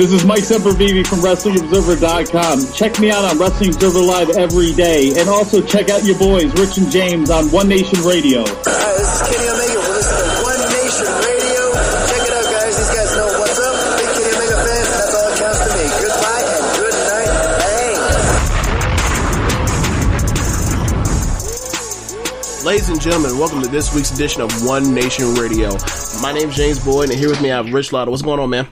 This is Mike Sempervive from WrestlingObserver.com. Check me out on Wrestling Observer Live every day. And also check out your boys, Rich and James, on One Nation Radio. Uh, this is Kenny Omega. We're listening to One Nation Radio. Check it out, guys. These guys know what's up. Big Kenny Omega fan. That's all that counts to me. Goodbye and good night. Bang. Ladies and gentlemen, welcome to this week's edition of One Nation Radio. My name's James Boyd, and here with me I have Rich Latta. What's going on, man?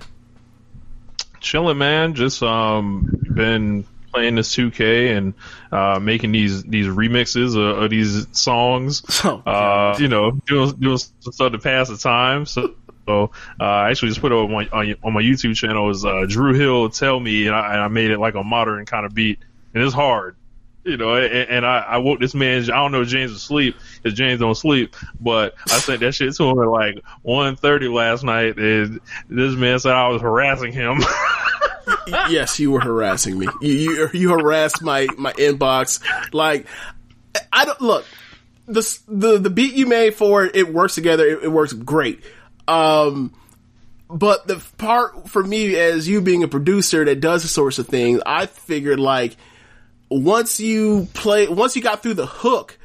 Chilling, man. Just um, been playing this 2K and uh, making these these remixes of, of these songs. Oh, uh, you know, doing doing some stuff to pass the time. So. So uh, I actually just put it on my on, on my YouTube channel is uh, Dru Hill tell me and I, and I made it like a modern kind of beat and it's hard you know, and, and I, I woke this man. I don't know if James is asleep because James don't sleep, but I sent that shit to him at like 1.30 last night, and this man said I was harassing him. yes, you were harassing me. You, you you harassed my my inbox. Like I don't look the the the beat you made for it. It works together. It, it works great. Um, but the part for me as you being a producer that does the sorts of things, I figured like once you play, once you got through the hook,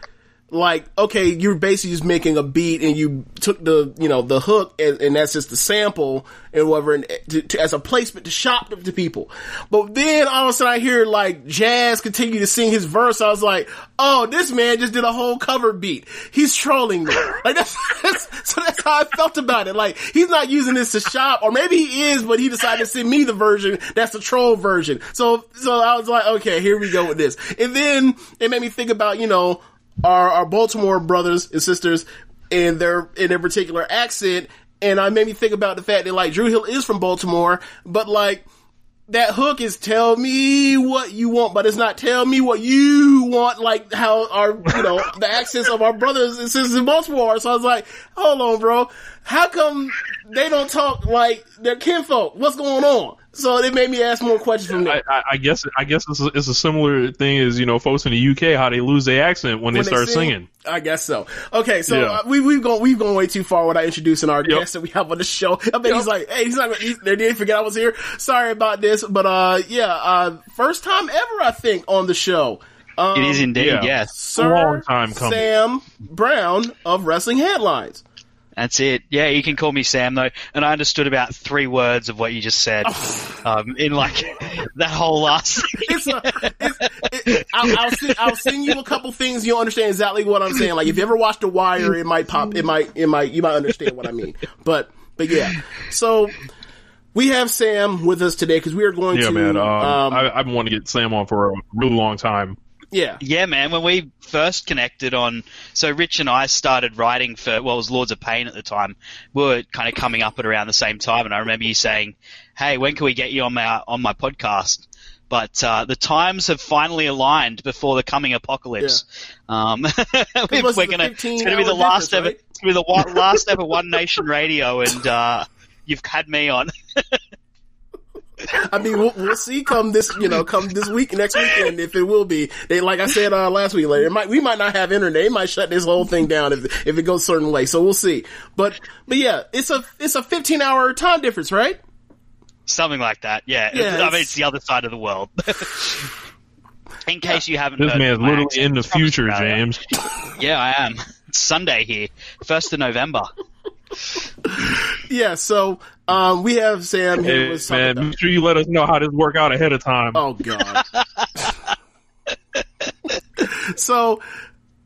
like, okay, you're basically just making a beat and you took the, you know, the hook and, and that's just the sample and whatever and eh, to, to, as a placement to shop to people. But then all of a sudden I hear like Jazz continue to sing his verse. I was like, oh, this man just did a whole cover beat. He's trolling me. Like that's, that's so that's how I felt about it. Like he's not using this to shop or maybe he is, but he decided to send me the version. That's the troll version. So, so I was like, okay, here we go with this. And then it made me think about, you know, our, our Baltimore brothers and sisters in their in their particular accent, and I made me think about the fact that like Dru Hill is from Baltimore, but like that hook is tell me what you want, but it's not tell me what you want, like how our, you know, the accents of our brothers and sisters in Baltimore. So I was like, hold on, bro. How come they don't talk like their kinfolk? What's going on? So it made me ask more questions from them. I, I guess I guess it's a, it's a similar thing as you know folks in the UK how they lose their accent when, When they they start sing? singing. I guess so. Okay, so Yeah. uh, we we've gone we've gone way too far without introducing our Yep. guest that we have on the show. I bet he's like, hey, he's not. Gonna, he, they didn't forget I was here. Sorry about this, but uh, yeah, uh, first time ever I think on the show. Um, It is indeed, yeah. yes. Sir long time coming. Sam Brown of Wrestling Headlines. That's it. Yeah, you can call me Sam though. And I understood about three words of what you just said. um, in like that whole last. It's a, it's, it, I'll, I'll, send, I'll send you a couple things you'll understand exactly what I'm saying. Like if you ever watched The Wire, it might pop. It might. It might. You might understand what I mean. But but yeah. So we have Sam with us today because we are going Yeah, to. man. Um, um, I, I've been wanting to get Sam on for a really long time. Yeah, Yeah, man. When we first connected on, so Rich and I started writing for, well, it was Lords of Pain at the time. We were kind of coming up at around the same time, and I remember you saying, "Hey, when can we get you on my on my podcast?" But uh, the times have finally aligned before the coming apocalypse. Um, we're we're gonna, it's gonna be the last difference, ever, right? it's gonna be the last ever One Nation Radio, and uh, you've had me on. I mean, we'll, we'll see. Come this, you know, come this week, next weekend, if it will be. They, like I said uh, last week, like, it might we might not have internet. They might shut this whole thing down if if it goes a certain way. So we'll see. But but yeah, it's a it's a 15 hour time difference, right? Something like that, yeah. Yeah, I mean, it's- it's the other side of the world. In case you haven't This heard man's literally accent, in the future, James. Yeah, I am. It's Sunday here, first of November. Yeah. So um, we have Sam here. Hey, was man, about- make sure you let us know how this work out ahead of time. Oh god. so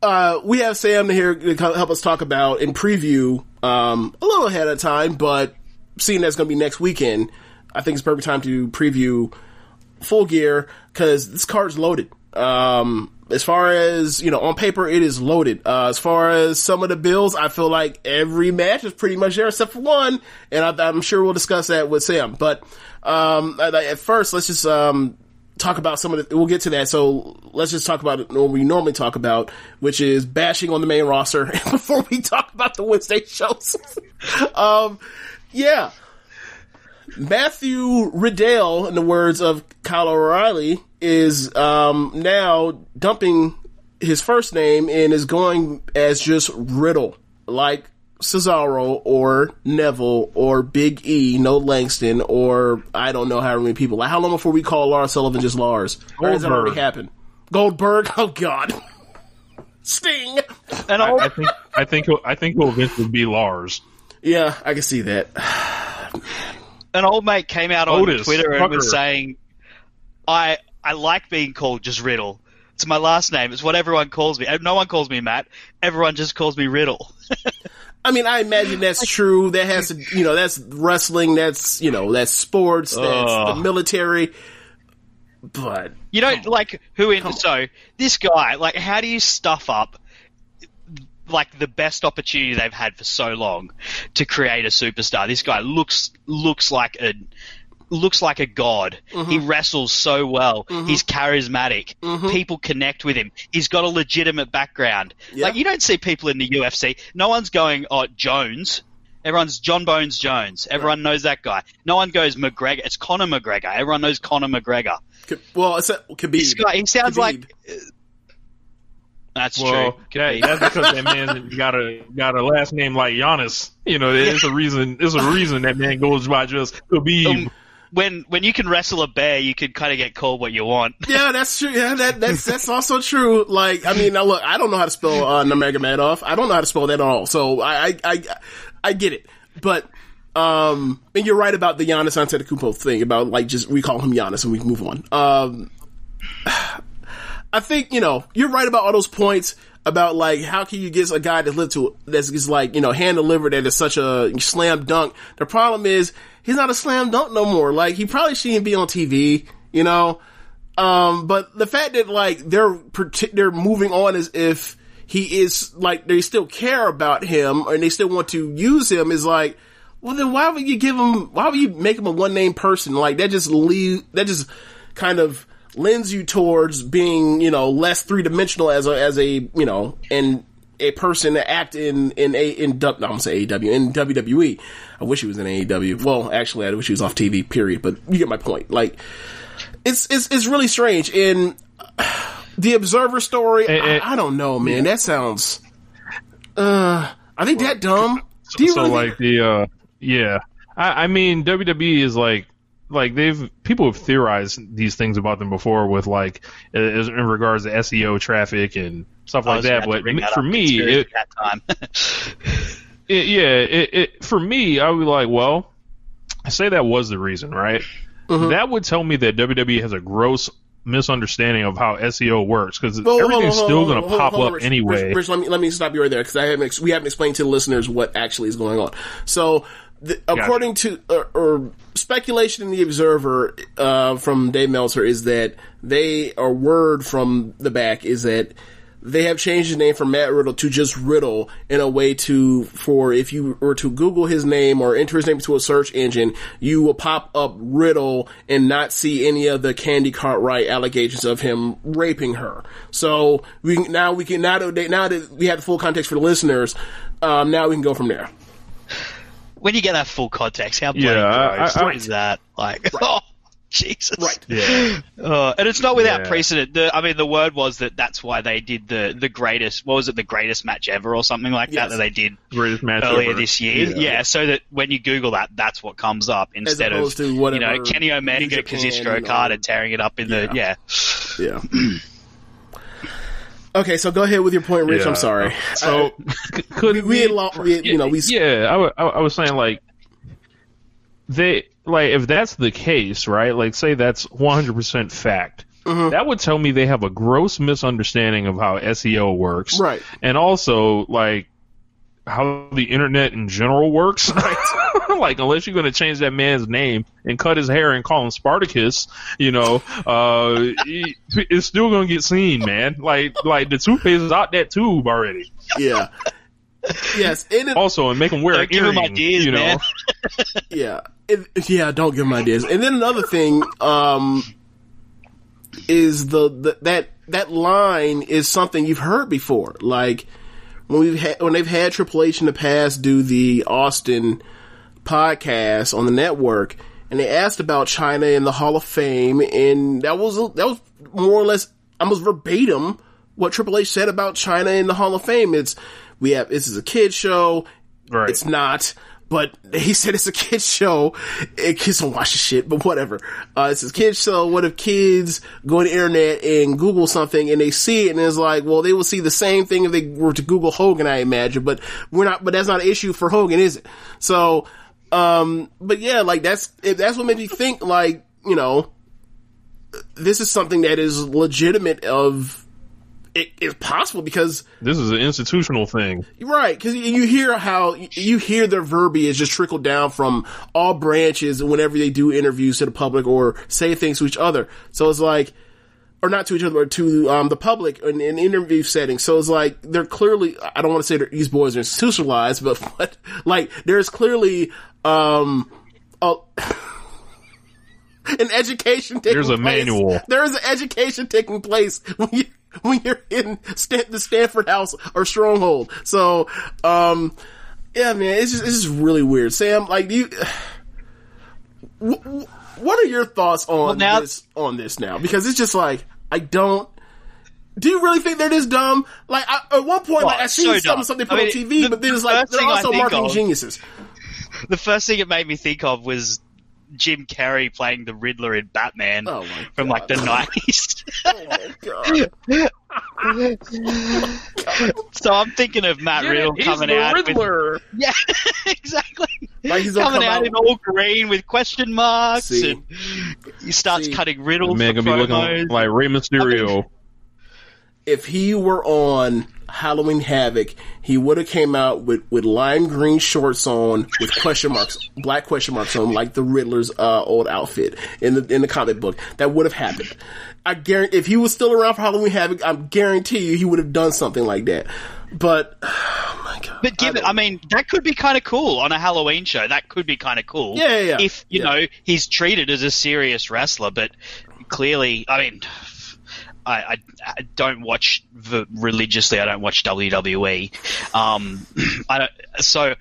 uh, we have Sam here to help us talk about and preview um, a little ahead of time, but seeing that's going to be next weekend, I think it's perfect time to preview full gear because this card's loaded. Um, as far as you know, on paper it is loaded. Uh, as far as some of the bills, I feel like every match is pretty much there except for one, and I, I'm sure we'll discuss that with Sam. But um, at, at first, let's just um, talk about some of the. We'll get to that. So let's just talk about what we normally talk about, which is bashing on the main roster before we talk about the Wednesday shows. um, yeah. Matthew Riddle, in the words of Kyle O'Reilly, is um, now dumping his first name and is going as just Riddle, like Cesaro or Neville or Big E, no Langston, or I don't know how many people. Like, how long before we call Lars Sullivan just Lars? Or has that already Goldberg. happened? Goldberg? Oh, God. Sting! And I, all, I think I think he'll, I think he'll eventually be Lars. Yeah, I can see that. an old mate came out on Twitter and was saying, "I I like being called just Riddle. It's my last name. It's what everyone calls me. Uh, no one calls me Matt. Everyone just calls me Riddle." I mean, I imagine that's true. That has to, you know, that's wrestling. That's, you know, that's sports. That's Ugh. the military. But You know, like who in so this guy, like how do you stuff up like the best opportunity they've had for so long to create a superstar? This guy looks looks like a looks like a god. He mm-hmm. wrestles so well. Mm-hmm. He's charismatic. Mm-hmm. People connect with him. He's got a legitimate background. Yeah. Like you don't see people in the UFC. No one's going, "Oh, Jones." Everyone's John Bones Jones. Everyone knows that guy. No one goes McGregor. It's Conor McGregor. Everyone knows Conor McGregor. K- well, it's a Khabib. This guy, he sounds Khabib. like. That's Well, true. that, that's because that man got a got a last name like Giannis. You know, there's a reason. There's a reason that man goes by just Khabib. Um, when when you can wrestle a bear, you can kind of get called what you want. Yeah, that's true. Yeah, that, that's that's also true. Like, I mean, now look, I don't know how to spell uh, Nurmagomedov. I don't know how to spell that at all. So I, I, I, I get it. But, um, and you're right about the Giannis Antetokounmpo thing about like just we call him Giannis and we move on. Um, I think you know you're right about all those points about like how can you get a guy that's little that's just like you know hand delivered that is such a slam dunk. The problem is he's not a slam dunk no more. Like he probably shouldn't be on TV. You know, um, but the fact that like they're they're moving on as if he is like they still care about him and they still want to use him is like, well then why would you give him? Why would you make him a one name person? Like that just leave that just kind of lends you towards being you know less three dimensional as a as a you know and a person to act in in a in no, I'm gonna say AEW in WWE. I wish he was in AEW. Well, actually, I wish he was off TV. Period. But you get my point. Like it's it's it's really strange. In the Observer story, Eh, eh. I, I don't know, man. That sounds. Uh, are they that dumb? Do you so really like the uh yeah I, I mean wwe is like like they've people have theorized these things about them before with like as- in regards to seo traffic and stuff like that but that for me it, that time. it yeah it, it for me i would be like well I say that was the reason right Mm-hmm. that would tell me that wwe has a gross misunderstanding of how seo works because Well, hold on, everything's hold still going to pop hold on, up Rich, anyway Rich, Rich, let me let me stop you right there because I haven't ex- we haven't explained to the listeners what actually is going on. So the, according to or, or speculation in the Observer uh, from Dave Meltzer is that they or word from the back is that they have changed his name from Matt Riddle to just Riddle in a way to for if you were to Google his name or enter his name into a search engine, you will pop up Riddle and not see any of the Candy Cartwright allegations of him raping her. So we now we can now that now that we have the full context for the listeners, um, now we can go from there. When you get that full context, how bloody Yeah, gross I- I- is that? Like, oh, Jesus. Right. Yeah. Uh, and it's not without Yeah. precedent. The, I mean, the word was that that's why they did the, the greatest, what was it, the greatest match ever or something like Yes. that that they did Greatest match earlier ever. this year. Yeah. Yeah. so that when you Google that, that's what comes up instead of, opposed to you know, Kenny Omega, New Japan Kazuchika Okada or- tearing it up in the, yeah. Yeah. okay, so go ahead with your point, Rich. Yeah. I'm sorry. So could we, we had lo- we had, you know we yeah, I, I, I was saying like they like if that's the case, right? Like say that's 100% fact. Mm-hmm. That would tell me they have a gross misunderstanding of how SEO works, Right. And also like how the internet in general works. like unless you're going to change that man's name and cut his hair and call him Spartacus, you know, uh, he- it's still going to get seen, man. Like like the toothpaste is out that tube already. yeah. Yes, and it, Also, and make him wear Don't an give him ideas, you know. man. yeah, It- yeah. Don't give them ideas. And then another thing, um, is the, the that that line is something you've heard before. Like when we've had when they've had Triple H in the past do the Austin podcast on the network, and they asked about Chyna in the Hall of Fame, and that was that was more or less almost verbatim what Triple H said about Chyna in the Hall of Fame. It's we have this is a kid show. Right. It's not. But he said it's a kids show. And kids don't watch the shit, but whatever. Uh, it's a kids show. What if kids go on the internet and Google something and they see it and it's like, well, they will see the same thing if they were to Google Hogan, I imagine. But we're not, but that's not an issue for Hogan, is it? So, um, but yeah, like that's, that's what made me think like, you know, this is something that is legitimate of, it is possible because This is an institutional thing. Right, because you hear how you hear their verbiage just trickle down from all branches whenever they do interviews to the public or say things to each other. So it's like, or not to each other, but to um, the public in an interview setting. So it's like they're clearly. I don't want to say these boys are institutionalized, but, but like there's clearly um, a, an education taking There's a place. manual. There is an education taking place when you when you're in Stan- the Stamford House or Stronghold. So, um, yeah, man, it's just it's just really weird. Sam, like, do you, wh- wh- what are your thoughts on now- this on this now? Because it's just like I don't. Do you really think they're this dumb? Like I, at one point, like I Well, see so something dumb. something I put mean, on TV, the- but then it's like first they're also think marketing of- geniuses. The first thing it made me think of was Jim Carrey playing the Riddler in Batman Oh my from like the 90s. Oh my god! so I'm thinking of Matt Riddle coming out. With, Riddler. yeah, exactly. Like he's coming come out, out- in all green with question marks, See. and he starts See. cutting The riddles. man for gonna be looking like Rey Mysterio. if he were on Halloween Havoc, he would have came out with, with lime green shorts on with question marks, black question marks on, like the Riddler's uh, old outfit in the in the comic book. That would have happened. I guarantee if he was still around for Halloween Havoc, I guarantee you he would have done something like that. But oh my god! But give it, I mean, that could be kind of cool on a Halloween show. That could be kind of cool. Yeah, yeah, yeah. If, you Yeah. know, he's treated as a serious wrestler, but clearly, I mean, I, I, I don't watch v- religiously. I don't watch WWE. Um, I don't, so,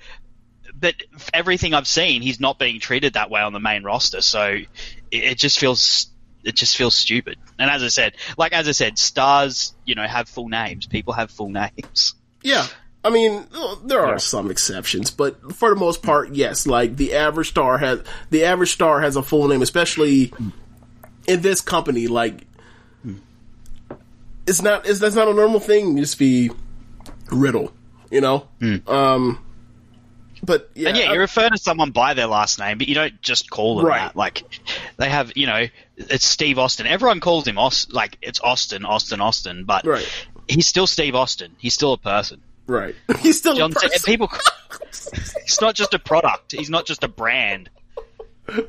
but everything I've seen, he's not being treated that way on the main roster. So it, it just feels, it just feels stupid. And as I said, like as I said, stars, you know, have full names. People have full names. Yeah. I mean, there are some exceptions, but for the most part, yes. Like the average star has the average star has a full name, especially in this company. Like, it's not it's that's not a normal thing. to Just be Riddle, you know. Um, but yeah, and yeah, you refer to someone by their last name, but you don't just call them Right. that. Like they have, you know, it's Steve Austin. Everyone calls him Aus, like it's Austin, Austin, Austin, but Right. he's still Steve Austin. He's still a person. Right. He's still John a person. people. He's not just a product. He's not just a brand.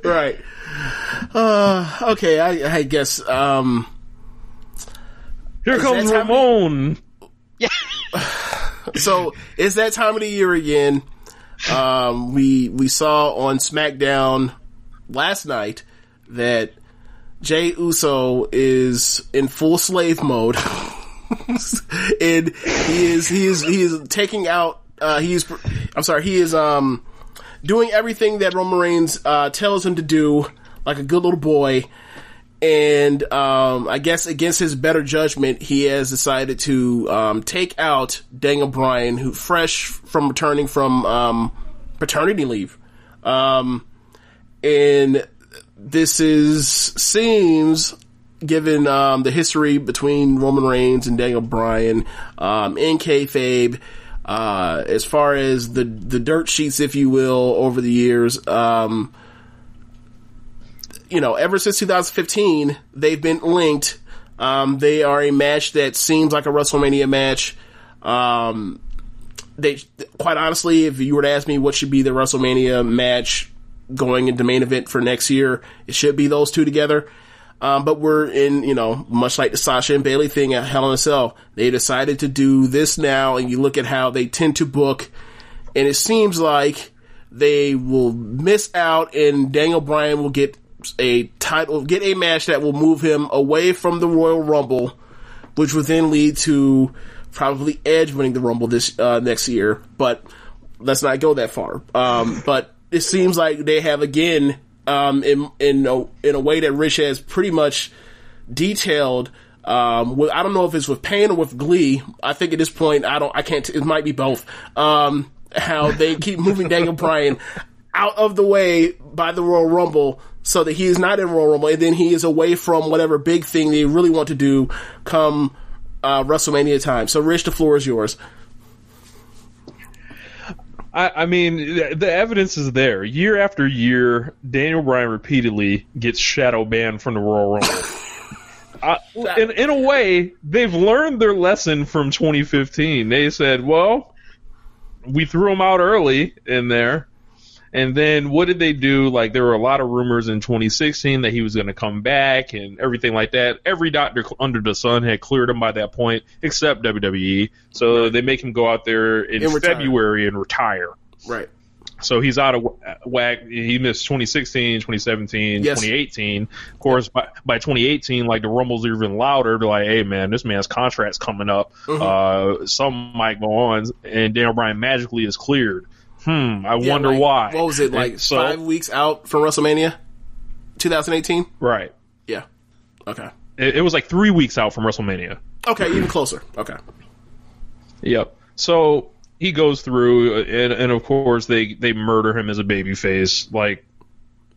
right. Uh, okay, I, I guess. Um, Here comes Ramon. Yeah. so it's that time of the year again. Um, we we saw on SmackDown last night that Jey Uso is in full slave mode, and he is he is he is taking out. Uh, he is I'm sorry. He is um doing everything that Roman Reigns uh, tells him to do, like a good little boy. And um, I guess against his better judgment, he has decided to um, take out Daniel Bryan, who fresh from returning from um, paternity leave. Um, and this is seems, given um, the history between Roman Reigns and Daniel Bryan um, in kayfabe, uh, as far as the the dirt sheets, if you will, over the years. You know, ever since 2015, they've been linked. Um, they are a match that seems like a WrestleMania match. Um, they, quite honestly, if you were to ask me what should be the WrestleMania match going into main event for next year, it should be those two together. Um, but we're in, you know, much like the Sasha and Bailey thing at Hell in a Cell, they decided to do this now, and you look at how they tend to book, and it seems like they will miss out, and Daniel Bryan will get a title, get a match that will move him away from the Royal Rumble, which would then lead to probably Edge winning the Rumble this uh, next year. But let's not go that far. Um, but it seems like they have again, um, in in a, in a way that Rich has pretty much detailed. Um, with, I don't know if it's with pain or with glee. I think at this point, I don't, I can't, it might be both. Um, how they keep moving Daniel Bryan out of the way by the Royal Rumble so that he is not in Royal Rumble and then he is away from whatever big thing they really want to do come, uh, WrestleMania time. So Rich, the floor is yours. I, I mean, the, the evidence is there. Year after year, Daniel Bryan repeatedly gets shadow banned from the Royal Rumble. I, in, in a way, they've learned their lesson from 2015. They said, well, we threw him out early in there. And then what did they do? Like there were a lot of rumors in 2016 that he was going to come back and everything like that. Every doctor under the sun had cleared him by that point, except WWE. So they make him go out there in And retire. February and retire. Right. So he's out of whack. He missed 2016, 2017, Yes. 2018. Of course, by, by 2018, like the rumbles are even louder. They're like, hey man, this man's contract's coming up. Mm-hmm. Uh, some might go on, and Daniel Bryan magically is cleared. Hmm, I Yeah, wonder like, why. What was it And like? so, five weeks out from WrestleMania, 2018. Right. Yeah. Okay. It, it was like three weeks out from WrestleMania. Okay, even closer. Okay. Yep. So he goes through, and, and of course they they murder him as a babyface, like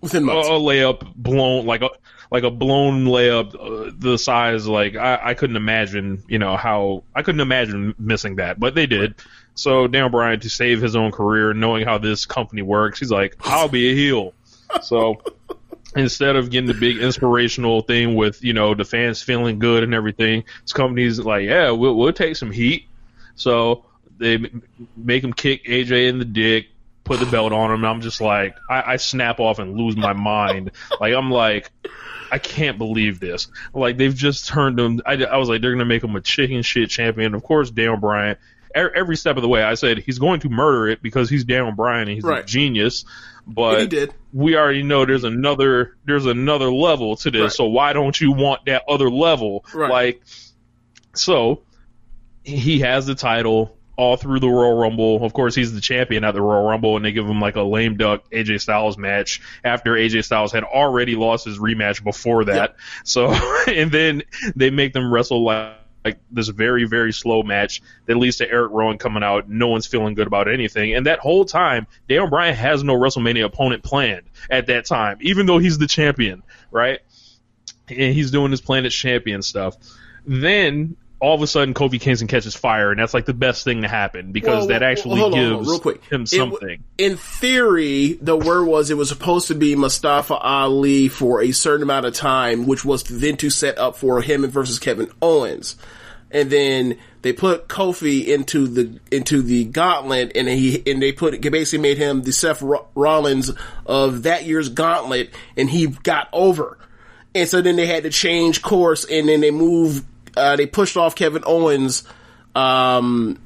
Within a, months. a layup blown, like a like a blown layup, uh, the size like I, I couldn't imagine, you know how I couldn't imagine missing that, but they did. So Daniel Bryan to save his own career, knowing how this company works, he's like, I'll be a heel. So instead of getting the big inspirational thing with you know the fans feeling good and everything, this company's like, yeah, we'll we'll take some heat. So they make him kick AJ in the dick, put the belt on him. I'm just like, I, I snap off and lose my mind. like I'm like, I can't believe this. Like they've just turned him. I, I was like, they're gonna make him a chicken shit champion. Of course, Daniel Bryan. Every step of the way, I said he's going to murder it because he's Daniel Bryan and he's a genius. But we already know there's another there's another level to this. Right. So why don't you want that other level? Right. Like, so he has the title all through the Royal Rumble. Of course, he's the champion at the Royal Rumble, and they give him like a lame duck AJ Styles match after AJ Styles had already lost his rematch before that. So, and then they make them wrestle like. Like this very very slow match that leads to Eric Rowan coming out. No one's feeling good about anything, and that whole time, Daniel Bryan has no WrestleMania opponent planned at that time, even though he's the champion, right? and he's doing his Planet Champion stuff. Then all of a sudden, Kofi Kingston catches fire, and that's like the best thing to happen because Well, that actually on, on, gives real quick. him It something. in theory, the word was it was supposed to be Mustafa Ali for a certain amount of time, which was then to set up for him and versus Kevin Owens. and then they put Kofi into the into the gauntlet, and he and they put basically made him the Seth Rollins of that year's gauntlet, and he got over. And so then they had to change course, and then they moved, uh, they pushed off Kevin Owens, um,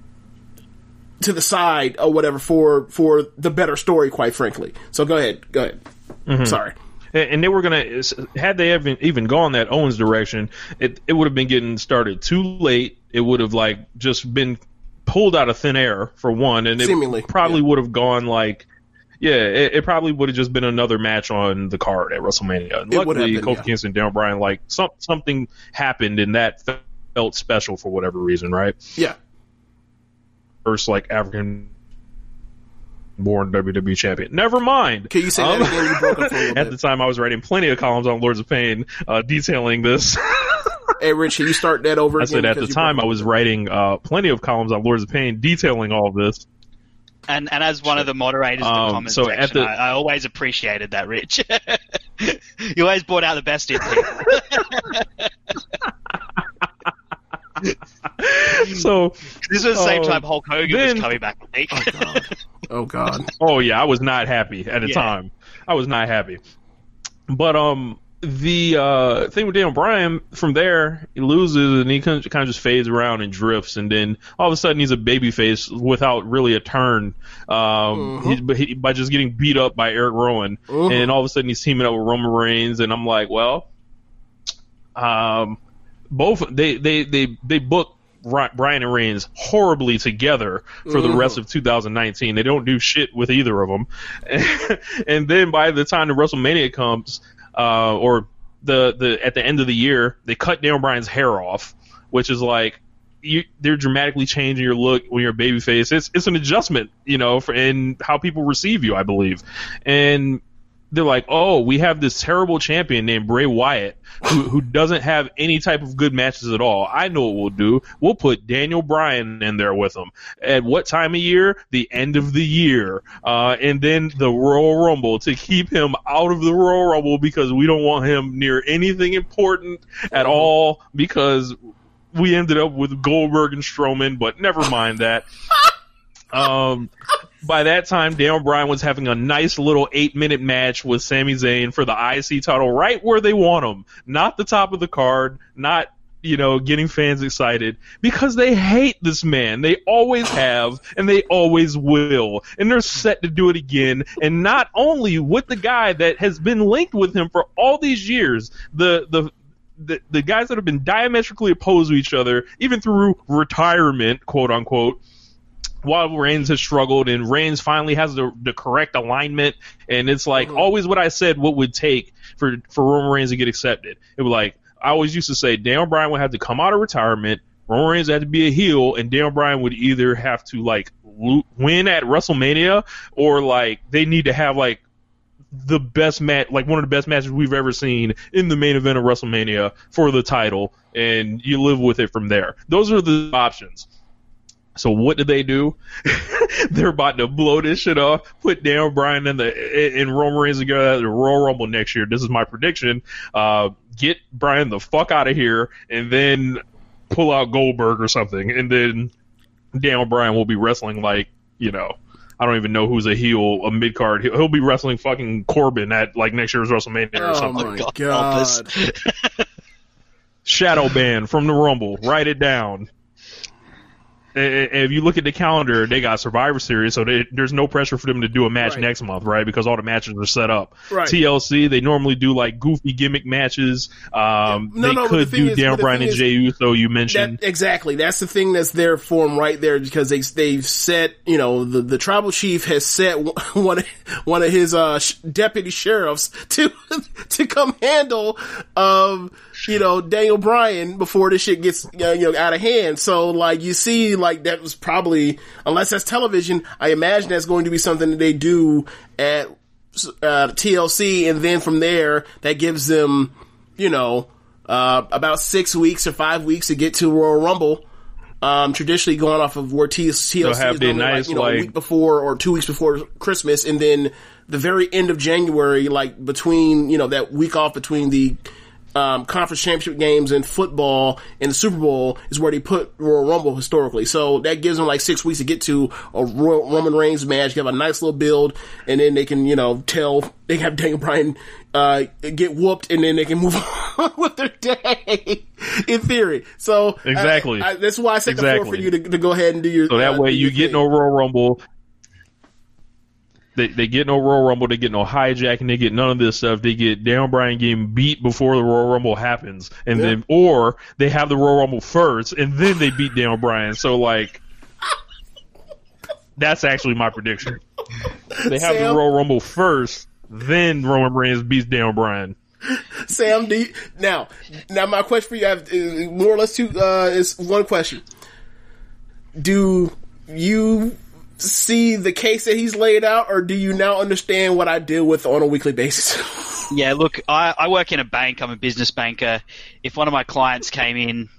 to the side or whatever for for the better story, quite frankly. So go ahead, go ahead. Mm-hmm. Sorry. And they were gonna had they even even gone that Owens direction, it it would have been getting started too late. It would have like just been pulled out of thin air for one, and it Seemingly, probably yeah. would have gone like. Yeah, it, it probably would have just been another match on the card at WrestleMania. And It would have luckily, been, Kofi yeah. Kingston, Daniel Bryan, like some, something happened, and that felt special for whatever reason, right? Yeah. First, like African born WWE champion. Never mind. Can you say that Um, again? You broke up for a At the time, I was writing plenty of columns on Lords of Pain, uh, detailing this. Hey, Rich, can you start that over I said at the time, I was writing uh, plenty of columns on Lords of Pain, detailing all of this. And and as one of the moderators of the Um, comment so section, the- I, I always appreciated that, Rich. you always brought out the best in people. So, this was the same uh, time Hulk Hogan then- was coming back. I think. Oh God. oh yeah, I was not happy at the Yeah. time. I was not happy. But um, the uh thing with Daniel Bryan, from there he loses and he kind of just fades around and drifts, and then all of a sudden he's a babyface without really a turn. Um, but he, by just getting beat up by Eric Rowan, and all of a sudden he's teaming up with Roman Reigns, and I'm like, well, um, both they they they they book Bryan and Reigns horribly together for the rest of 2019. They don't do shit with either of them, and then by the time the WrestleMania comes, uh, or the the at the end of the year, they cut Daniel Bryan's hair off, which is like. You, they're dramatically changing your look when you're a babyface. It's it's an adjustment, you know, for in how people receive you, I believe. And they're like, oh, we have this terrible champion named Bray Wyatt who, who doesn't have any type of good matches at all. I know what we'll do. We'll put Daniel Bryan in there with him. At what time of year? The end of the year. Uh, and then the Royal Rumble to keep him out of the Royal Rumble because we don't want him near anything important at all because we ended up with Goldberg and Strowman, but never mind that. Um, by that time, Daniel Bryan was having a nice little eight minute match with Sami Zayn for the IC title, right where they want him. Not the top of the card, not, you know, getting fans excited because they hate this man. They always have and they always will. And they're set to do it again. And not only with the guy that has been linked with him for all these years, the, the, the, the guys that have been diametrically opposed to each other, even through retirement, quote unquote, while Reigns has struggled and Reigns finally has the, the correct alignment and it's like mm-hmm. always what I said what would take for for Roman Reigns to get accepted. It was like I always used to say Daniel Bryan would have to come out of retirement, Roman Reigns had to be a heel, and Daniel Bryan would either have to like win at WrestleMania or like they need to have like the best match, like one of the best matches we've ever seen in the main event of WrestleMania for the title, and you live with it from there. Those are the options. So what did they do? They're about to blow this shit off, put Daniel Bryan and the and Roman Reigns together at the Royal Rumble next year. This is my prediction. Uh, get Bryan the fuck out of here, and then pull out Goldberg or something, and then Daniel Bryan will be wrestling like you know. I don't even know who's a heel, a mid card. He'll, he'll be wrestling fucking Corbin at like next year's WrestleMania or Oh something. my God, God. Shadow ban from the Rumble. Write it down. If you look at the calendar, they got Survivor Series, so they, there's no pressure for them to do a match Right. next month, right? Because all the matches are set up. Right. TLC, they normally do like goofy gimmick matches. Um, No, they no, could the do is- Daniel Bryan and is- Jey Uso. You mentioned. That, exactly. That's the thing that's there for him right there because they they've set you know the the tribal chief has set one of- one of his uh sh- deputy sheriffs to to come handle um you know Daniel Bryan before this shit gets you know out of hand. So like you see like that was probably unless that's television, I imagine that's going to be something that they do at uh, TLC, and then from there that gives them you know uh, about six weeks or five weeks to get to Royal Rumble. Um, traditionally going off of where T- TLC have is normally, nice, like, you know, a week before or two weeks before Christmas, and then the very end of January, like between you know that week off between the um, conference championship games in football and the Super Bowl is where they put Royal Rumble historically. So that gives them like six weeks to get to a Royal, Roman Reigns match. Have a nice little build, and then they can, you know, tell they have Daniel Bryan uh, get whooped, and then they can move on with their day. in theory, so uh, Exactly. I, that's why I set the floor for you to, to go ahead and do your. So that uh, way you get thing. no Royal Rumble. They, they get no Royal Rumble, they get no hijacking, they get none of this stuff. They get Daniel Bryan getting beat before the Royal Rumble happens, and Yeah. then or they have the Royal Rumble first, and then they beat Daniel Bryan. So like, that's actually my prediction. They have the Sam? Royal Rumble first, then Roman Reigns beats Daniel Bryan. Sam, do you, now, now my question for you, have more or less two, uh, is one question. Do you see the case that he's laid out, or do you now understand what I deal with on a weekly basis? Yeah, look, I, I work in a bank. I'm a business banker. If one of my clients came in,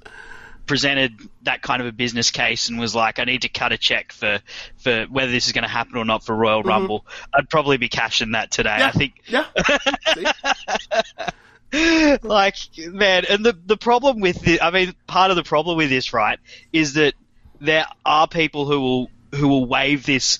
presented that kind of a business case, and was like, "I need to cut a check for for whether this is going to happen or not for Royal mm-hmm. Rumble," I'd probably be cashing that today. I think yeah. like man and the the problem with the i mean part of the problem with this right is that there are people who will who will wave this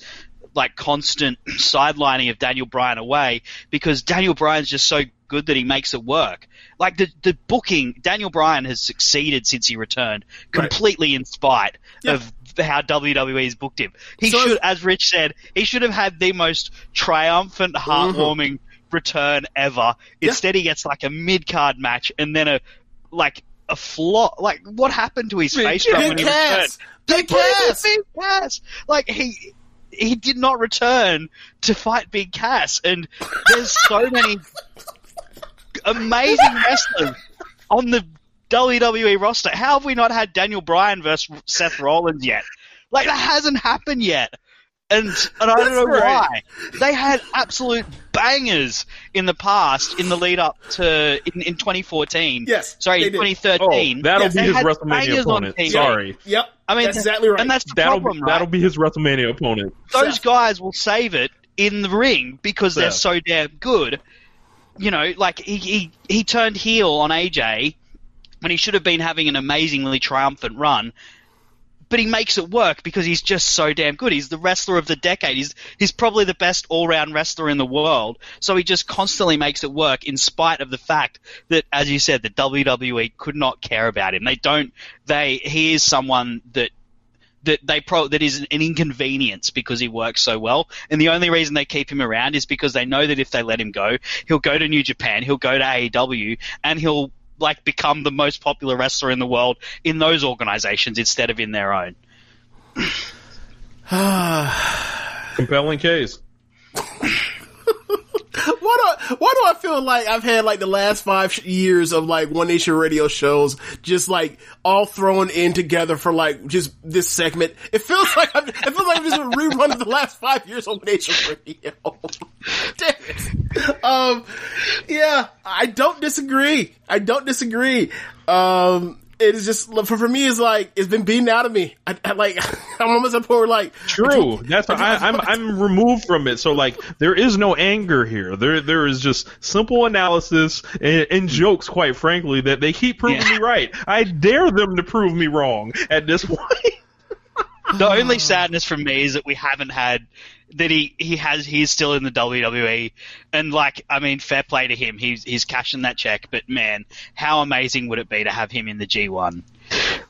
like constant sidelining of Daniel Bryan away because Daniel Bryan's just so good that he makes it work. Like the the booking, Daniel Bryan has succeeded since he returned, completely in spite of how WWE's booked him. He So- should, as Rich said, he should have had the most triumphant, mm-hmm. heartwarming return ever. Instead, he gets like a mid card match and then a like a flop. Like what happened to his face Big when he Cass! returned? Big They put him in Cass! Big Cass. Like he he did not return to fight Big Cass, and there's so many amazing wrestlers on the WWE roster. How have we not had Daniel Bryan versus Seth Rollins yet? Like that hasn't happened yet. And and I don't know right. why. They had absolute bangers in the past in the lead up to in, in 2014. Yes, Sorry, they 2013. Oh, that'll Yes, be they his WrestleMania opponent. Sorry, Yep. I mean, that's exactly right. And that's the that'll problem, right? that'll be his WrestleMania opponent. those guys will save it in the ring because they're so damn good. You know, like he, he he turned heel on AJ when he should have been having an amazingly triumphant run. But he makes it work because he's just so damn good. He's the wrestler of the decade. He's he's probably the best all round wrestler in the world. So he just constantly makes it work in spite of the fact that, as you said, the WWE could not care about him. They don't. They he is someone that that they pro that is an inconvenience because he works so well. And the only reason they keep him around is because they know that if they let him go, he'll go to New Japan, he'll go to AEW, and he'll like become the most popular wrestler in the world in those organizations instead of in their own. Compelling case. Why do why do I feel like I've had like the last five years of like One Nation Radio shows just like all thrown in together for like just this segment? It feels like I'm, it feels like I'm just a rerun of the last five years of One Nation Radio. Damn it. Um, yeah, I don't disagree. I don't disagree. Um, it is just for, for me. It's like it's been beaten out of me. I, I like I'm almost at a point where like True. That's I, I'm I'm removed from it. So like there is no anger here. There there is just simple analysis and, and jokes. Quite frankly, that they keep proving Yeah. me right. I dare them to prove me wrong at this point. The only sadness for me is that we haven't had that he he has he's still in the WWE and like I mean fair play to him he's he's cashing that check but man how amazing would it be to have him in the G1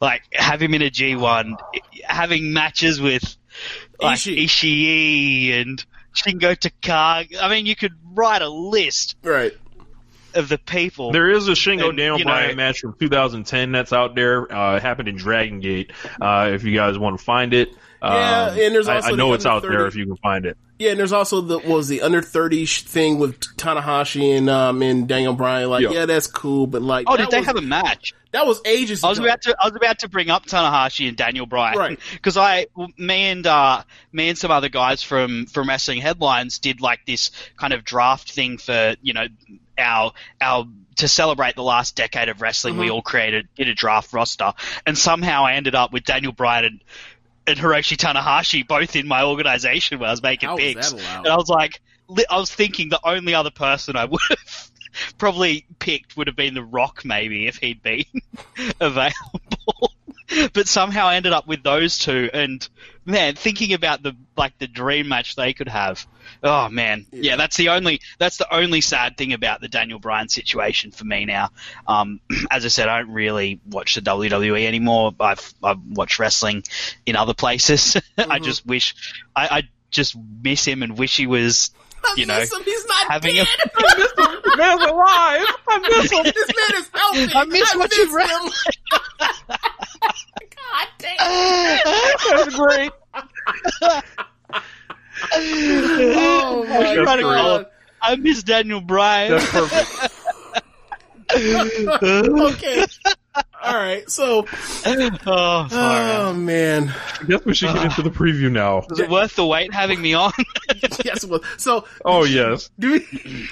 like have him in a G1 having matches with like Ishii. Ishii and Shingo Takagi I mean you could write a list right. of the people There is a Shingo And, Daniel you know- Bryan match from 2010 that's out there. Uh, it happened in Dragon Gate. Uh, if you guys want to find it, Yeah, Um, and there's I- also I, know the it's out under there if you can find it. Yeah, and there's also the what was the under thirty thing with Tanahashi and um and Daniel Bryan. Like, Yeah. yeah, that's cool, but like, oh did they was, have a match that was ages I was ago. about to I was about to bring up Tanahashi and Daniel Bryan Right. because I me and uh, me and some other guys from from wrestling headlines did like this kind of draft thing for you know our our to celebrate the last decade of wrestling Mm-hmm. we all created did a draft roster and somehow I ended up with Daniel Bryan and and Hiroshi Tanahashi both in my organization when I was making How picks and I was like I was thinking the only other person I would have probably picked would have been The Rock, maybe if he'd been available. but somehow I ended up with those two. And man, thinking about the like the dream match they could have. Oh man, yeah, that's the only that's the only sad thing about the Daniel Bryan situation for me now. Um, as I said, I don't really watch the WWE anymore. I've I've watched wrestling in other places. I just wish I, I just miss him and wish he was. You know, miss him. He's not having dead. a man's alive. I miss him. this man is healthy. I miss what you miss read. Him. God damn. That's great. Oh my That's Trying to call god. I miss Daniel Bryan. That's perfect. okay. All right. So, oh, far oh man. I guess we should get into the preview now. Is it worth the wait having me on? Yes. It was. So, Oh yes. do we?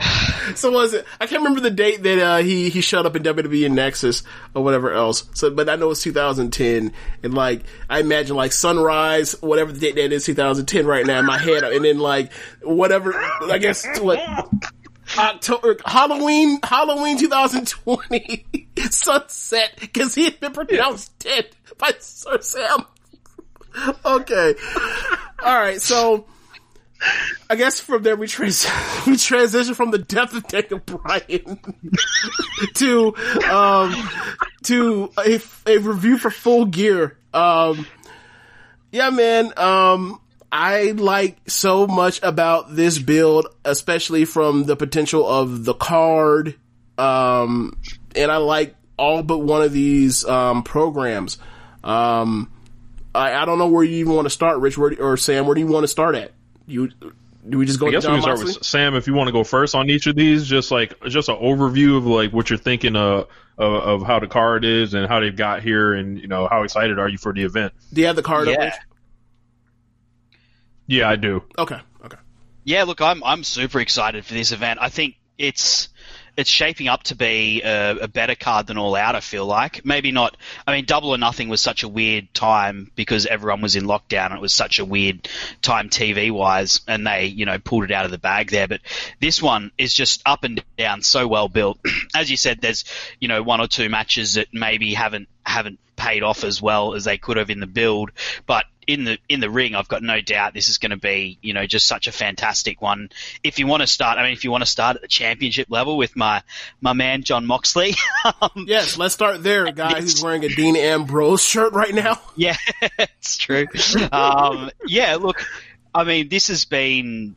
So was it? I can't remember the date that uh, he he showed up in WWE and Nexus or whatever else. So, but I know it's 2010, and like I imagine like Sunrise, whatever the date that is, 2010 right now in my head, and then like whatever I guess what October Halloween Halloween 2020 Sunset because he had been pronounced dead by Sir Sam. okay, all right, so. I guess from there we trans we transition from the death of Daniel Bryan to um to a, a review for Full Gear. Um, yeah, man. Um, I like so much about this build, especially from the potential of the card. Um, and I like all but one of these um programs. Um, I, I don't know where you even want to start, Rich, where, or Sam. Where do you want to start at? You do we just go I to guess we can start Moxley? with Sam if you want to go first on each of these. Just like just an overview of like what you're thinking of, of of how the card is and how they've got here, and you know how excited are you for the event? Do you have the card? Yeah. Rich? Yeah, I do. Okay. Okay. Yeah, look, I'm I'm super excited for this event. I think it's it's shaping up to be a, a better card than All Out. I feel like maybe not. I mean, Double or Nothing was such a weird time because everyone was in lockdown and it was such a weird time TV wise, and they you know pulled it out of the bag there. But this one is just up and down, so well built. As you said, there's you know one or two matches that maybe haven't haven't paid off as well as they could have in the build, but in the in the ring, I've got no doubt this is going to be you know just such a fantastic one. If you want to start, I mean, if you want to start at the championship level with my my man Jon Moxley, um, Yes, let's start there, guy who's wearing a Dean Ambrose shirt right now. yeah, it's true. Um, yeah, look, I mean, this has been.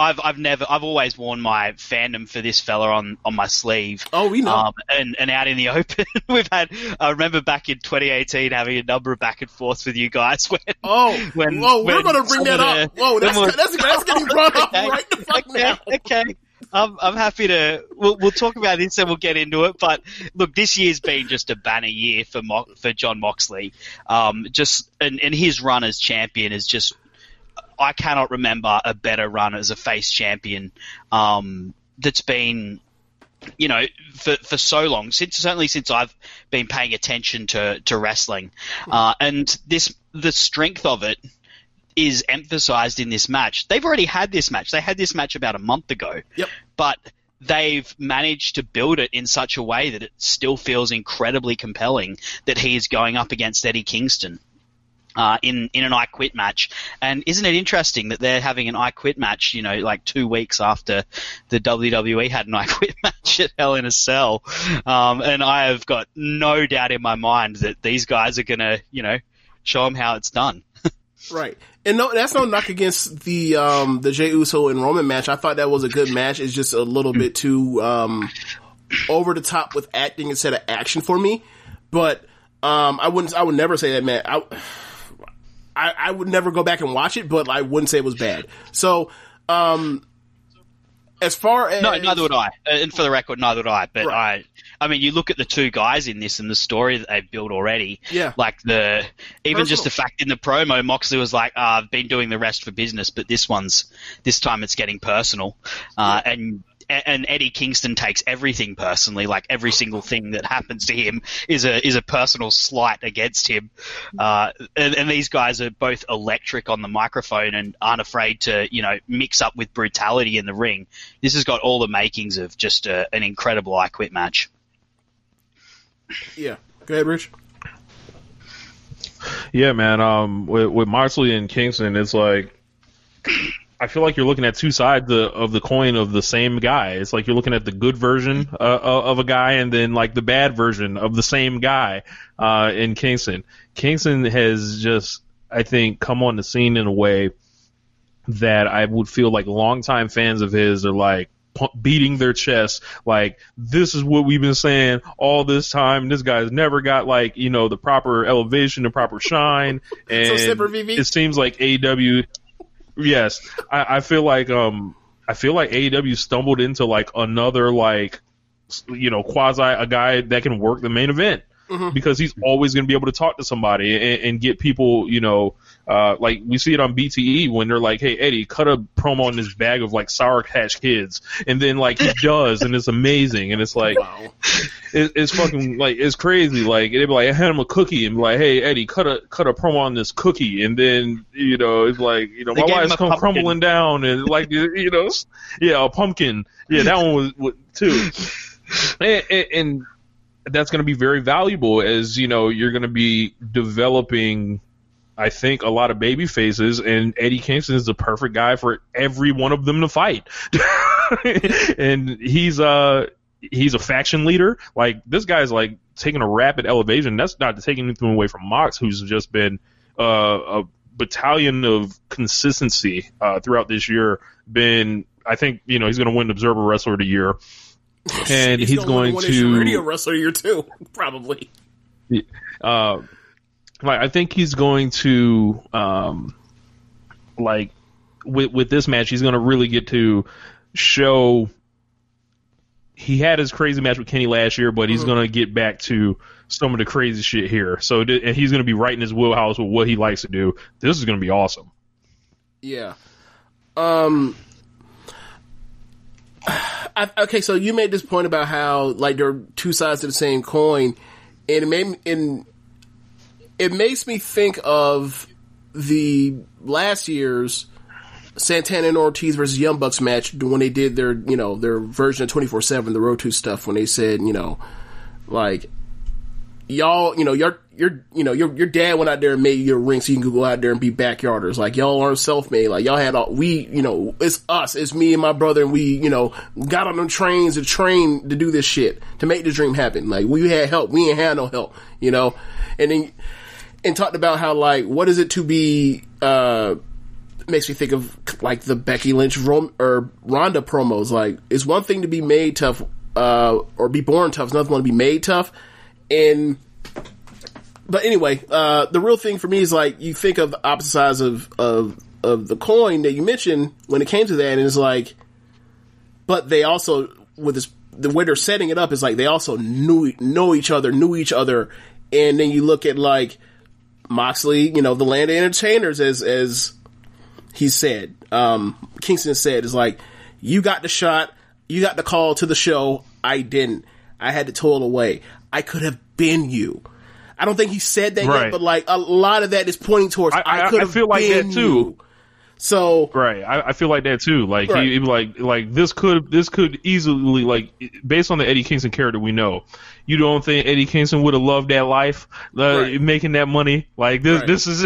I've I've never I've always worn my fandom for this fella on, on my sleeve. Oh, we know. Um, and and out in the open, we've had. I remember back in 2018 having a number of back and forths with you guys when. Oh, when, whoa, we're going to bring that up. Whoa, that's, of- that's, that's getting brought up Okay, right the fuck okay, now. Okay. I'm, I'm happy to. We'll, we'll talk about this and we'll get into it. But look, this year's been just a banner year for Mo- for Jon Moxley. Um, just and, and his run as champion is just. I cannot remember a better run as a face champion. Um, that's been you know, for, for so long, since certainly since I've been paying attention to, to wrestling, uh, and this the strength of it is emphasized in this match. They've already had this match. They had this match about a month ago. Yep. But they've managed to build it in such a way that it still feels incredibly compelling that he is going up against Eddie Kingston. Uh, in in an I Quit match, and isn't it interesting that they're having an I Quit match? You know, like two weeks after the WWE had an I Quit match at Hell in a Cell, um, and I have got no doubt in my mind that these guys are gonna, you know, show them how it's done. Right. And no, that's no knock against the um the Jey Uso and Roman match. I thought that was a good match. It's just a little bit too um over the top with acting instead of action for me. But um I wouldn't I would never say that man I, I would never go back and watch it, but I wouldn't say it was bad. So um as far as No, neither would I. Uh, And for the record, neither would I. But I, I mean, you look at the two guys in this and the story that they've built already. Yeah. Like the, even just the fact in the promo, Moxley was like, uh, "I've been doing the rest for business, but this one's, this time it's getting personal." Uh, and a- and Eddie Kingston takes everything personally. Like every single thing that happens to him is a is a personal slight against him. Uh, and, and these guys are both electric on the microphone and aren't afraid to you know mix up with brutality in the ring. This has got all the makings of just a, an incredible I Quit match. Yeah. Go ahead, Rich. Yeah, man. Um, with, with Moxley and Kingston, it's like I feel like you're looking at two sides of, of the coin of the same guy. It's like you're looking at the good version uh, of a guy, and then like the bad version of the same guy uh, in Kingston. Kingston has just, I think, come on the scene in a way that I would feel like longtime fans of his are like beating their chest like this is what we've been saying all this time this guy's never got like you know the proper elevation the proper shine and VV? it seems like AEW yes. I, I feel like um I feel like AEW stumbled into like another like you know quasi a guy that can work the main event because he's always going to be able to talk to somebody and, and get people, you know, uh, like we see it on BTE when they're like, "Hey Eddie, cut a promo on this bag of like Sour Patch Kids," and then like he does, and it's amazing, and it's like, it, it's fucking like it's crazy. Like they'd be like, I hand him a cookie and be like, "Hey Eddie, cut a cut a promo on this cookie," and then you know it's like, you know, They my wife's come pumpkin. crumbling down, and like you you know, yeah, a pumpkin, yeah, that one was, was too, and, and, and that's going to be very valuable as you know you're going to be developing I think a lot of baby faces and Eddie Kingston is the perfect guy for every one of them to fight. and he's uh he's a faction leader. Like this guy's like taking a rapid elevation. That's not taking anything away from Mox who's just been uh, a battalion of consistency uh, throughout this year. Been I think you know he's going to win Observer Wrestler of the Year. And he's, going to radio wrestler year too, probably. uh, like I think he's going to um, like with with this match, he's going to really get to show. He had his crazy match with Kenny last year, but he's going to get back to some of the crazy shit here. So th- and he's going to be right in his wheelhouse with what he likes to do. This is going to be awesome. Yeah. Um. I, okay, so you made this point about how like there are two sides to the same coin, and it made and it makes me think of the last year's Santana and Ortiz versus Young Bucks match when they did their you know their version of twenty four seven the Road to stuff when they said you know like y'all, you know, your your you know your your dad went out there and made your ring so you can go out there and be backyarders. Like y'all aren't self made. Like y'all had all we, you know, it's us, it's me and my brother, and we, you know, got on them trains to train to do this shit to make the dream happen. Like we had help, we ain't had no help, you know, and then and talked about how like what is it to be uh makes me think of like the Becky Lynch Rom- or Ronda promos. Like, it's one thing to be made tough, uh, or be born tough. It's another one to be made tough. And, but anyway, uh, the real thing for me is like, you think of opposite sides of, of, of the coin that you mentioned when it came to that, and it's like, but they also, with this, the way they're setting it up is like, they also knew, know each other, knew each other. And then you look at like, Moxley, you know, the land of entertainers as, as, he said, um, Kingston said, is like, you got the shot, you got the call to the show, I didn't. I had to toil away. I could have been you. I don't think he said that Right. yet, but like a lot of that is pointing towards I, I- I- could have feel like been that too. you. So Right, I, I feel like that too. Like Right. he, he like like this could this could easily like based on the Eddie Kingston character we know. You don't think Eddie Kingston would have loved that life, uh, Right. making that money? Like this Right. this is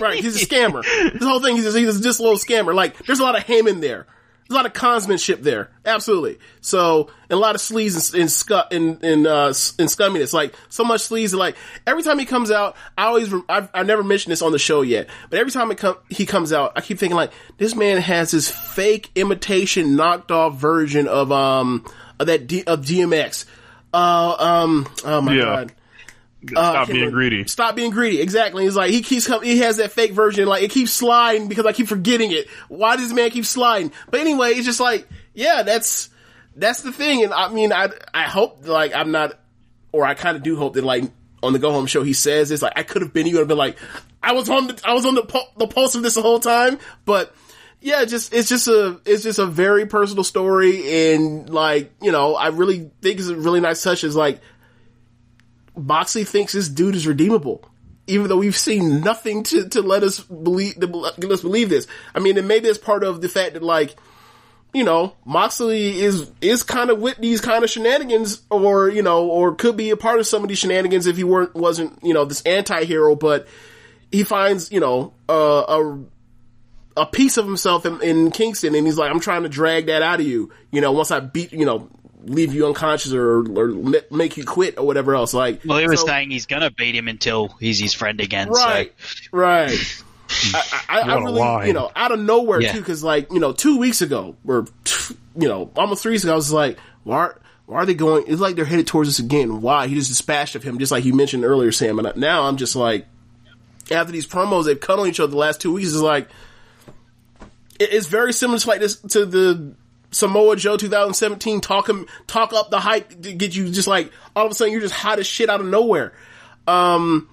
right, he's a scammer. this whole thing, he's, he's just a little scammer. Like, there's a lot of him in there. A lot of consmanship there. Absolutely. So, and a lot of sleaze and, and, scu- and, and, uh, and scumminess. Like, so much sleaze. and, Like, every time he comes out, I always, rem- I've, I've never mentioned this on the show yet, but every time it come, he comes out, I keep thinking like, this man has this fake imitation knocked off version of, um, of that, D, of DMX. Uh, um, oh my Yeah. god. Uh, stop can't being greedy. Stop being greedy. Exactly. He's like he keeps coming. He has that fake version. Like it keeps sliding because I keep forgetting it. Why does this man keep sliding? But anyway, it's just like yeah, that's that's the thing. And I mean, I I hope like I'm not, or I kind of do hope that like on the go home show he says this. Like I could have been you and been like I was on the I was on the the pulse of this the whole time. But yeah, just it's just a it's just a very personal story, and like you know, I really think it's a really nice touch. Is like Moxley thinks this dude is redeemable, even though we've seen nothing to to let us believe let us believe this. I mean, and maybe it's part of the fact that like you know Moxley is is kind of with these kind of shenanigans, or you know, or could be a part of some of these shenanigans if he weren't wasn't you know this anti-hero, but he finds you know uh, a a piece of himself in, in Kingston, and he's like, I'm trying to drag that out of you. You know, once I beat, you know, leave you unconscious or, or ma- make you quit or whatever else. Like, Well, he was so- saying he's gonna beat him until he's his friend again. right, right. I, I, I really, line. you know, out of nowhere Yeah. too, because like, you know, two weeks ago, or you know, almost three weeks ago, I was like, why? Are, why are they going? It's like they're headed towards us again. Why? He just dispatched of him, just like you mentioned earlier, Sam. And now I'm just like, after these promos they've cut on each other the last two weeks, is like, it's very similar to like this to the Samoa Joe 2017 talk him talk up the hype to get you just like all of a sudden you're just hot as shit out of nowhere. Um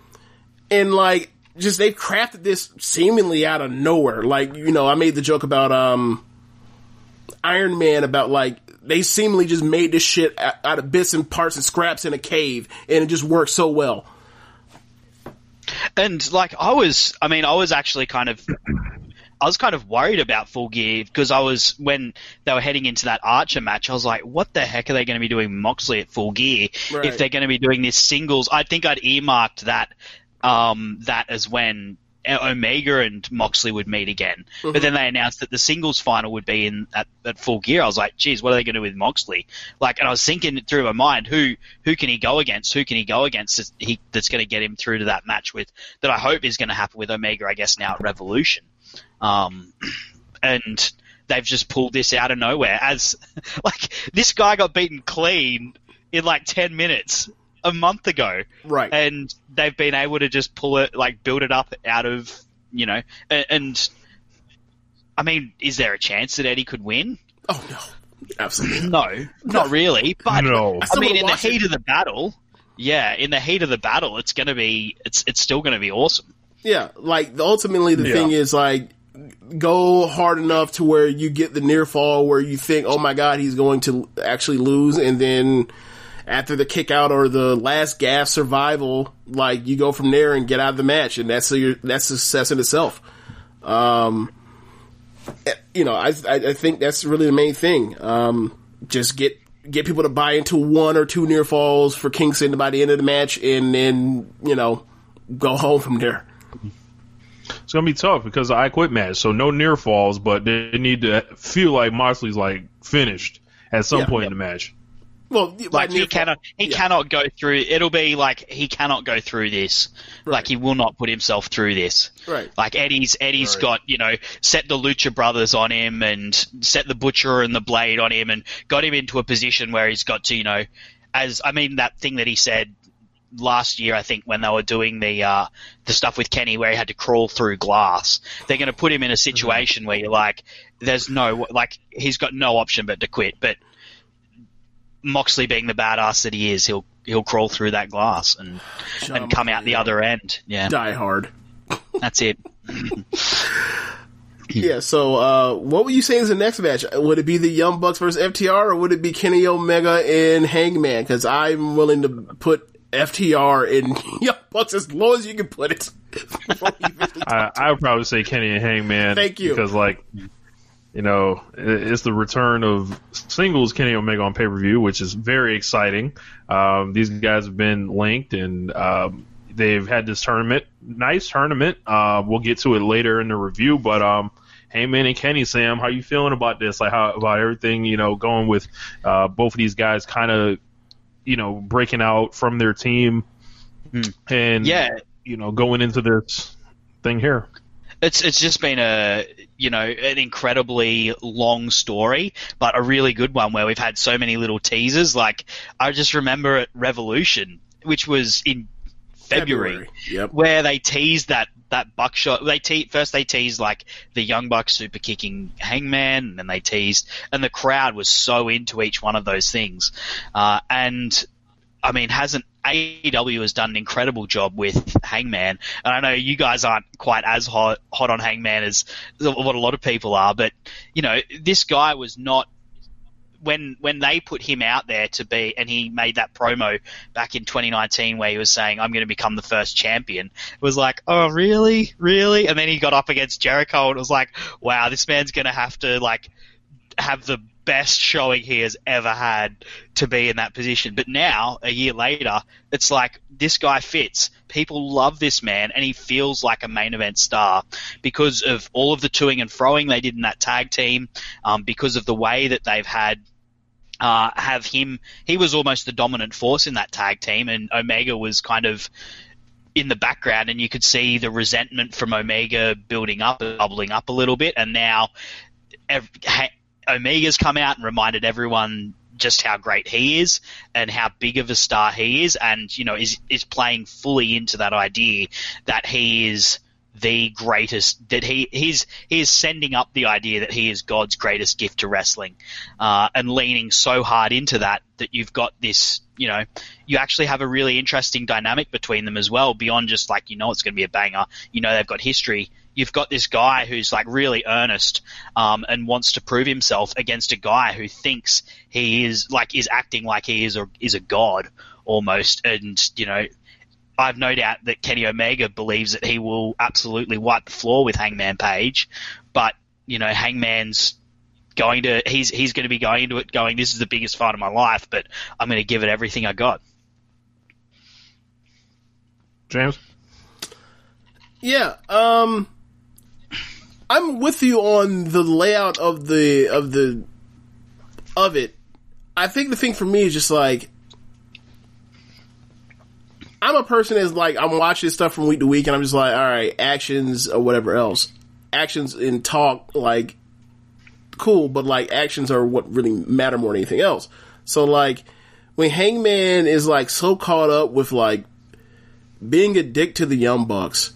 and like just they've crafted this seemingly out of nowhere. Like, you know, I made the joke about um Iron Man about like they seemingly just made this shit out of bits and parts and scraps in a cave and it just worked so well. And like I was, I mean, I was actually kind of, I was kind of worried about Full Gear because I was when they were heading into that Archer match. I was like, what the heck are they going to be doing Moxley at Full Gear Right. if they're going to be doing this singles? I think I'd earmarked that, um, that as when Omega and Moxley would meet again. But then they announced that the singles final would be in at, at Full Gear. I was like, geez, what are they going to do with Moxley? Like, and I was thinking through my mind, who who can he go against? Who can he go against that's, he, that's going to get him through to that match with that I hope is going to happen with Omega, I guess now at Revolution. Um, and they've just pulled this out of nowhere as like this guy got beaten clean in like 10 minutes a month ago Right. and they've been able to just pull it like build it up out of you know and, and i mean is there a chance that eddie could win oh no. Absolutely. no not really but No. i still mean in the watch it. heat of the battle yeah in the heat of the battle it's going to be it's it's still going to be awesome Yeah, like ultimately the Yeah. thing is like go hard enough to where you get the near fall where you think, oh my god, he's going to actually lose, and then after the kick out or the last gasp survival, like you go from there and get out of the match, and that's a, that's success in itself. Um, eh, you know, I, I I think that's really the main thing. Um, just get get people to buy into one or two near falls for Kingston by the end of the match, and then you know go home from there. It's gonna be tough because of I quit match, so no near falls, but they need to feel like Moxley's like finished at some Yeah. point in the match. Well, like he cannot he yeah. cannot go through it'll be like he cannot go through this like he will not put himself through this Right. like eddie's eddie's Right. got you know set the lucha brothers on him and set the butcher and the blade on him and got him into a position where he's got to you know as i mean that thing that he said last year i think when they were doing the uh the stuff with kenny where he had to crawl through glass they're going to put him in a situation where you're like there's no like he's got no option but to quit but Moxley being the badass that he is, he'll he'll crawl through that glass and and come out the other end. Yeah, Die hard. that's it. Yeah. So, uh, what would you say is the next match? Would it be the Young Bucks versus FTR, or would it be Kenny Omega and Hangman? Because I'm willing to put FTR in Young Bucks as low as you can put it. I, I would probably say Kenny and Hangman. Thank you. Because like, you know, it's the return of singles Kenny Omega on pay per view, which is very exciting. Um, these guys have been linked and um, they've had this tournament, nice tournament. Uh, we'll get to it later in the review, but um, Hangman and Kenny, Sam, how you feeling about this? Like how about everything? You know, going with uh, both of these guys, kind of, you know, breaking out from their team, hmm. and Yeah. you know, going into this thing here. It's it's just been a you know an incredibly long story, but a really good one where we've had so many little teasers. Like I just remember at Revolution, which was in February, Yep. where they teased that that buckshot. They te- first they teased like the Young Bucks super kicking Hangman, and then they teased, and the crowd was so into each one of those things. Uh, and I mean, hasn't AEW has done an incredible job with Hangman, and I know you guys aren't quite as hot hot on Hangman as what a lot of people are, but you know this guy was not when when they put him out there to be, and he made that promo back in 2019 where he was saying, "I'm going to become the first champion." It was like, "Oh, really, really?" And then he got up against Jericho, and it was like, "Wow, this man's going to have to like have the best showing he has ever had to be in that position." But now, a year later, it's like this guy fits. People love this man, and he feels like a main event star because of all of the toing and froing they did in that tag team, um, because of the way that they've had uh, have him. He was almost the dominant force in that tag team, and Omega was kind of in the background, and you could see the resentment from Omega building up, bubbling up a little bit, and now Omega's come out and reminded everyone just how great he is and how big of a star he is, and you know is is playing fully into that idea that he is the greatest that he he's he is sending up the idea that he is God's greatest gift to wrestling, uh, and leaning so hard into that that you've got this you know you actually have a really interesting dynamic between them as well beyond just like you know it's going to be a banger you know they've got history. You've got this guy who's like really earnest um, and wants to prove himself against a guy who thinks he is like is acting like he is a is a god almost and you know I've no doubt that Kenny Omega believes that he will absolutely wipe the floor with Hangman Page, but you know Hangman's going to he's he's going to be going into it going this is the biggest fight of my life, but I'm going to give it everything I got. James. Yeah, um, I'm with you on the layout of the of the of it. I think the thing for me is just like I'm a person that's like I'm watching stuff from week to week, and I'm just like, all right, actions or whatever else, actions in talk, like cool, but like actions are what really matter more than anything else. So like when Hangman is like so caught up with like being a dick to the Young Bucks,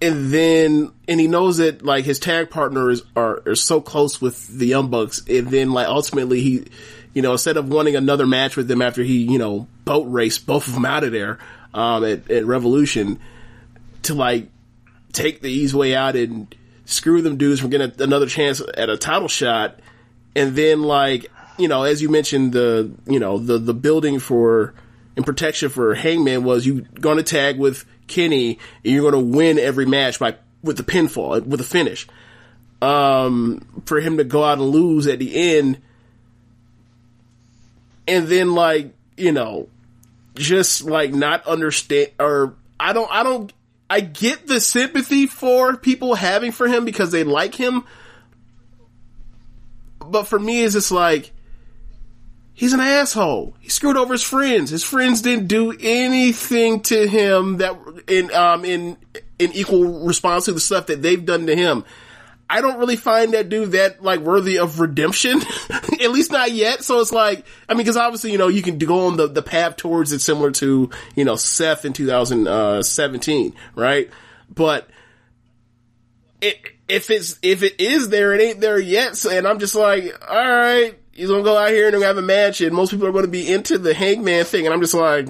and then and he knows that like his tag partners are, are so close with the Young Bucks, and then like ultimately he you know, instead of wanting another match with them after he, you know, boat raced both of them out of there um, at, at Revolution, to like take the easy way out and screw them dudes from getting a, another chance at a title shot, and then like you know, as you mentioned, the you know the the building for and protection for Hangman was you going to tag with Kenny and you're going to win every match by with the pinfall with a finish. Um, for him to go out and lose at the end and then like you know just like not understand or I don't I don't I get the sympathy for people having for him because they like him. But for me it's just like he's an asshole. He screwed over his friends. His friends didn't do anything to him that in um in in equal response to the stuff that they've done to him I don't really find that dude that like worthy of redemption, at least not yet. So it's like, I mean, because obviously you know you can go on the the path towards it, similar to you know Seth in 2017, uh, right? But it, if it's if it is there, it ain't there yet. So, and I'm just like, all right, he's gonna go out here and have a match, and most people are to be into the Hangman thing, and I'm just like,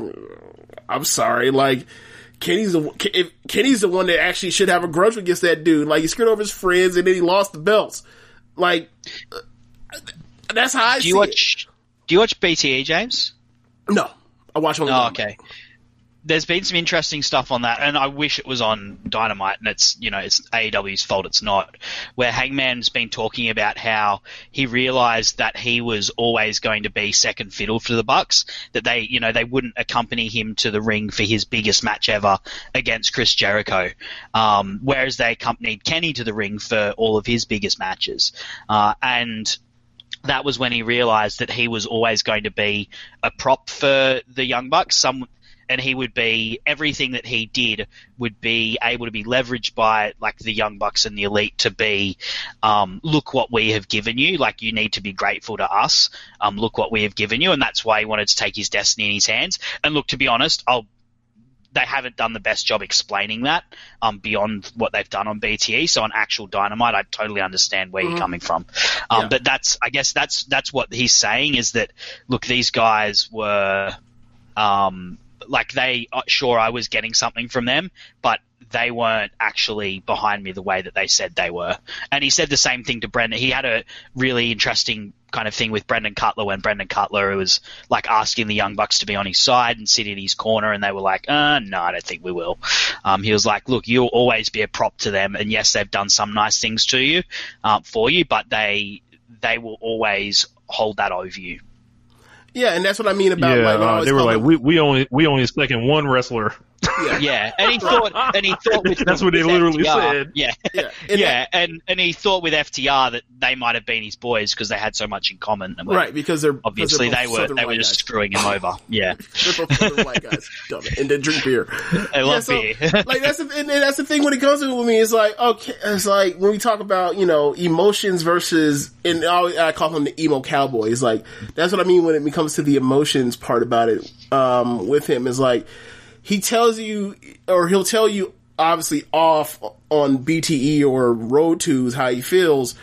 I'm sorry, like Kenny's the Kenny's the one that actually should have a grudge against that dude. Like he screwed over his friends and then he lost the belts. Like that's how I do you watch. It. Do you watch BTE, James? No, I watch on. Oh, okay there's been some interesting stuff on that, and I wish it was on Dynamite, and it's you know it's AEW's fault it's not. Where Hangman's been talking about how he realized that he was always going to be second fiddle for the Bucks, that they you know they wouldn't accompany him to the ring for his biggest match ever against Chris Jericho, um, whereas they accompanied Kenny to the ring for all of his biggest matches, uh, and that was when he realized that he was always going to be a prop for the Young Bucks. Some and he would be everything that he did would be able to be leveraged by like the young bucks and the elite to be um, look what we have given you like you need to be grateful to us um, look what we have given you and that's why he wanted to take his destiny in his hands and look to be honest I'll they haven't done the best job explaining that um, beyond what they've done on BTE. So on actual Dynamite, I totally understand where mm-hmm. you're coming from. Um, yeah. But that's, I guess that's that's what he's saying is that look, these guys were Um, like they, uh, sure, I was getting something from them, but they weren't actually behind me the way that they said they were. And he said the same thing to Brandon. He had a really interesting kind of thing with Brandon Cutler when Brandon Cutler was like asking the Young Bucks to be on his side and sit in his corner, and they were like, uh, no, I don't think we will. Um, he was like, look, you'll always be a prop to them, and yes, they've done some nice things to you, um, for you, but they they will always hold that over you. Yeah, and that's what I mean about yeah, like uh, they were like, we, we only we only second one wrestler. Yeah, and he thought, and he thought with That's what they with literally FTR said. Yeah, Yeah, yeah, and and and he thought with FTR that they might have been his boys because they had so much in common. And right because they're obviously because they they're were they were just guys. screwing him over. Yeah, They're both Southern white guys, dumb it, and then drink beer. they love so, beer. like that's the, and that's the thing when it comes to it with me. It's like okay, it's like when we talk about you know emotions versus and I, I call him the emo cowboy. It's like that's what I mean when it comes to the emotions part about it. Um, with him is like he tells you or he'll tell you obviously off on BTE or Road Twos how he feels.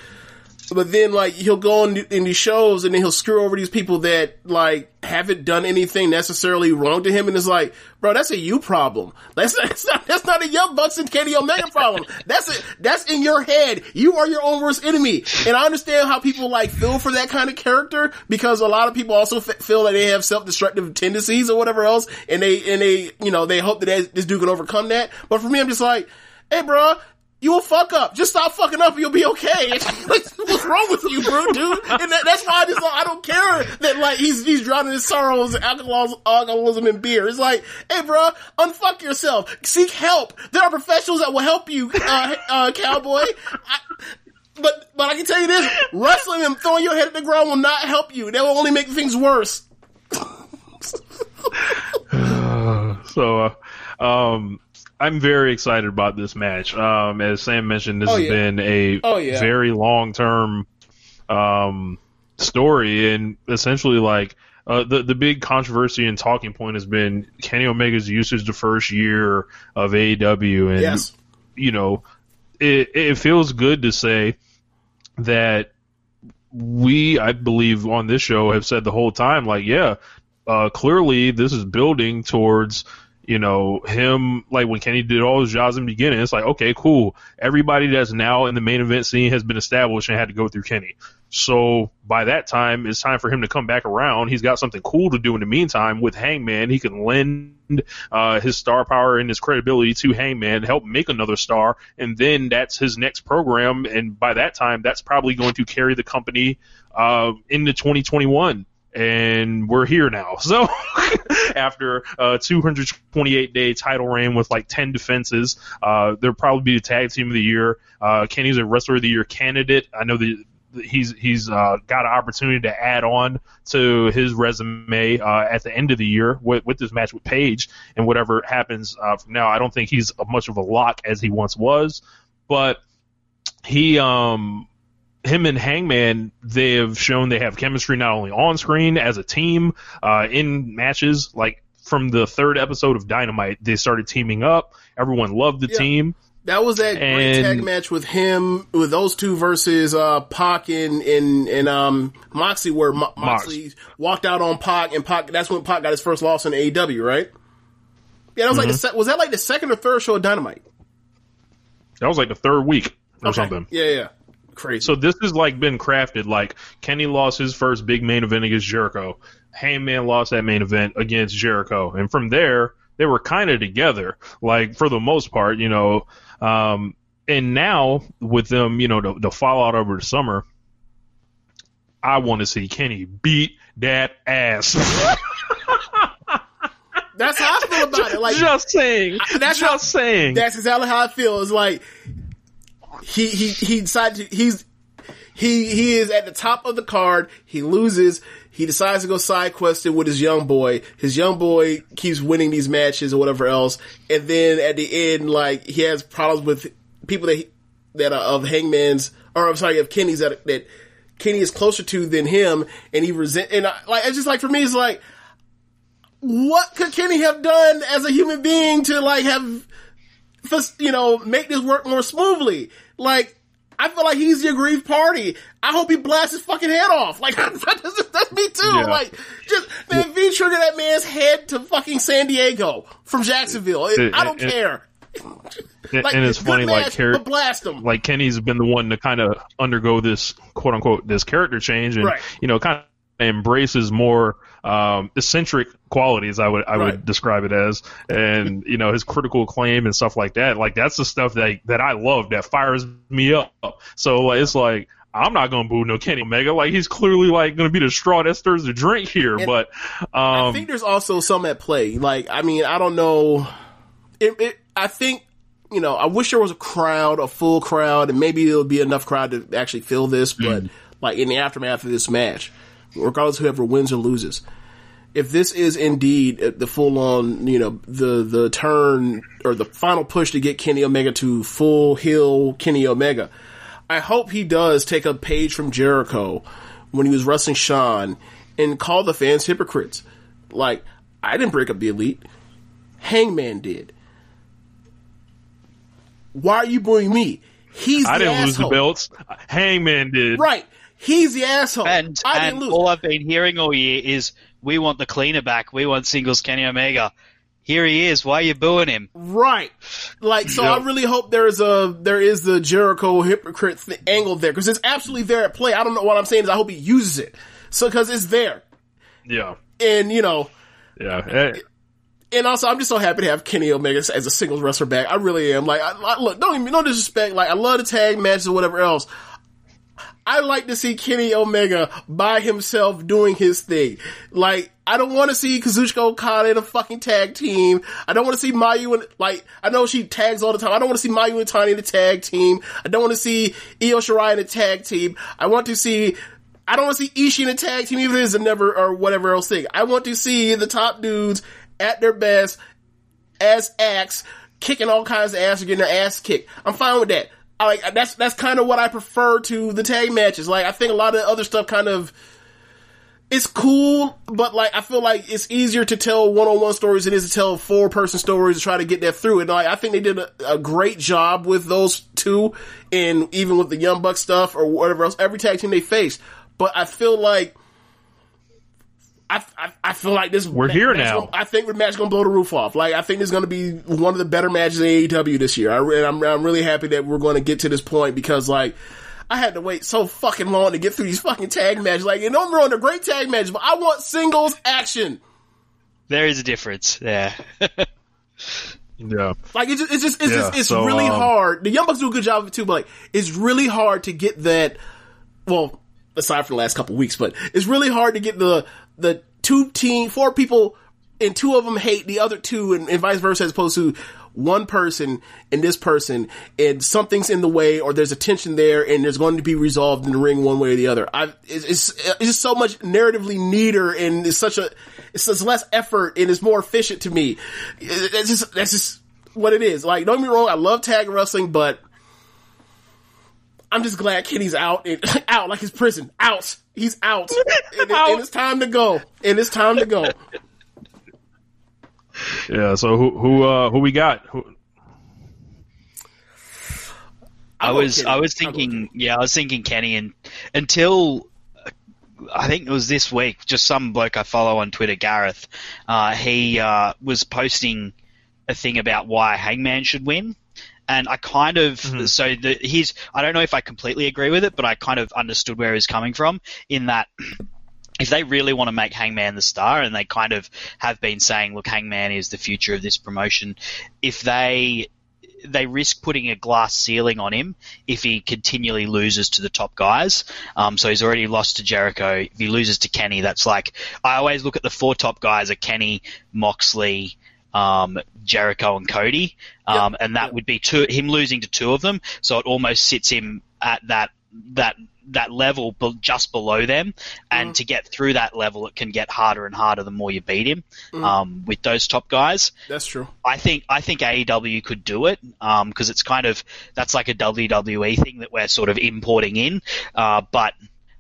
But then, like, he'll go in, in these shows and then he'll screw over these people that, like, haven't done anything necessarily wrong to him. And it's like, bro, that's a you problem. That's, that's not, that's not a Young Bucks and Kenny Omega problem. That's it. That's in your head. You are your own worst enemy. And I understand how people, like, feel for that kind of character because a lot of people also f- feel that they have self-destructive tendencies or whatever else. And they, and they, you know, they hope that this dude can overcome that. But for me, I'm just like, hey, bro, you will fuck up. Just stop fucking up and you'll be okay. Like, What's wrong with you, bro, dude? And that, that's why I just, I don't care that like he's, he's drowning his sorrows, alcoholism, alcoholism and beer. It's like, hey, bro, unfuck yourself. Seek help. There are professionals that will help you, uh, uh, cowboy. I, but, but I can tell you this, wrestling and throwing your head at the ground will not help you. That will only make things worse. So, uh, um, I'm very excited about this match. Um, as Sam mentioned, this Oh, has yeah. been a Oh, yeah. very long term, um, story and essentially like, uh, the, the big controversy and talking point has been Kenny Omega's usage the first year of AEW and, Yes. you know, it, it feels good to say that we, I believe, on this show have said the whole time, like, yeah, uh, clearly this is building towards, you know, him, like when Kenny did all his jobs in the beginning, it's like, okay, cool. Everybody that's now in the main event scene has been established and had to go through Kenny. So by that time, it's time for him to come back around. He's got something cool to do in the meantime with Hangman. He can lend uh, his star power and his credibility to Hangman, help make another star, and then that's his next program. And by that time, that's probably going to carry the company uh, into 2021 and we're here now. So after a 228 day title reign with like 10 defenses, uh, there'll probably be a tag team of the year. Uh, Kenny's a wrestler of the year candidate. I know that he's he's uh, got an opportunity to add on to his resume uh, at the end of the year with, with this match with Page and whatever happens uh, from now. I don't think he's much of a lock as he once was, but he um him and Hangman, they have shown they have chemistry not only on screen as a team, uh, in matches. Like from the third episode of Dynamite, they started teaming up. Everyone loved the Yeah. team. That was that great tag match with him, with those two versus, uh, Pac and, and, and, um, Moxley, where Mo- Moxley walked out on Pac and Pac, that's when Pac got his first loss in AEW, right? Yeah, that was like the, Mm-hmm. was that like the second or third show of Dynamite? That was like the third week or Okay. something. Yeah, yeah. Crazy. So this has like been crafted. Like Kenny lost his first big main event against Jericho. Hangman lost that main event against Jericho, and from there they were kind of together. Like for the most part, you know. Um, and now with them, you know, the, the fallout over the summer, I want to see Kenny beat that ass. that's how I feel about it. Like, just saying. that's just how- saying. That's exactly how I feel. It's like he he he decided to, he's he he is at the top of the card. He loses. He decides to go side questing with his young boy. His young boy keeps winning these matches or whatever else, and then at the end, like he has problems with people that he, that are of Hangman's or I'm sorry of Kenny's that that Kenny is closer to than him, and he resent and I, like it's just like for me, it's like what could Kenny have done as a human being to like have you know, make this work more smoothly. Like, I feel like he's the aggrieved party. I hope he blasts his fucking head off. Like, that's, that's me too. Yeah. Like, just, man, V Trigger, that man's head to fucking San Diego from Jacksonville. It- I don't it- care. And, Like, and it's funny, like match, char- but blast him. like Kenny's been the one to kind of undergo this quote unquote this character change, and Right. you know, kind of embraces more um, eccentric qualities. I would I would describe it as, and you know, his critical acclaim and stuff like that. Like that's the stuff that that I love that fires me up. So like, it's like. I'm not gonna boo no Kenny Omega. Like he's clearly like gonna be the straw that stirs the drink here. And but I um, think there's also some at play. Like, I mean, I don't know. It, it, I think, you know, I wish there was a crowd, a full crowd, and maybe there'll be enough crowd to actually fill this, but like in the aftermath of this match, regardless of whoever wins or loses, if this is indeed the full on, you know, the, the turn or the final push to get Kenny Omega to full heel Kenny Omega, I hope he does take a page from Jericho when he was wrestling Sean and call the fans hypocrites. Like, I didn't break up the elite. Hangman did. Why are you booing me? He's the I didn't lose the belts. Hangman did. Right. He's the asshole. And, I and didn't lose. all I've been hearing all year is we want the cleaner back. We want singles Kenny Omega. Here he is. Why are you booing him? Right. Like, so Yep. I really hope there is a, there is the Jericho hypocrite th- angle there, cause it's absolutely there at play. I don't know what I'm saying is I hope he uses it. So, cause it's there. Yeah. And, you know, Yeah. Eh, and also I'm just so happy to have Kenny Omega as a singles wrestler back. I really am. Like, I, I, look, don't even, no disrespect. Like, I love the tag matches or whatever else. I like to see Kenny Omega by himself doing his thing. Like, I don't want to see Kazuchika Okada in a fucking tag team. I don't want to see Mayu and, like, I know she tags all the time. I don't want to see Mayu Iwatani in the tag team. I don't want to see Io Shirai in the tag team. I want to see I don't want to see Ishii in a tag team, even if it's a never or whatever else thing. I want to see the top dudes at their best as acts, kicking all kinds of ass or getting their ass kicked. I'm fine with that. Like that's that's kind of what I prefer to the tag matches. Like I think a lot of the other stuff kind of it's cool, but like I feel like it's easier to tell one-on-one stories than it is to tell four-person stories to try to get that through. And like I think they did a, a great job with those two, and even with the Young Buck stuff or whatever else, every tag team they faced. But I feel like I, I, I feel like this. We're here match now. Gonna, I think the match gonna blow the roof off. Like I think this is gonna be one of the better matches in AEW this year. I, and I'm I'm really happy that we're going to get to this point because like. I had to wait so fucking long to get through these fucking tag matches. Like, and don't ruin the great tag matches, but I want singles action. There is a difference. Yeah. Yeah. Like it's just, it's just, it's, Yeah, just, it's so, really um, hard. The Young Bucks do a good job of it too, but like, it's really hard to get that. Well, aside from the last couple weeks, but it's really hard to get the the two team, four people, and two of them hate the other two, and, and vice versa, as opposed to one person and this person, and something's in the way, or there's a tension there, and there's going to be resolved in the ring one way or the other. I, it's, it's, it's just so much narratively neater, and it's such a, it's less effort, and it's more efficient to me. It's just, that's just what it is. Like, don't get me wrong, I love tag wrestling, but I'm just glad Kenny's out and out like his prison. Out. He's out. and, it- and it's time to go. And it's time to go. Yeah. So who who uh who we got? Who, I was Kenny. I was thinking yeah I was thinking Kenny and until uh, I think it was this week just some bloke I follow on Twitter Gareth uh, he uh, was posting a thing about why Hangman should win and I kind of so the, he's I don't know if I completely agree with it but I kind of understood where he's coming from in that if they really want to make Hangman the star, and they kind of have been saying, look, Hangman is the future of this promotion, if they they risk putting a glass ceiling on him if he continually loses to the top guys. Um, so he's already lost to Jericho. If he loses to Kenny, that's like I always look at the four top guys are Kenny, Moxley, um, Jericho, and Cody, um, and that would be two, him losing to two of them. So it almost sits him at that that that level just below them. And to get through that level it can get harder and harder the more you beat him um, with those top guys. That's true. I think I think AEW could do it because it's kind of that's like a WWE thing that we're sort of importing in, uh, but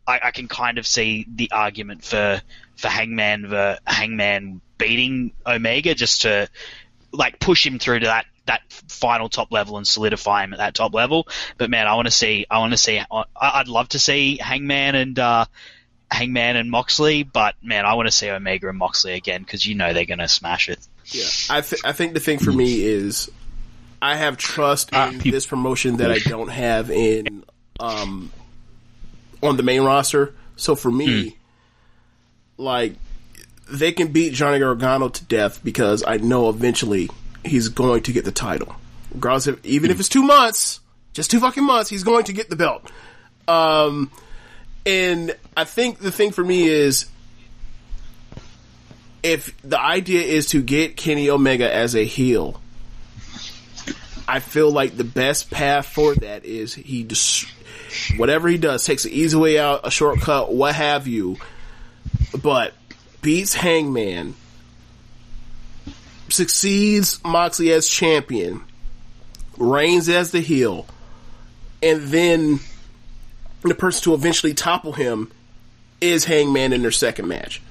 I, I can kind of see the argument for for Hangman for Hangman beating Omega just to like push him through to that that final top level and solidify him at that top level. But man, I want to see I want to see I- I'd love to see Hangman and uh, Hangman and Moxley, but man, I want to see Omega and Moxley again because you know they're going to smash it. Yeah, I th- I think the thing for me is I have trust in this promotion that I don't have in um on the main roster. So for me, like they can beat Johnny Gargano to death because I know eventually he's going to get the title. Regardless of even if it's two months, just two fucking months, he's going to get the belt. Um and I think the thing for me is if the idea is to get Kenny Omega as a heel, I feel like the best path for that is he just whatever he does takes an easy way out, a shortcut, what have you, but beats Hangman, succeeds Moxley as champion, reigns as the heel, and then the person to eventually topple him is Hangman in their second match.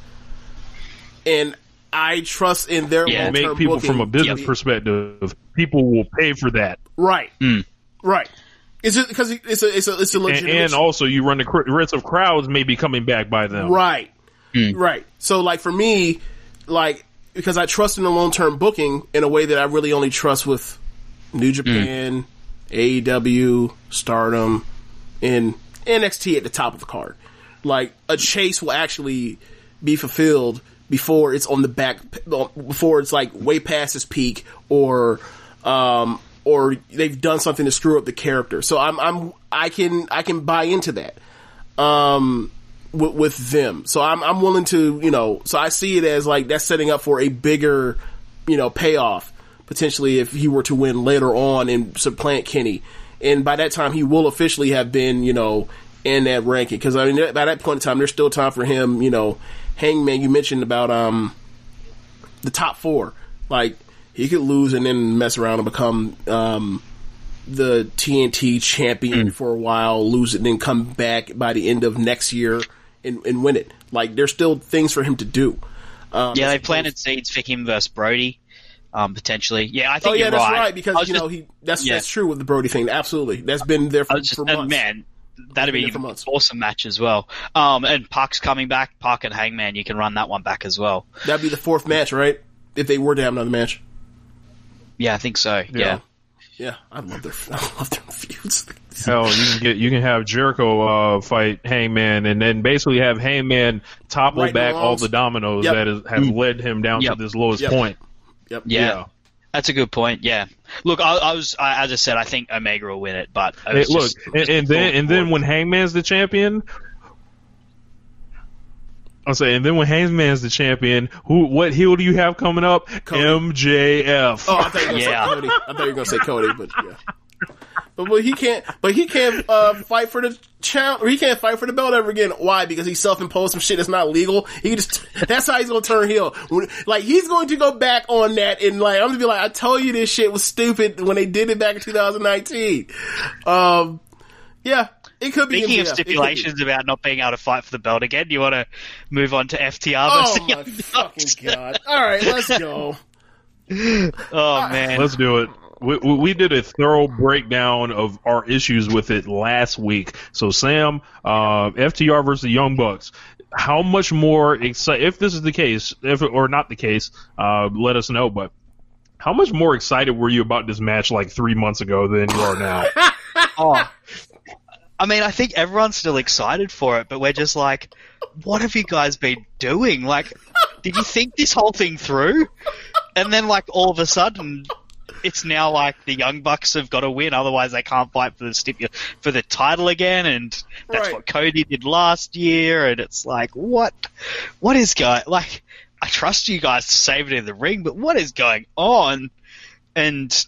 And I trust in their Yeah, long-term make people booking. from a business perspective, people will pay for that. Right. Hmm. Right. Is it because it's a it's a it's a And, legitimate and also, you run the cr- risk of crowds maybe coming back by them. Right. Right. So like for me, like because I trust in the long term booking in a way that I really only trust with New Japan, AEW, Stardom, and NXT at the top of the card. Like a chase will actually be fulfilled before it's on the back before it's like way past its peak or um or they've done something to screw up the character. So I'm I'm I can I can buy into that. Um with, with them. So I'm I'm willing to, you know, so I see it as like that's setting up for a bigger, you know, payoff potentially if he were to win later on and supplant Kenny. And by that time he will officially have been, you know, in that ranking cuz I mean by that point in time there's still time for him, you know, Hangman you mentioned about um the top 4. Like he could lose and then mess around and become um the TNT champion for a while, lose it, and then come back by the end of next year and, and win it. Like there's still things for him to do. Um, yeah, they planted seeds for him versus Brodie, um, potentially. Yeah, I think Oh yeah, you're that's right. right, because you just- know he that's yeah. that's true with the Brodie thing. Absolutely, that's been there for, just, for months. man, that'd be an awesome match as well. Um, and PAC's coming back. PAC and Hangman, you can run that one back as well. That'd be the fourth match, right? If they were to have another match. Yeah, I think so. Yeah. Yeah, I love their I love their feuds. Hell, you can get you can have Jericho uh, fight Hangman, and then basically have Hangman topple Right back along. all the dominoes Yep. that is, have led him down Yep. to this lowest Yep. point. Yep. Yeah. That's a good point. Yeah. Look, I, I was, I, as I said, I think Omega will win it, but I Hey, was look, and, and then and then when Hangman's the champion, I'll say, and then when Hangman's the champion, who what heel do you have coming up? MJF. Oh, I thought you were gonna Yeah. say Cody. I thought you were gonna say Cody, but yeah. But well, he can't. But he can't uh, fight for the challenge. Or he can't fight for the belt ever again. Why? Because he self-imposed some shit that's not legal. He just. That's how he's gonna turn heel. When, like he's going to go back on that and like I'm gonna be like, I told you this shit was stupid when they did it back in 2019. Um, yeah, it could be. Speaking of MJF. It be. stipulations about not being able to fight for the belt again, do you want to move on to FTR Oh versus my Young fucking Bucks? god! All right, let's go. Oh man, Let's do it. We, we, we did a thorough breakdown of our issues with it last week. So Sam, uh, FTR versus the Young Bucks. How much more excited? If this is the case, if or not the case, uh, let us know. But how much more excited were you about this match like three months ago than you are now? oh. I mean, I think everyone's still excited for it, but we're just like, what have you guys been doing? Like, did you think this whole thing through? And then, like, all of a sudden, it's now like the Young Bucks have got to win, otherwise they can't fight for the stipu- for the title again, and that's Right. what Cody did last year, and it's like, what, what is going? Like, I trust you guys to save it in the ring, but what is going on? And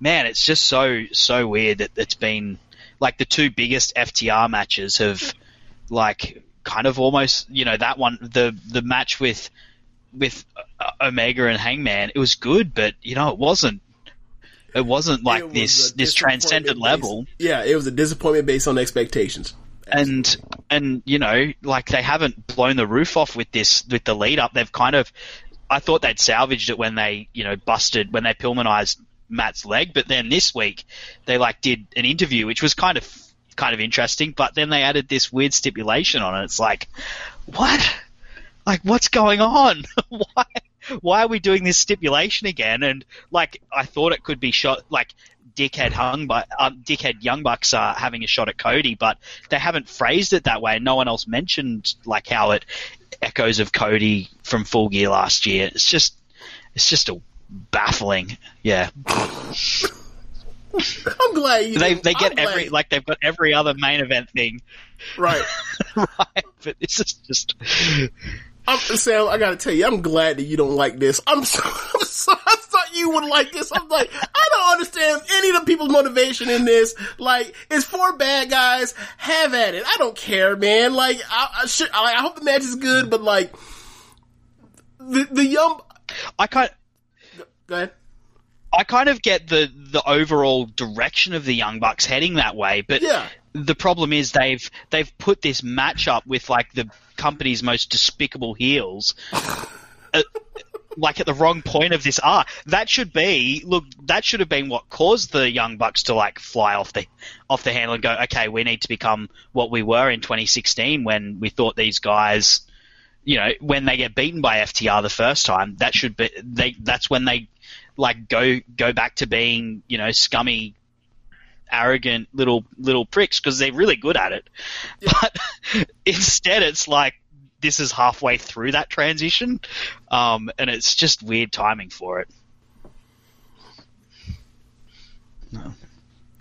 man, it's just so so weird that it's been like the two biggest FTR matches have like kind of almost you know that one the the match with with Omega and Hangman it was good but you know it wasn't it wasn't like It was this this transcendent based- level Yeah, it was a disappointment based on expectations. and and you know like they haven't blown the roof off with this with the lead up they've kind of I thought they'd salvaged it when they you know busted when they Pillmanized Matt's leg but then this week they like did an interview which was kind of kind of interesting. But then they added this weird stipulation on it. It's like, what? Like, what's going on? why? Why are we doing this stipulation again? And like, I thought it could be shot like dickhead hung, but um, dickhead young bucks are having a shot at Cody, but they haven't phrased it that way. No one else mentioned like how it echoes of Cody from Full Gear last year. It's just, it's just a baffling. Yeah, I'm glad you. they they get I'm glad- every like they've got every other main event thing right. right, but this is just I'm, Sam, I gotta tell you, I'm glad that you don't like this. I'm so, I'm so, I thought you would like this. I'm like, I don't understand any of the people's motivation in this. Like, it's four bad guys. Have at it. I don't care, man. Like, I, I should, I, I hope the match is good, but like, the, the young, I kind go ahead. I kind of get the the overall direction of the Young Bucks heading that way, but Yeah. The problem is they've they've put this matchup with like the company's most despicable heels. uh, like at the wrong point of this arc. That should be look. That should have been what caused the Young Bucks to like fly off the off the handle and go, okay, we need to become what we were in 2016 when we thought these guys, you know, when they get beaten by FTR the first time. That should be they. That's when they like go go back to being you know scummy arrogant little little pricks because they're really good at it. But instead it's like this is halfway through that transition um, and it's just weird timing for it.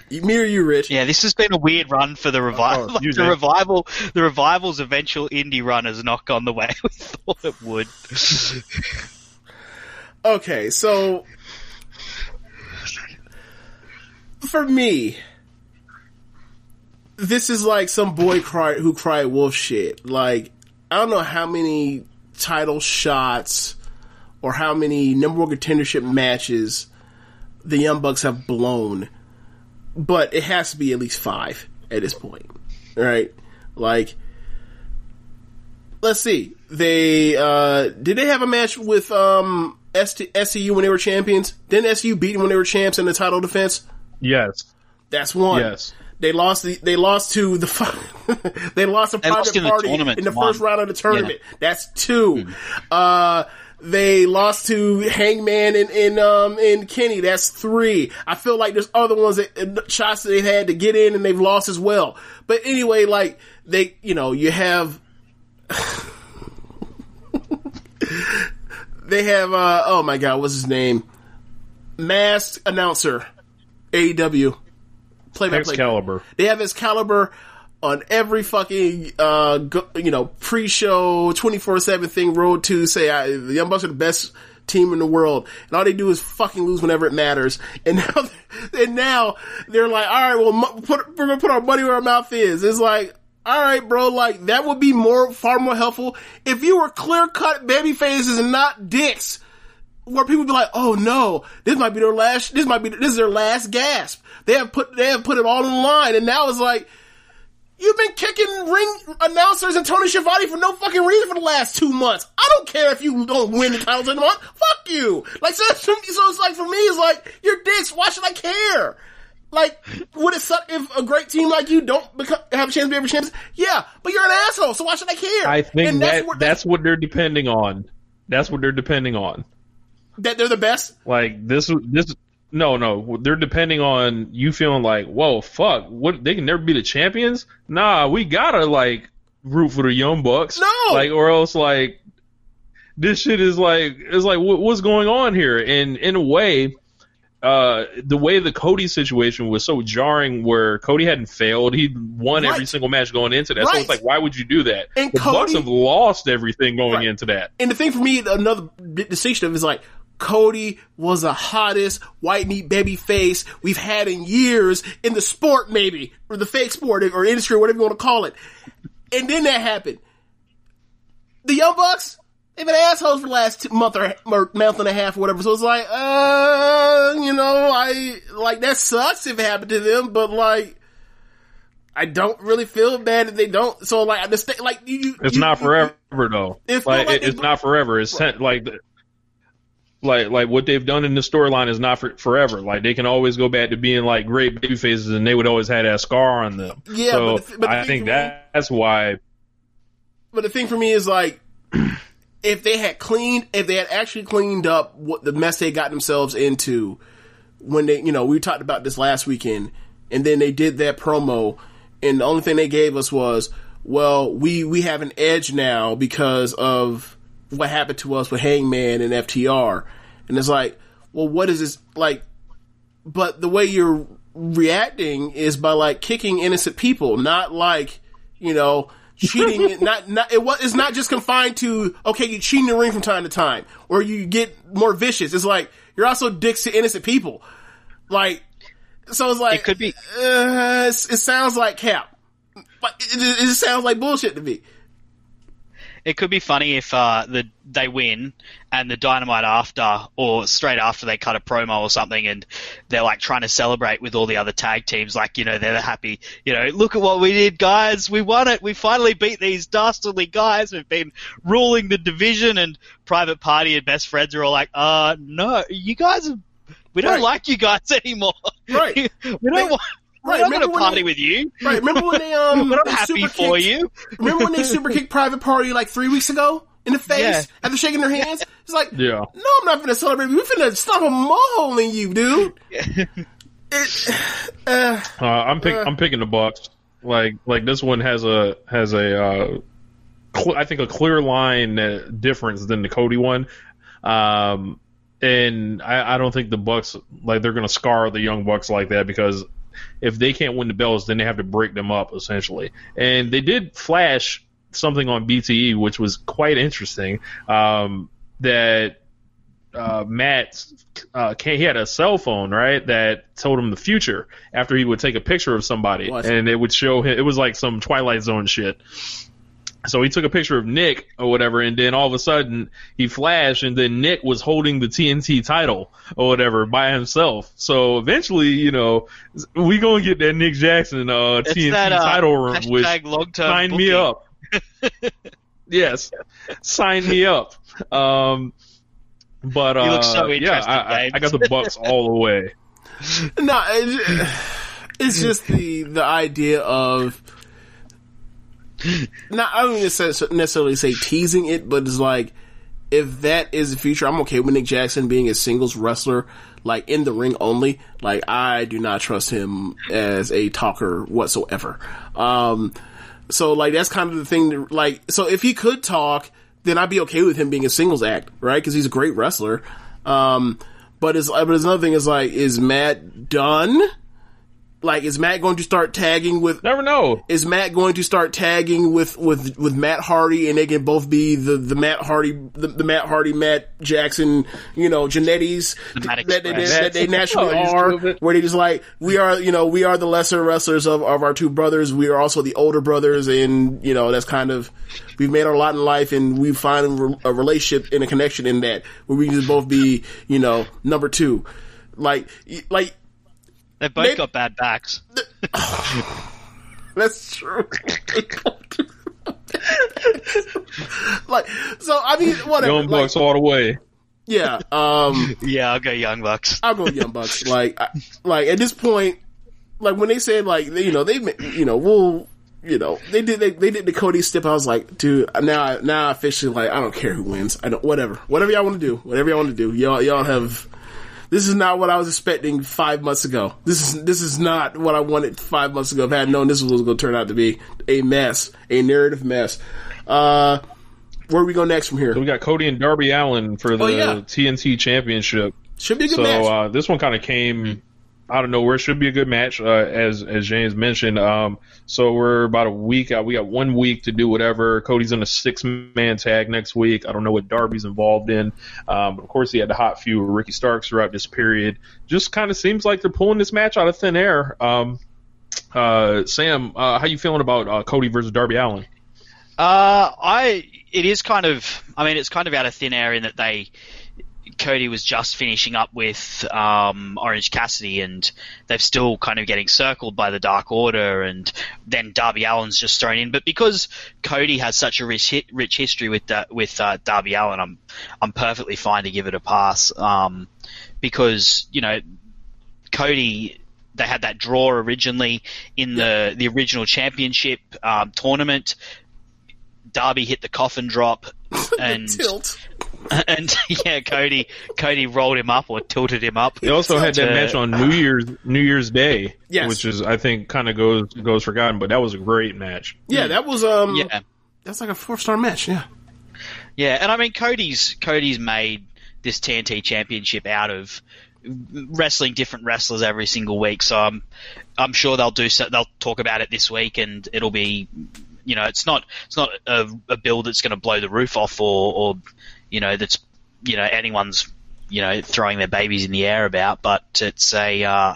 Me or you, Rich? yeah this has been a weird run for the revival Oh, you the revival the revival's eventual indie run has not gone the way. We thought it would. Okay, so for me, this is like some boy cry who cried wolf shit. Like I don't know how many title shots or how many number one contendership matches the Young Bucks have blown, but it has to be at least five at this point, right? Like let's see. They uh did they have a match with um SCU when they were champions? Didn't SCU beat them when they were champs in the title defense? Yes. That's one. Yes. They lost. The, they lost to the. they lost a They private lost in the party in the first round of the tournament. That's two. Uh, they lost to Hangman and, and um and Kenny. That's three. I feel like there's other ones that uh, shots that they've had to get in and they've lost as well. But anyway, like they, you know, you have. they have. uh Oh my God, what's his name? Masked announcer, AEW. Play by play. Excalibur. They have Excalibur on every fucking, uh, go, you know, pre-show 24-7 thing, Road to say, I, the Young Bucks are the best team in the world. And all they do is fucking lose whenever it matters. And now, and now they're like, all right, well, put, we're gonna put our money where our mouth is. It's like, all right, bro, like, that would be more, far more helpful if you were clear-cut baby faces and not dicks where people be like, "Oh no, this might be their last. This might be this is their last gasp." They have put they have put it all the line, and now it's like you've been kicking ring announcers and Tony Schiavone for no fucking reason for the last two months. I don't care if you don't win the titles in the month. Fuck you. Like so, so it's like for me, it's like you're dicks. Why should I care? Like, would it suck if a great team like you don't become, have a chance to be ever champions? Yeah, but you're an asshole, so why should I care? I think And that where- that's what they're depending on. That's what they're depending on. That they're the best. Like this, this. No, no, they're depending on you feeling like, whoa, fuck, what? They can never be the champions. Nah, we gotta like root for the young bucks. No! like or else like this shit is like it's like what, what's going on here? And in a way, uh, the way the Cody situation was so jarring, where Cody hadn't failed, he won every single match going into that. So it's like, why would you do that? And the Bucks have lost everything going Right. into that. And the thing for me, another distinction of is like, Cody was the hottest white meat baby face we've had in years in the sport, maybe, or the fake sport or industry, whatever you want to call it. And then that happened. The Young Bucks, they've been assholes for the last two, month or, or month and a half or whatever. So it's like, uh, you know, I, like, that sucks if it happened to them, but like, I don't really feel bad if they don't. So like, I like, you, It's you- not forever though. It's like, like it- it's not forever. It's ten, like the- like like what they've done in the storyline is not for forever. Like they can always go back to being like great baby faces, and they would always have that scar on them. Yeah, so but the but the I think for me- that, that's why. But the thing for me is like, if they had cleaned, if they had actually cleaned up what the mess they got themselves into when they, you know, we talked about this last weekend, and then they did that promo, and the only thing they gave us was, well, we we have an edge now because of what happened to us with Hangman and FTR, and it's like, well, what is this like? But the way you're reacting is by like kicking innocent people, not like you know cheating. not not it was it's not just confined to okay, you cheat in the ring from time to time, or you get more vicious. It's like you're also dicks to innocent people. Like so, it's like It could be- Uh, it sounds like cap, but it, it, it sounds like bullshit to me. It could be funny if uh, the they win and the dynamite after or straight after they cut a promo or something and they're like trying to celebrate with all the other tag teams like you know they're happy you know look at what we did guys we won it we finally beat these dastardly guys we've been ruling the division and private party and best friends are all like uh no you guys are we don't Right. like you guys anymore Right. we don't want right, we're not remember going to party they- with you Right? Remember when they um not they happy super for kicked- you Remember when they super kicked Private Party like three weeks ago in the face Yeah. after shaking their hands? It's like, Yeah. no, I'm not gonna celebrate. We're finna stop a mole in you, dude. it, uh, Uh, I'm pick, I'm picking the Bucks. Like like this one has a has a uh, cl- I think a clear line uh, difference than the Cody one. Um, and I, I don't think the Bucks like they're gonna scar the young Bucks like that because if they can't win the belts, then they have to break them up essentially. And they did flash something on BTE, which was quite interesting. Um, that uh, Matt uh, he had a cell phone right that told him the future after he would take a picture of somebody and it would show him it was like some Twilight Zone shit. So he took a picture of Nick or whatever, and then all of a sudden he flashed, and then Nick was holding the TNT title or whatever by himself. So eventually, you know, we gonna get that Nick Jackson uh, It's TNT that, uh, title run, which hashtag long-term sign me up. yes, sign me up. Um, but uh, You so yeah, I, I, I got the Bucks all the way. no, it's just the the idea of. Not, I don't necessarily say teasing it, but it's like if that is the future, I'm okay with Nick Jackson being a singles wrestler, like in the ring only. Like I do not trust him as a talker whatsoever. Um, so like that's kind of the thing. That, like so, if he could talk, then I'd be okay with him being a singles act, right? Because he's a great wrestler. Um, but it's but it's another thing is like, is Matt done? Like, is Matt going to start tagging with? Never know. Is Matt going to start tagging with with with Matt Hardy, and they can both be the the Matt Hardy the, the Matt Hardy Matt Jackson, you know, Genettis Matt that, they, Express. that they naturally Oh, are, where they just like we are, you know, we are the lesser wrestlers of of our two brothers. We are also the older brothers, and you know that's kind of we've made our lot in life, and we find a, a relationship and a connection in that where we can just both be, you know, number two, like like They both Maybe- got bad backs. That's true. like, so I mean, whatever. Young like, Bucks all the way. yeah. Um, Yeah, I'll go Young Bucks. I'll go Young Bucks. Like, I, like at this point, like when they said like you know they you know we'll you know they did they, they did the Cody step. I was like, dude, now I, now I officially like I don't care who wins. I don't whatever whatever y'all want to do. Whatever y'all want to do. Y'all y'all have. This is not what I was expecting five months ago. This is this is not what I wanted five months ago. If I had known this was going to turn out to be a mess, a narrative mess. Uh, where we go next from here? So we got Cody and Darby Allin for the Oh, yeah. TNT Championship. Should be a good so match. uh, this one kind of came out of nowhere. Should be a good match, uh, as as James mentioned. Um, so we're about a week out. We got one week to do whatever. Cody's in a six man tag next week. I don't know what Darby's involved in, um, but of course he had the hot feud with Ricky Starks throughout this period. Just kind of seems like they're pulling this match out of thin air. Um, uh, Sam, uh, how you feeling about uh, Cody versus Darby Allin? Uh, I it is kind of I mean it's kind of out of thin air in that they Cody was just finishing up with um, Orange Cassidy, and they've still kind of getting circled by the Dark Order, and then Darby Allin's just thrown in. But because Cody has such a rich hit, rich history with uh, with uh, Darby Allin, I'm I'm perfectly fine to give it a pass. Um, because you know Cody they had that draw originally in the the original championship um, tournament. Darby hit the coffin drop and Tilt. and yeah, Cody Cody rolled him up or tilted him up. They also had that match on New Year's New Year's Day, Yes. which is I think kind of goes goes forgotten, but that was a great match. Yeah, that was um. Yeah, That's like a four star match. Yeah. yeah, and I mean Cody's Cody's made this TNT Championship out of wrestling different wrestlers every single week. So I'm I'm sure they'll do so. They'll talk about it this week, and it'll be you know it's not it's not a, a build that's going to blow the roof off or or you know that's you know anyone's you know throwing their babies in the air about, but it's a uh,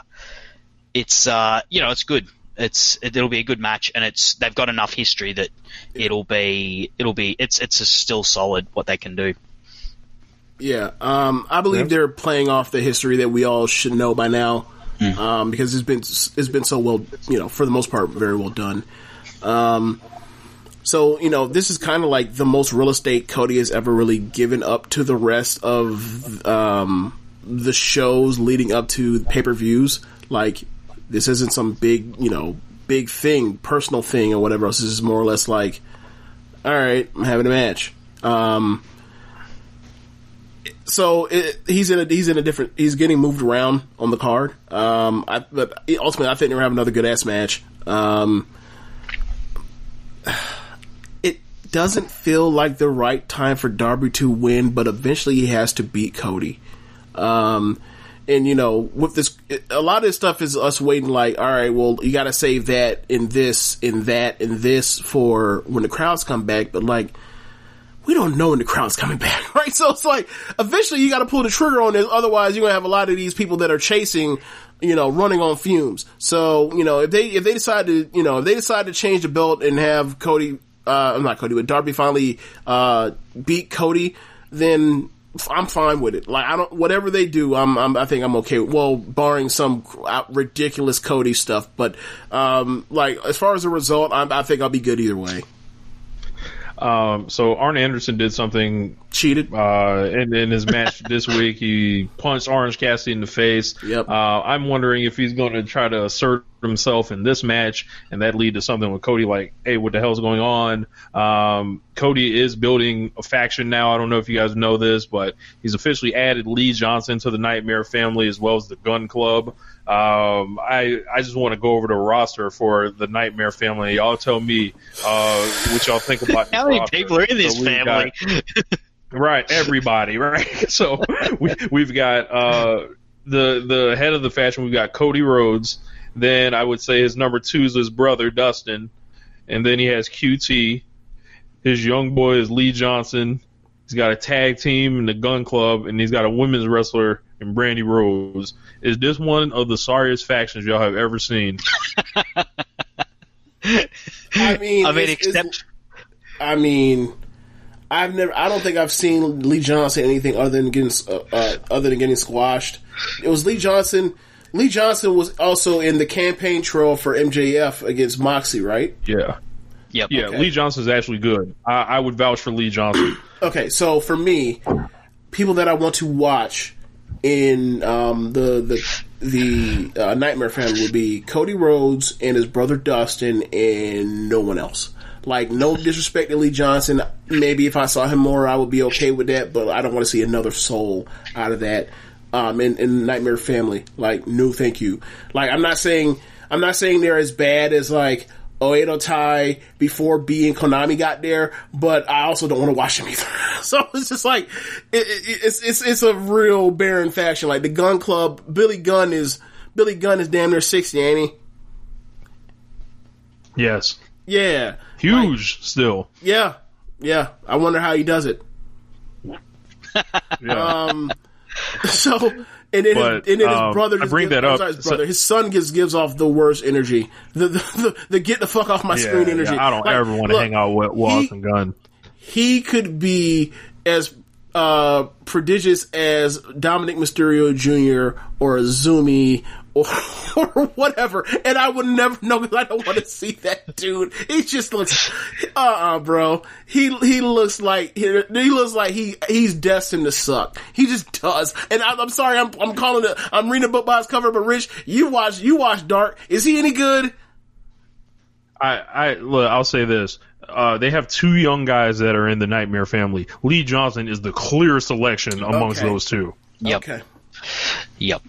it's uh, you know it's good. It's it'll be a good match, and it's they've got enough history that it'll be it'll be it's it's a still solid what they can do. Yeah, um, I believe they're playing off the history that we all should know by now, um, because it's been it's been so well, you know, for the most part, very well done. Um, so you know, this is kind of like the most real estate Cody has ever really given up to the rest of um, the shows leading up to pay per views. Like this isn't some big, you know, big thing, personal thing or whatever else. This is more or less like, all right, I'm having a match. Um, so it, he's in a he's in a different he's getting moved around on the card. Um, I, but ultimately, I think they're have another good ass match. Um, doesn't feel like the right time for Darby to win, but eventually he has to beat Cody. Um, and you know, with this, a lot of this stuff is us waiting. Like, all right, well, you got to save that in this, in that, in this for when the crowds come back. But like, we don't know when the crowd's coming back, right? So it's like, eventually you got to pull the trigger on this. Otherwise, you're gonna have a lot of these people that are chasing, you know, running on fumes. So you know, if they if they decide to, you know, if they decide to change the belt and have Cody, uh, I'm not Cody, but Darby finally uh, beat Cody, then I'm fine with it. Like I don't, whatever they do, I'm, I'm I think I'm okay. Well, barring some ridiculous Cody stuff, but um, like as far as the result, I'm, I think I'll be good either way. Um, so Arn Anderson did something Cheated. uh, in, in his match this week. He punched Orange Cassidy in the face. Yep. Uh, I'm wondering if he's going to try to assert himself in this match, and that lead to something with Cody. Like, hey, what the hell's going on? Um, Cody is building a faction now. I don't know if you guys know this, but he's officially added Lee Johnson to the Nightmare family as well as the Gun Club. Um, I I just want to go over the roster for the Nightmare family. Y'all tell me uh, what y'all think about. How many roster. people are in this So we've got- family? Right, everybody, right? So we we've got uh the the head of the faction, we've got Cody Rhodes, then I would say his number two is his brother Dustin, and then he has QT. His young boy is Lee Johnson. He's got a tag team in the Gun Club, and he's got a women's wrestler in Brandi Rhodes. Is this one of the sorriest factions y'all have ever seen? I mean, I mean, it's- it's- I mean, I've never. I don't think I've seen Lee Johnson anything other than getting uh, uh, other than getting squashed. It was Lee Johnson. Lee Johnson was also in the campaign trail for MJF against Moxie, right? Yeah, yep. yeah. Okay. Lee Johnson's actually good. I, I would vouch for Lee Johnson. Okay, so for me, people that I want to watch in um, the the the uh, Nightmare family would be Cody Rhodes and his brother Dustin, and no one else. Like no disrespect to Lee Johnson. Maybe if I saw him more, I would be okay with that. But I don't want to see another soul out of that. Um, in, in Nightmare Family, like no, thank you. Like I'm not saying I'm not saying they're as bad as like Oedo Tai before Bea and Konami got there, but I also don't want to watch them either. so it's just like it, it, it's it's it's a real barren faction. Like the Gun Club, Billy Gunn is Billy Gunn is damn near sixty, ain't he? yes, Yeah, huge still. yeah, yeah. I wonder how he does it. Yeah. Um, so and then, But, his, and then his um, brother. I bring gives- that up. sorry, his So- his son gives gives off the worst energy. The the, the, the get the fuck off my Yeah, screen energy. yeah, I don't Like, ever want to hang out with and Gunn. he could be as uh, prodigious as Dominik Mysterio Jr. or Zumi or, or whatever, and I would never know because I don't want to see that dude. He just looks, uh, uh bro. He he looks like he, he looks like he he's destined to suck. He just does. And I, I'm sorry, I'm I'm calling it. I'm reading a book by its cover, but Rich, you watch you watch Dark. Is he any good? I, I look. I'll say this. Uh, they have two young guys that are in the Nightmare family. Lee Johnson is the clear selection amongst Okay. those two. Yep. Okay. Yep.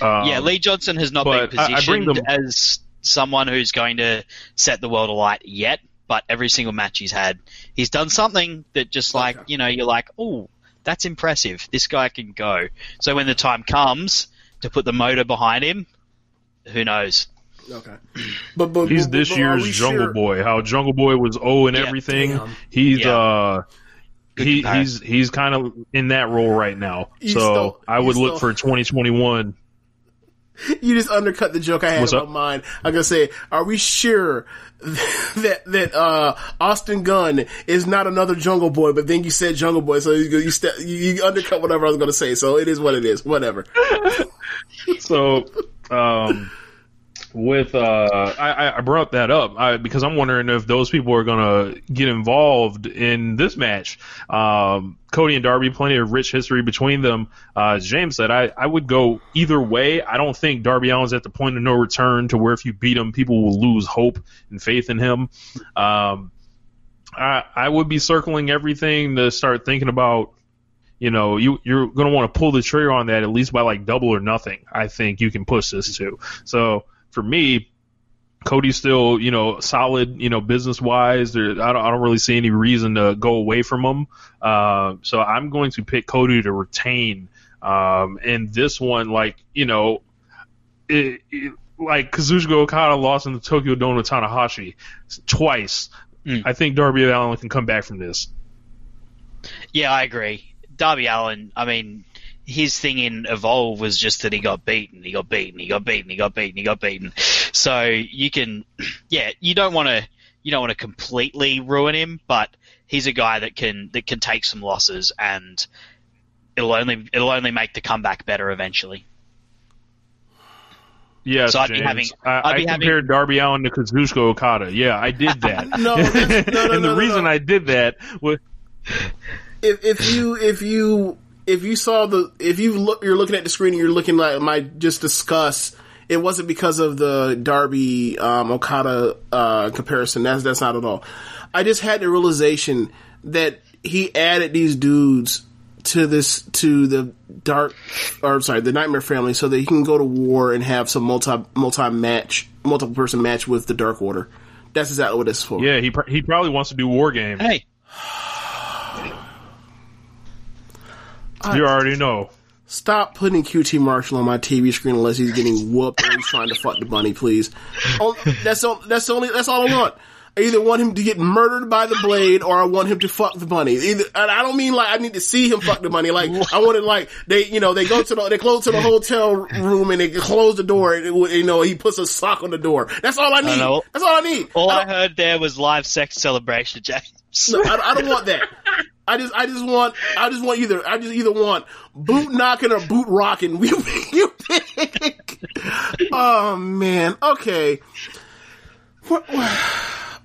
Um, yeah, Lee Johnson has not been but I- I bring positioned them- as someone who's going to set the world alight yet, but every single match he's had, he's done something that just like, you know, you're like, oh, that's impressive. This guy can go. So when the time comes to put the motor behind him, who knows? Okay. But but He's but- this but year's Jungle sure- Boy. How Jungle Boy was oh and Yeah, everything. damn. He's Yeah. uh he, he's he's kind of in that role right now. You so still- I would look still- for 2021. You just undercut the joke I had What's in up? my mind. I'm gonna say, are we sure that that uh, Austin Gunn is not another Jungle Boy? But then you said Jungle Boy, so you you, ste- you you undercut whatever I was gonna say. So it is what it is. Whatever. So um with uh I, I- brought that up I, because I'm wondering if those people are gonna get involved in this match. Um Cody and Darby, plenty of rich history between them. Uh, James said, I, I would go either way. I don't think Darby Allin's at the point of no return to where if you beat him, people will lose hope and faith in him. Um, I, I would be circling everything to start thinking about, you know, you, you're to want to pull the trigger on that at least by like double or nothing. I think you can push this to. So for me, Cody's still, you know, solid, you know, business wise. There, I don't, I don't really see any reason to go away from him. Uh, so I'm going to pick Cody to retain. Um, and this one, like, you know, it, it, like Kazuchika Okada lost in the Tokyo Dome to Tanahashi twice. Mm. I think Darby Allin can come back from this. Yeah, I agree. Darby Allin, I mean, his thing in Evolve was just that he got beaten, he got beaten, he got beaten, he got beaten, he got beaten. So you can, yeah, you don't want to, you don't want to completely ruin him, but he's a guy that can that can take some losses and it'll only it'll only make the comeback better eventually. Yes, So I'd be having- I, I'd I be having- compared Darby Allin to Kazuchika Okada. Yeah, I did that. No, no, no, and no, the no, reason no. I did that was If if you if you if you saw the if you look you're looking at the screen and you're looking like my just discuss. It wasn't because of the Darby um, Okada uh, comparison. That's that's not at all. I just had the realization that he added these dudes to this to the dark or I'm sorry the Nightmare family so that he can go to war and have some multi multi match multiple person match with the Dark Order. That's exactly what this is for. yeah, he pr- he probably wants to do War Game. Hey, You already know. Stop putting QT Marshall on my TV screen unless he's getting whooped or he's trying to fuck the bunny, please. Oh, that's all. That's the only. That's all I want. I either want him to get murdered by the blade, or I want him to fuck the bunny. Either, and I don't mean like I need to see him fuck the bunny. Like I want it like they, you know, they go to the, they close to the hotel room and they close the door, and it, you know, he puts a sock on the door. That's all I need. know. That's all I need. all I I heard there was live sex celebration, James. no, I, I don't want that. I just, I just want, I just want either, I just either want boot knocking or boot rocking. You, you pick. Oh man. Okay. What,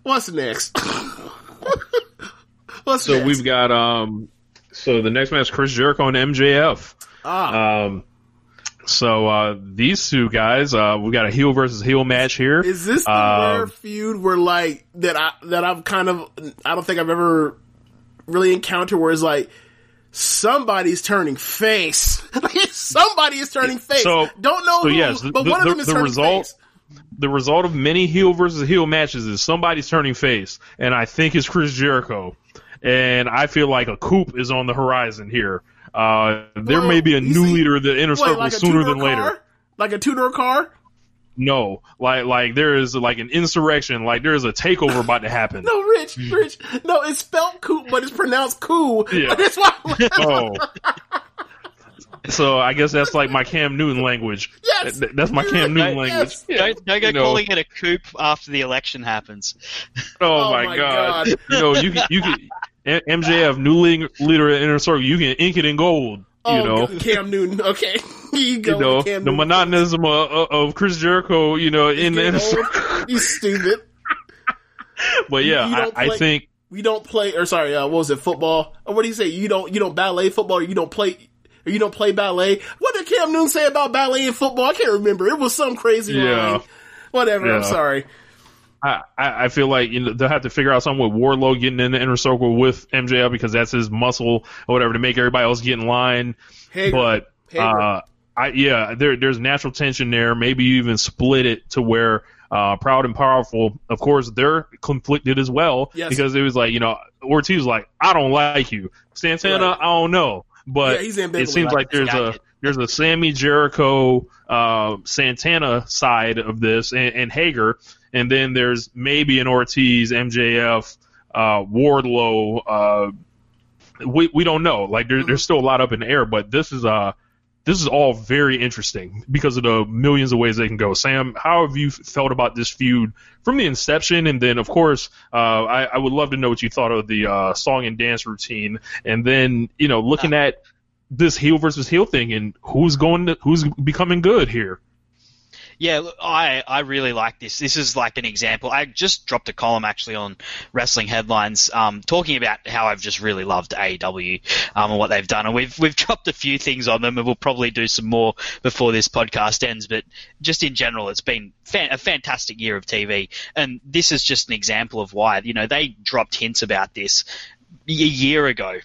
what's next? what's So next? we've got um. So the next match, Chris Jericho and MJF. ah, Um. So uh, these two guys, uh, we got a heel versus heel match here. is this the um, rare feud where like that I that I've kind of I don't think I've ever really encounter where it's like somebody's turning face. Somebody is turning face. So- don't know so who, yes, the- but one the- of them is the turning result- face. the result of many heel versus heel matches is somebody's turning face, and I think it's Chris Jericho. And I feel like a coup is on the horizon here. Uh, there Well, may be a new see- leader of the inner circle like sooner than later. Like a two door car? No, like like there is like an insurrection, like there is a takeover about to happen. No, Rich, hmm. Rich. No, it's spelled cool, but it's pronounced cool. Yeah. That's why. Oh. So I guess that's like my Cam Newton language. Yes. Th- That's my Cam Newton Yes. language. Yeah, Don't, don't go you know. calling it a coup after the election happens. Oh, Oh my, my god. God. You know, you can you can MJF, new leader, leader of Inner Circle, you can ink it in gold. Oh, you know, Cam Newton. Okay, you go. you know the monotonism of, of Chris Jericho. You know, in the You Inner. You stupid. But yeah, You I, I think We don't play, or sorry, uh, what was it? Football? Or what do you say? You don't, you don't ballet football. Or you don't play, or you don't play ballet. What did Cam Newton say about ballet and football? I can't remember. It was some crazy Yeah. line. Whatever. I'm sorry. I, I I feel like you know they'll have to figure out something with Wardlow getting in the inner circle with MJF because that's his muscle or whatever to make everybody else get in line. Hager. But Hager. uh, I yeah, there there's natural tension there. Maybe you even split it to where uh, proud and powerful. Of course, they're conflicted as well Yes. because it was like you know Ortiz was like I don't like you, Santana Right. I don't know, but Yeah, he's it seems about like there's guy. a there's a Sammy Jericho uh, Santana side of this and, and Hager, and then there's maybe an Ortiz MJF uh, Wardlow. Uh, we we don't know. Like there, there's still a lot up in the air, but this is uh this is all very interesting because of the millions of ways they can go. Sam, how have you felt about this feud from the inception? And then, of course, uh, I, I would love to know what you thought of the uh, song and dance routine. And then, you know, looking at this heel versus heel thing and who's going to, who's becoming good here. Yeah, I I really like this. This is like an example. I just dropped a column actually on wrestling headlines, um, talking about how I've just really loved AEW um, and what they've done. And we've we've dropped a few things on them, and we'll probably do some more before this podcast ends. But just in general, it's been fan- a fantastic year of TV, and this is just an example of why. You know, they dropped hints about this a year ago.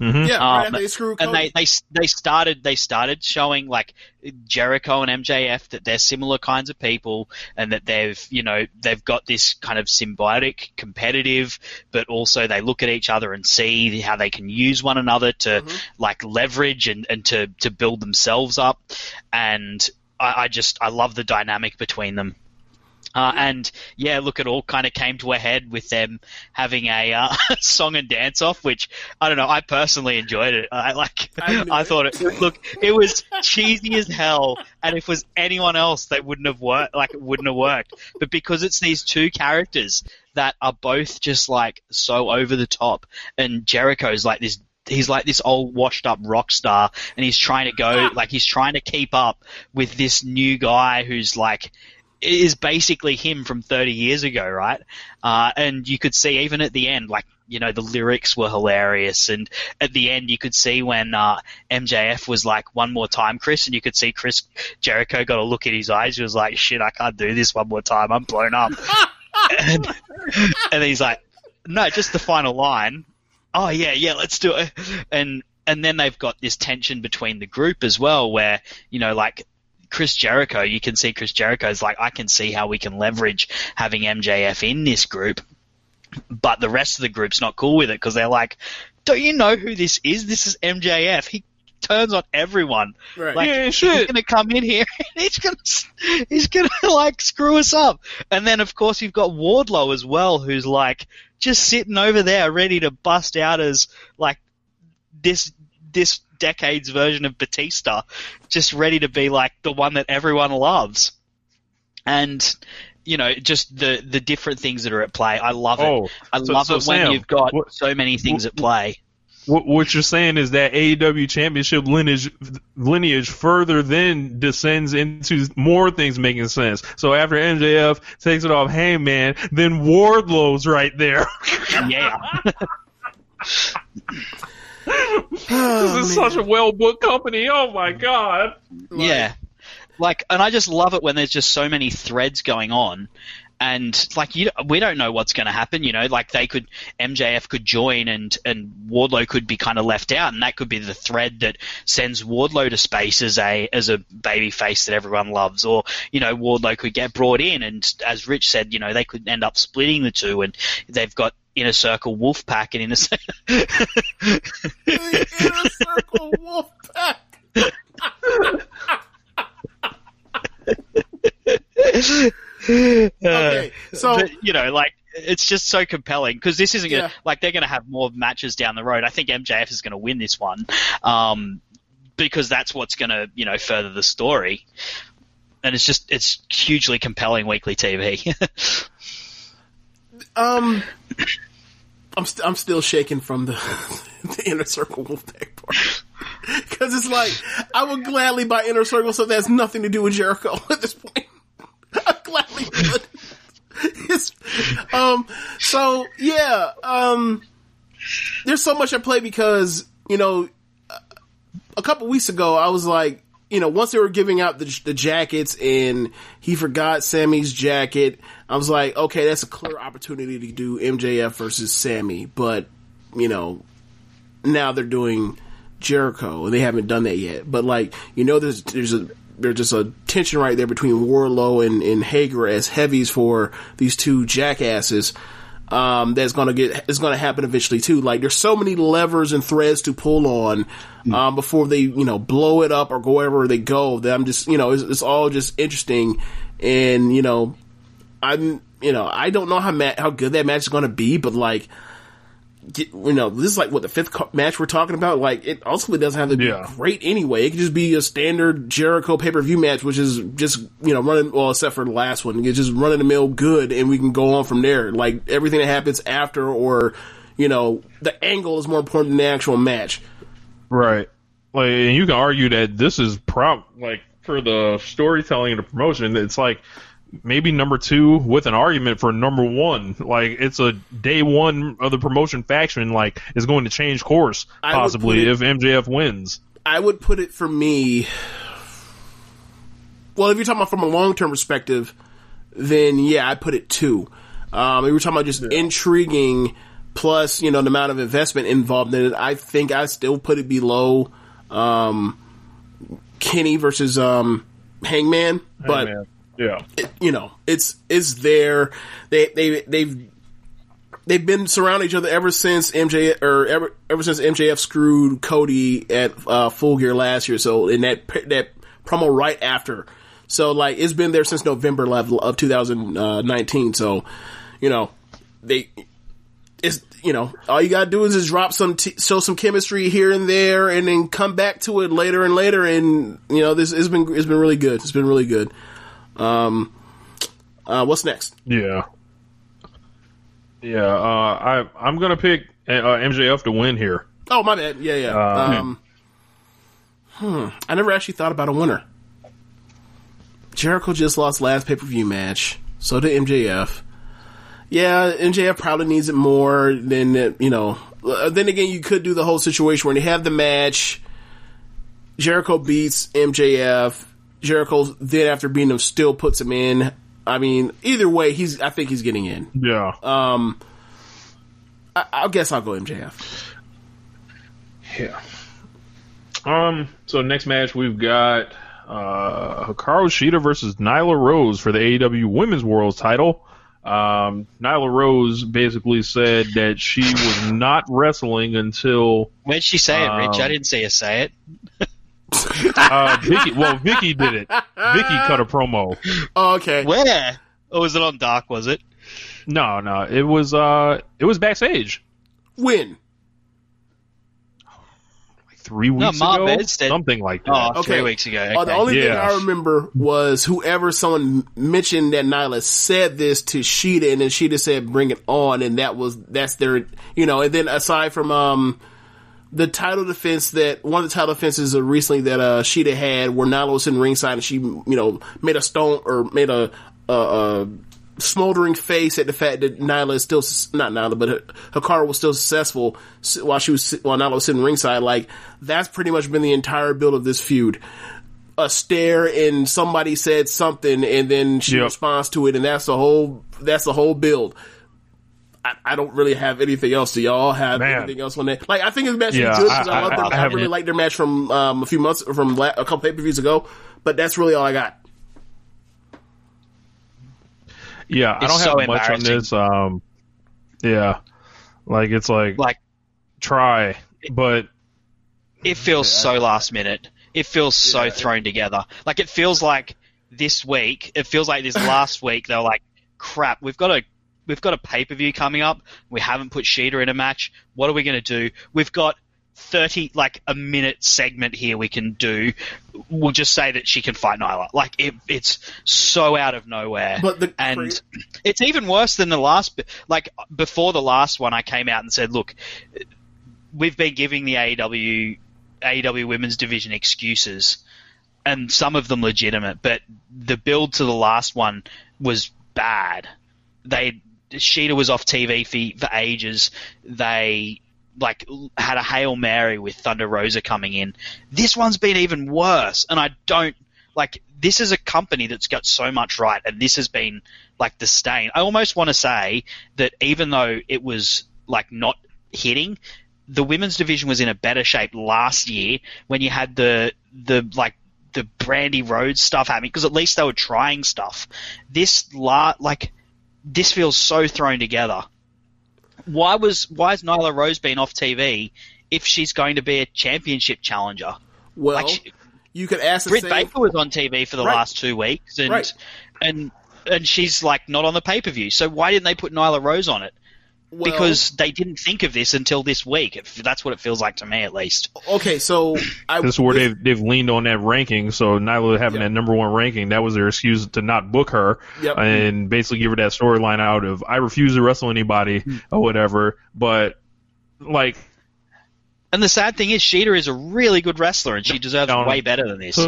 Mm-hmm. Yeah, Um, right they screw and they, they they started they started showing like Jericho and MJF that they're similar kinds of people and that they've you know they've got this kind of symbiotic competitive but also they look at each other and see how they can use one another to like leverage and, and to to build themselves up. And I, I just I love the dynamic between them uh, and yeah, look, it all kind of came to a head with them having a uh, song and dance off, which I don't know. I personally enjoyed it. I like. I I thought it. Look, it was cheesy as hell, and if it was anyone else, they wouldn't have worked. Like it wouldn't have worked. But because it's these two characters that are both just like so over the top, and Jericho's like this he's like this old washed up rock star and he's trying to go like he's trying to keep up with this new guy who's like is basically him from 30 years ago, right? Uh, and you could see even at the end, like, you know, the lyrics were hilarious. And at the end, you could see when uh, MJF was like, one more time, Chris, and you could see Chris Jericho got a look in his eyes. He was like, shit, I can't do this one more time. I'm blown up. and, and he's like, no, just the final line. Oh, yeah, yeah, let's do it. And and then they've got this tension between the group as well, where you know, like Chris Jericho, you can see Chris Jericho's like, I can see how we can leverage having MJF in this group, but the rest of the group's not cool with it because they're like, don't you know who this is? This is MJF. He turns on everyone. Right. Like, Yeah, he's gonna come in here and he's gonna, he's gonna like screw us up. And then of course you've got Wardlow as well, who's like just sitting over there ready to bust out as like this this decade's version of Batista, just ready to be like the one that everyone loves. And you know, just the the different things that are at play. I love it. Oh, I so- love so it when you've got what- so many things at play. What, what you're saying is that AEW championship lineage lineage further then descends into more things making sense. So after MJF takes it off Hangman, then Wardlow's right there. Yeah. this oh, is such a well booked company. Oh my god. Yeah. Like, and I just love it when there's just so many threads going on. And like you, we don't know what's going to happen. You know, like they could MJF could join, and and Wardlow could be kind of left out, and that could be the thread that sends Wardlow to space as a as a baby face that everyone loves. Or you know, Wardlow could get brought in, and as Rich said, you know, they could end up splitting the two, and they've got inner circle wolf pack and inner. Inner Circle Wolfpack. Okay, so but, you know, like it's just so compelling because this isn't gonna Yeah. like they're gonna have more matches down the road. I think MJF is gonna win this one, um, because that's what's gonna you know further the story, and it's just it's hugely compelling weekly TV. um, I'm st- I'm still shaking from the, the inner circle Wolfpack part because it's like I would gladly buy inner circle so that has nothing to do with Jericho at this point. I gladly would. It's, um, so yeah, um, there's so much at play because you know, a couple weeks ago I was like, you know, once they were giving out the, the jackets and he forgot Sammy's jacket, I was like, okay, that's a clear opportunity to do MJF versus Sammy, but you know, now they're doing Jericho and they haven't done that yet. But like, you know, there's there's a there's just a tension right there between Wardlow and, and Hager as heavies for these two jackasses. Um, that's gonna get, is gonna happen eventually too. Like, there's so many levers and threads to pull on, um, before they, you know, blow it up or go wherever they go that I'm just, you know, it's, it's all just interesting. And, you know, I'm, you know, I don't know how ma- how good that match is gonna be, but like, get, you know, this is like what the fifth co- match we're talking about. Like, it ultimately doesn't have to be Yeah. great anyway. It could just be a standard Jericho pay per view match, which is just you know running. Well, except for the last one, it's just running the mill good, and we can go on from there. Like everything that happens after, or you know, the angle is more important than the actual match. Right. Like, and you can argue that this is prop like for the storytelling and the promotion. It's like maybe number two with an argument for number one. Like, it's a day one of the promotion faction. Like, is going to change course possibly it- if MJF wins. I would put it for me. Well, if you're talking about from a long term perspective, then yeah, I put it two. Um, if we're talking about just intriguing, plus you know the amount of investment involved in it, I think I still put it below um, Kenny versus um, Hangman. But man. Yeah. it- you know, it's it's there. They they they've they've been surrounding each other ever since MJ or ever ever since MJF screwed Cody at uh, Full Gear last year. So in that that promo right after, so like it's been there since November of 2019. So you know they it's you know all you gotta do is just drop some t- show some chemistry here and there, and then come back to it later and later. And you know this it's been it's been really good. It's been really good. Um, uh, what's next? Yeah. Yeah. Uh, I I'm gonna pick uh, MJF to win here. Oh, my bad. Yeah, yeah. Uh, um, hmm. I never actually thought about a winner. Jericho just lost last pay per view match. So did MJF. Yeah, MJF probably needs it more than you know. Uh, Then again, you could do the whole situation where you have the match. Jericho beats MJF. Jericho then, after beating him, still puts him in. I mean, either way, he's. I think he's getting in. Yeah. Um, I, I guess I'll go MJF. Yeah. Um. So next match we've got uh Hikaru Shida versus Nyla Rose for the AEW Women's World Title. Um, Nyla Rose basically said that she was not wrestling until When'd she say it, Rich? I Um, didn't say her say it. uh, Vickie. Well, Vickie did it. Vickie cut a promo. Oh, okay. Where? Or was it on Dark, was it? No, no, it was uh, it was backstage When? like three weeks Mark ago, Bed something like that. Oh, Okay. three weeks ago. Uh, the okay. only thing I remember was whoever someone mentioned that Nyla said this to Shida, and then Shida said, "Bring it on," and that was that's their you know. And then aside from um the title defense that one of the title defenses recently that uh Shida had, where Nyla was in ringside and she you know made a stone or made a a. a smoldering face at the fact that Nyla is still not Nyla, but her car was still successful while she was while Nyla was sitting ringside. Like that's pretty much been the entire build of this feud. A stare and somebody said something, and then she Yep. responds to it, and that's the whole that's the whole build. I, I don't really have anything else. Do y'all have Man. anything else on that? Like I think his match Yeah, was good because I, I- love I- them. I I, really liked their match from um, a few months from la- a couple pay per views ago. But that's really all I got. Yeah, I don't so have much on this. Um, yeah, like it's like Like, try, but it feels so last minute. It feels so thrown together. Like it feels like this week. It feels like this last week. They're like, "Crap, we've got a we've got a pay per view coming up. We haven't put Shida in a match. What are we going to do? We've got thirty like a minute segment here we can do. We'll just say that she can fight Nyla. Like it, it's so out of nowhere. But the and it's even worse than the last. Like before the last one, I came out and said, "Look, we've been giving the AEW AEW Women's Division excuses, and some of them legitimate, but the build to the last one was bad. They Shida was off TV for for ages. They like had a hail mary with Thunder Rosa coming in. This one's been even worse, and I don't like. This is a company that's got so much right, and this has been like the stain. I almost want to say that even though it was like not hitting, the women's division was in a better shape last year when you had the the like the Brandi Rhodes stuff happening because at least they were trying stuff. This la like this feels so thrown together. Why was why has Nyla Rose been off TV if she's going to be a championship challenger? Well, Like, she- you could ask the Britt same. Baker was on TV for the Right. last two weeks, and Right. and and she's like not on the pay per view. So why didn't they put Nyla Rose on it? Well- because they didn't think of this until this week. If that's what it feels like to me, at least. Okay, so I This is where they've they've leaned on that ranking. So Nyla having that number one ranking, that was their excuse to not book her Yep. and basically give her that storyline out of I refuse to wrestle anybody Hmm. or whatever. But like, And the sad thing is, Shida is a really good wrestler, and she deserves way better than this.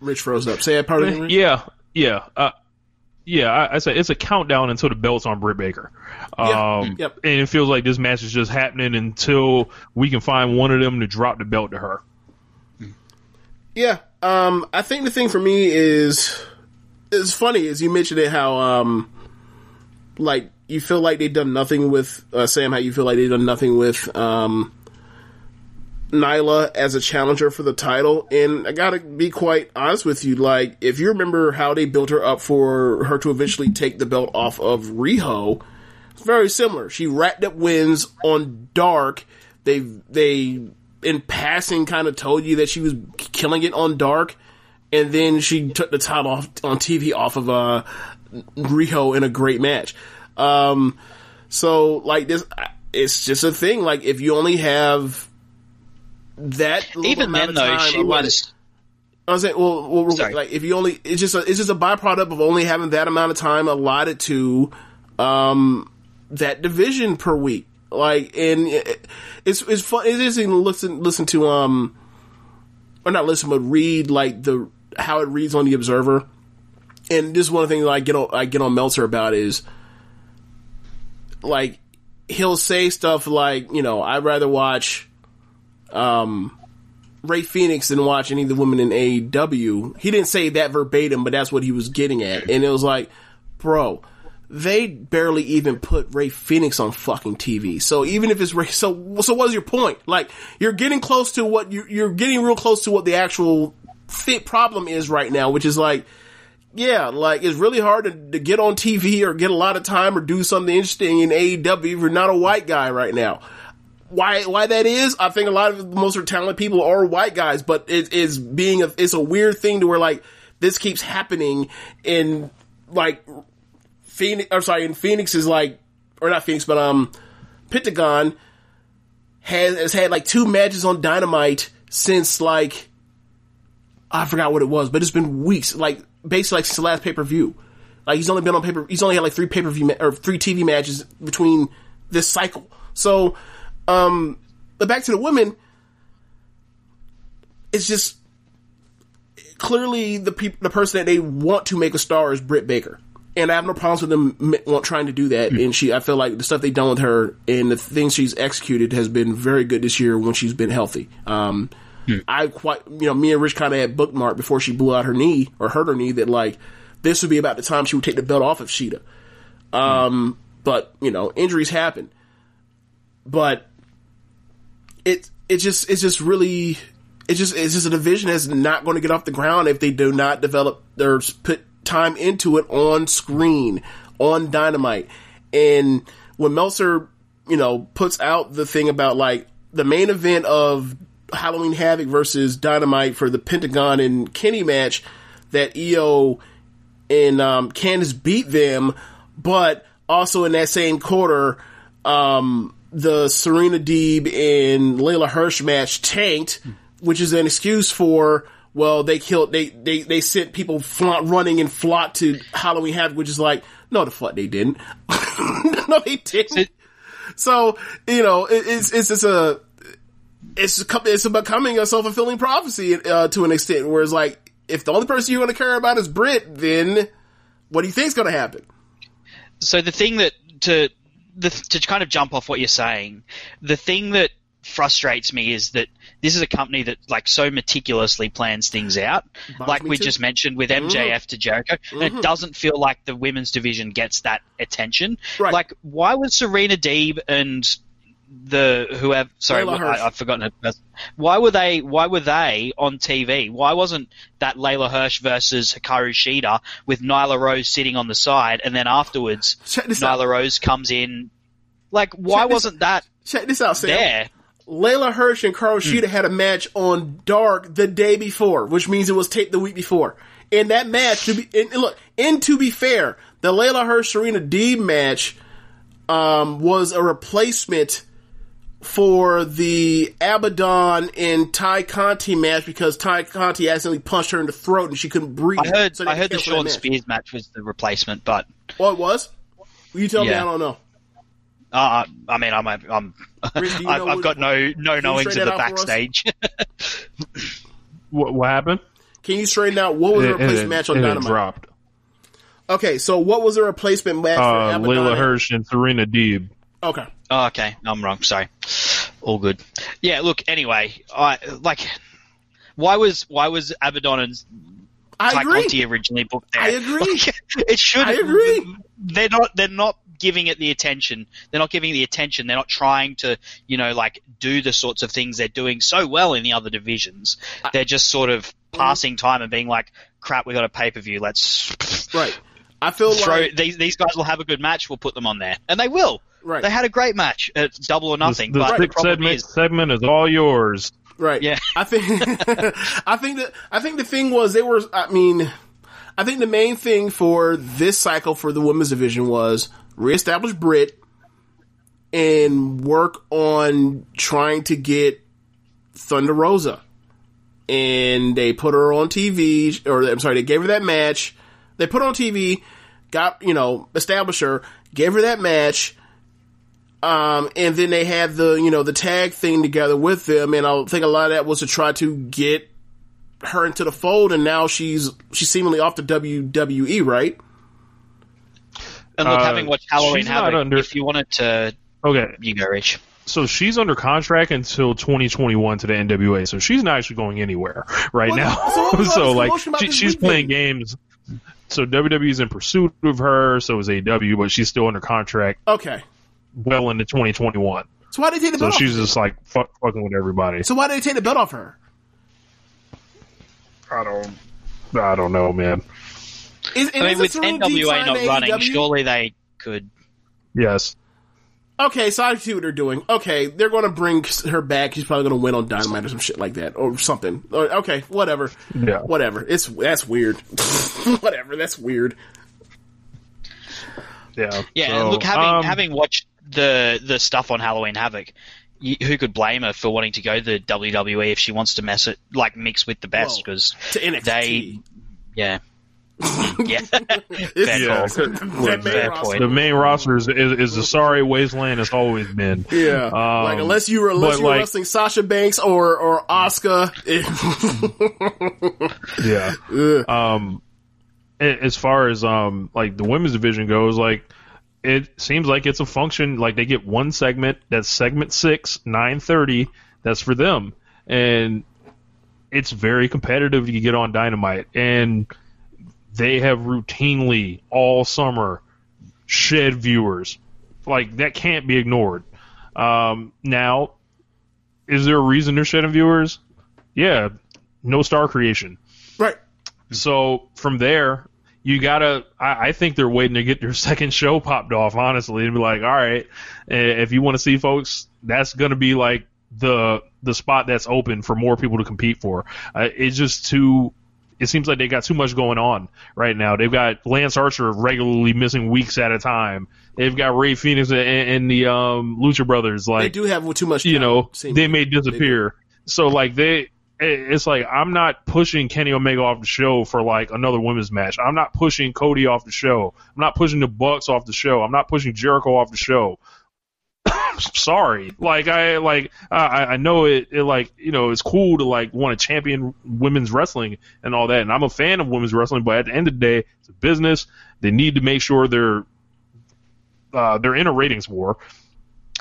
Rich froze up. Say that part again. Rich? yeah, yeah, uh, yeah. I, I say it's a countdown until the belt's on Britt Baker. Um, yep. And it feels like this match is just happening until we can find one of them to drop the belt to her. Yeah. Um, I think the thing for me is, it's funny as you mentioned it, how, um, like, you feel like they've done nothing with, uh, Sam, how you feel like they've done nothing with, um, Nyla as a challenger for the title. And I gotta be quite honest with you, like, if you remember how they built her up for her to eventually take the belt off of Riho, it's very similar. She racked up wins on Dark. They, they, in passing kind of told you that she was killing it on Dark. And then she took the title off on TV off of, uh, Riho in a great match. Um, so like this, it's just a thing. Like if you only have that Even amount then, of though, time, she a lot of- was. I was saying, well, well real Sorry. quick, like if you only, it's just a, it's just a byproduct of only having that amount of time allotted to, um, that division per week. Like, and it, it's it's fun. It's interesting to listen listen to um, or not listen, but read like the how it reads on the Observer. And this is one of the things that I get on I get on Meltzer about is like he'll say stuff like, you know, I'd rather watch um Rey Fénix than watch any of the women in AEW. He didn't say that verbatim, but that's what he was getting at. And it was like, bro, they barely even put Rey Fénix on fucking TV. So even if it's Rey, so so what's your point? Like you're getting close to what you you're getting real close to what the actual fit problem is right now, which is like, yeah, like it's really hard to, to get on TV or get a lot of time or do something interesting in AEW if you're not a white guy right now why why that is, I think a lot of the most talented people are white guys, but it is being a it's a weird thing to where like this keeps happening in like Fénix or sorry, in Fénix is like or not Fénix, but um Pentagon has has had like two matches on Dynamite since like I forgot what it was, but it's been weeks, like basically like since the last pay per view. Like he's only been on paper. He's only had like three pay per view ma- or three TV matches between this cycle. So, um, but back to the women. It's just clearly the peop- the person that they want to make a star is Britt Baker, and I have no problems with them m- trying to do that. And she, I feel like the stuff they've done with her and the things she's executed has been very good this year when she's been healthy. Um, I quite, you know, me and Rich kind of had bookmarked before she blew out her knee or hurt her knee that like this would be about the time she would take the belt off of Shida. Um, but you know, injuries happen. But it it just it's just really it's just it's just a division that's not going to get off the ground if they do not develop or put time into it on screen on Dynamite. And when Meltzer, you know, puts out the thing about like the main event of Halloween Havoc versus Dynamite for the Pentagon and Kenny match, that Io and um, Candice beat them, but also in that same quarter, um, the Serena Deeb and Leyla Hirsch match tanked, which is an excuse for well they killed they they they sent people flaunt, running and flocked to Halloween Havoc, which is like no the fuck they didn't, no they didn't. So you know it, it's it's just a it's it's becoming a self fulfilling prophecy uh, to an extent where it's like if the only person you're going to care about is Britt, then what do you think's going to happen? So the thing that to the, to kind of jump off what you're saying, the thing that frustrates me is that this is a company that like so meticulously plans things out, Bugs like we too. just mentioned with mm-hmm. MJF to Jericho, and it mm-hmm. doesn't feel like the women's division gets that attention. Right. Like, why was Serena Deeb and the whoever sorry I, I've forgotten her person. why were they why were they on TV why wasn't that Leyla Hirsch versus Hikaru Shida with Nyla Rose sitting on the side and then afterwards Nyla out. Rose comes in like why Check wasn't that Check this out, Sam. there Leyla Hirsch and Carl Shida had a match on Dark the day before, which means it was taped the week before. And that match, to be and and look, and to be fair, the Leyla Hirsch Serena D match um, was a replacement for the Abadon and Tay Conti match because Tay Conti accidentally punched her in the throat and she couldn't breathe. I heard So I heard the canceled Shawn. Spears match was the replacement but Oh, it was. Will you tell me. I don't know. uh, I mean I'm, I'm, Rick, I've, I've got no no knowings straighten of the that out for us? backstage What, what happened? Can you straighten out what was the It- it- replacement match on it Dynamite? dropped. Okay, so what was the replacement match for Uh, Abadon? Leyla Hirsch and Serena Deeb. Okay. Oh, okay, I'm wrong. Sorry. All good. Yeah. Look. Anyway, I like. Why was why was Abadon and I agree. Originally booked there? I agree. it should. I agree. They're not. They're not giving it the attention. They're not giving the attention. They're not trying to, you know, like do the sorts of things they're doing so well in the other divisions. They're just sort of passing time and being like, "Crap, we got a pay per view. Let's Right. I feel throw like these. These guys will have a good match. We'll put them on there, and they will." Right. They had a great match at Double or Nothing, the, the but the segment, is segment is all yours. right. Yeah. I think I think that I think the thing was they were I mean I think the main thing for this cycle for the women's division was reestablish Britt and work on trying to get Thunder Rosa. And they put her on TV, or I'm sorry, they gave her that match. They put her on TV, got, you know, established her, gave her that match, um, and then they had the, you know, the tag thing together with them, and I think a lot of that was to try to get her into the fold, and now she's, she's seemingly off the WWE, right? and look, Uh, having watched Halloween she's Havoc, under- if you wanted to, Okay, you go, Rich. so she's under contract until 2021 to the NWA, so she's not actually going anywhere right Well, now. so what was all so like she, she's weekend? playing games. So WWE's in pursuit of her, so is AW, but she's still under contract Okay. Well into 2021. So why did they take the So belt she's off? just like fuck, fucking with everybody. So why did they take the belt off her? I don't, I don't know, man. Is, I mean, with NWA not to running, AEW? surely they could. Yes, Okay, so I see what they're doing. Okay, they're going to bring her back. She's probably going to win on Dynamite or some shit like that, or something. Okay, whatever. Yeah. whatever. It's that's weird. whatever. That's weird. yeah, Yeah, So, look, having um, having watched the the stuff on Halloween Havoc, you, who could blame her for wanting to go to the WWE if she wants to mess it like mix with the best? Because To NXT. they, yeah, yeah, Yeah. call. that main roster. the main roster is, is, is the sorry wasteland it's always been. Yeah, Um, like unless you were unless you were like- wrestling Sasha Banks or or Asuka, Yeah. Um, as far as um like the women's division goes, like it seems like it's a function. Like they get one segment that's segment six, nine thirty. That's for them, and it's very competitive. You get on Dynamite, and they have routinely all summer shed viewers. Like that can't be ignored. Um, now, is there a reason they're shedding viewers? Yeah, no star creation. right? So from there, you gotta. I, I think they're waiting to get their second show popped off. Honestly, and be like, all right, if you want to see folks, that's gonna be like the the spot that's open for more people to compete for. Uh, it's just too. it seems like they got too much going on right now. They've got Lance Archer regularly missing weeks at a time. They've got Rey Fénix and, and the um, Lucha Brothers. Like they do have too much. you know, talent, they may disappear. So like they, it's like I'm not pushing Kenny Omega off the show for like another women's match. I'm not pushing Cody off the show. I'm not pushing the Bucks off the show. I'm not pushing Jericho off the show. Sorry, like I like I, I know it, it like you know it's cool to like want to champion women's wrestling and all that, and I'm a fan of women's wrestling. But at the end of the day, it's a business. They need to make sure they're uh, they're in a ratings war.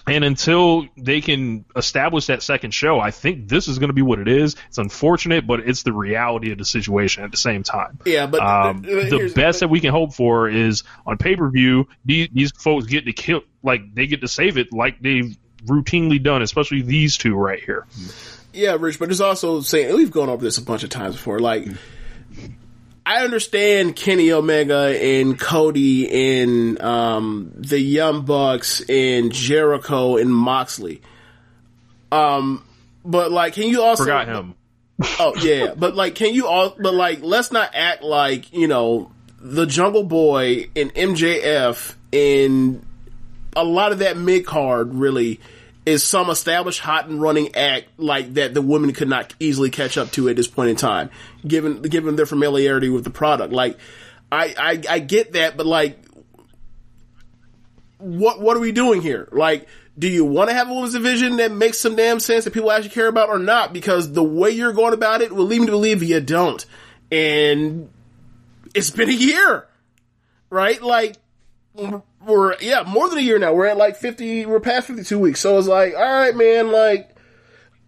And until they can establish that second show, I think this is going to be what it is. It's unfortunate, but it's the reality of the situation at the same time. Yeah, but Um, the best that we can hope for is on pay per view. These, these folks get to kill, like they get to save it, like they've routinely done, especially these two right here. Yeah, Rich, but it's also saying we've gone over this a bunch of times before. Like, I understand Kenny Omega and Cody and um, the Young Bucks and Jericho and Moxley. Um, but like, can you also Forgot him. Oh yeah, but like, can you all? But like, let's not act like you know the Jungle Boy and MJF and a lot of that mid card really is some established hot and running act like that the women could not easily catch up to at this point in time, given given their familiarity with the product. Like, I I, I get that, but like, what what are we doing here? Like, do you want to have a women's division that makes some damn sense that people actually care about or not? Because the way you're going about it will lead me to believe you don't. And it's been a year, right? Like, we're, yeah, more than a year now. We're at like 50, we're past 52 weeks. So it's like, all right, man, like,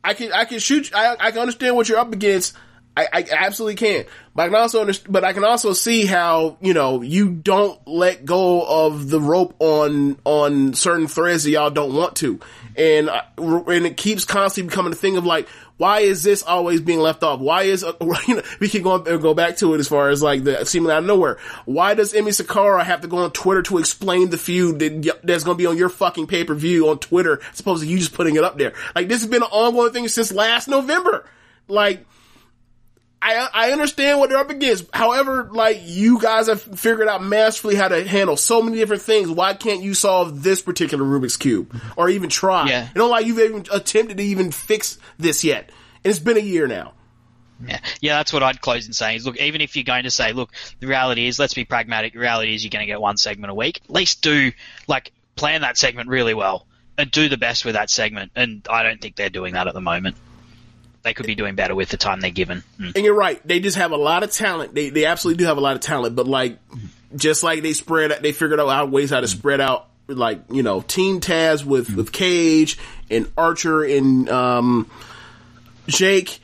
I can, I can shoot, I, I can understand what you're up against. I, I absolutely can. But I can also understand, but I can also see how, you know, you don't let go of the rope on, on certain threads that y'all don't want to. And, I- and it keeps constantly becoming a thing of like, why is this always being left off? Why is, uh, you know, we can go, go back to it as far as like the seemingly out of nowhere. Why does Emi Sakura have to go on Twitter to explain the feud that, that's going to be on your fucking pay-per-view on Twitter, as opposed to you just putting it up there? Like, this has been an ongoing thing since last November. Like, I I understand what they're up against. However, like you guys have figured out masterfully how to handle so many different things. Why can't you solve this particular Rubik's cube or even try? Yeah. You know, like you've even attempted to even fix this yet, and it's been a year now. Yeah, yeah, that's what I'd close in saying. Is look, even if you're going to say, look, the reality is, let's be pragmatic. The reality is, you're going to get one segment a week. At least do like plan that segment really well and do the best with that segment. And I don't think they're doing that at the moment. They could be doing better with the time they're given. Mm. And you're right; they just have a lot of talent. They they absolutely do have a lot of talent. But like, just like they spread, they figured out how ways how to spread out. Like you know, Team Taz with with Cage and Archer and um, Jake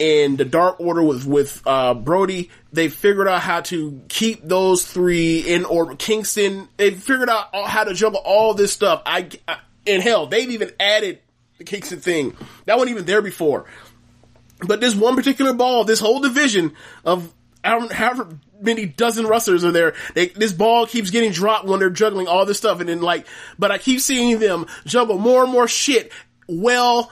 and the Dark Order with with uh, Brodie. They figured out how to keep those three in order. Kingston. They figured out how to juggle all this stuff. I, I and hell, they've even added the Kingston thing that wasn't even there before. But this one particular ball, this whole division of however many dozen wrestlers are there, they, this ball keeps getting dropped when they're juggling all this stuff, and then like, but I keep seeing them juggle more and more shit. Well,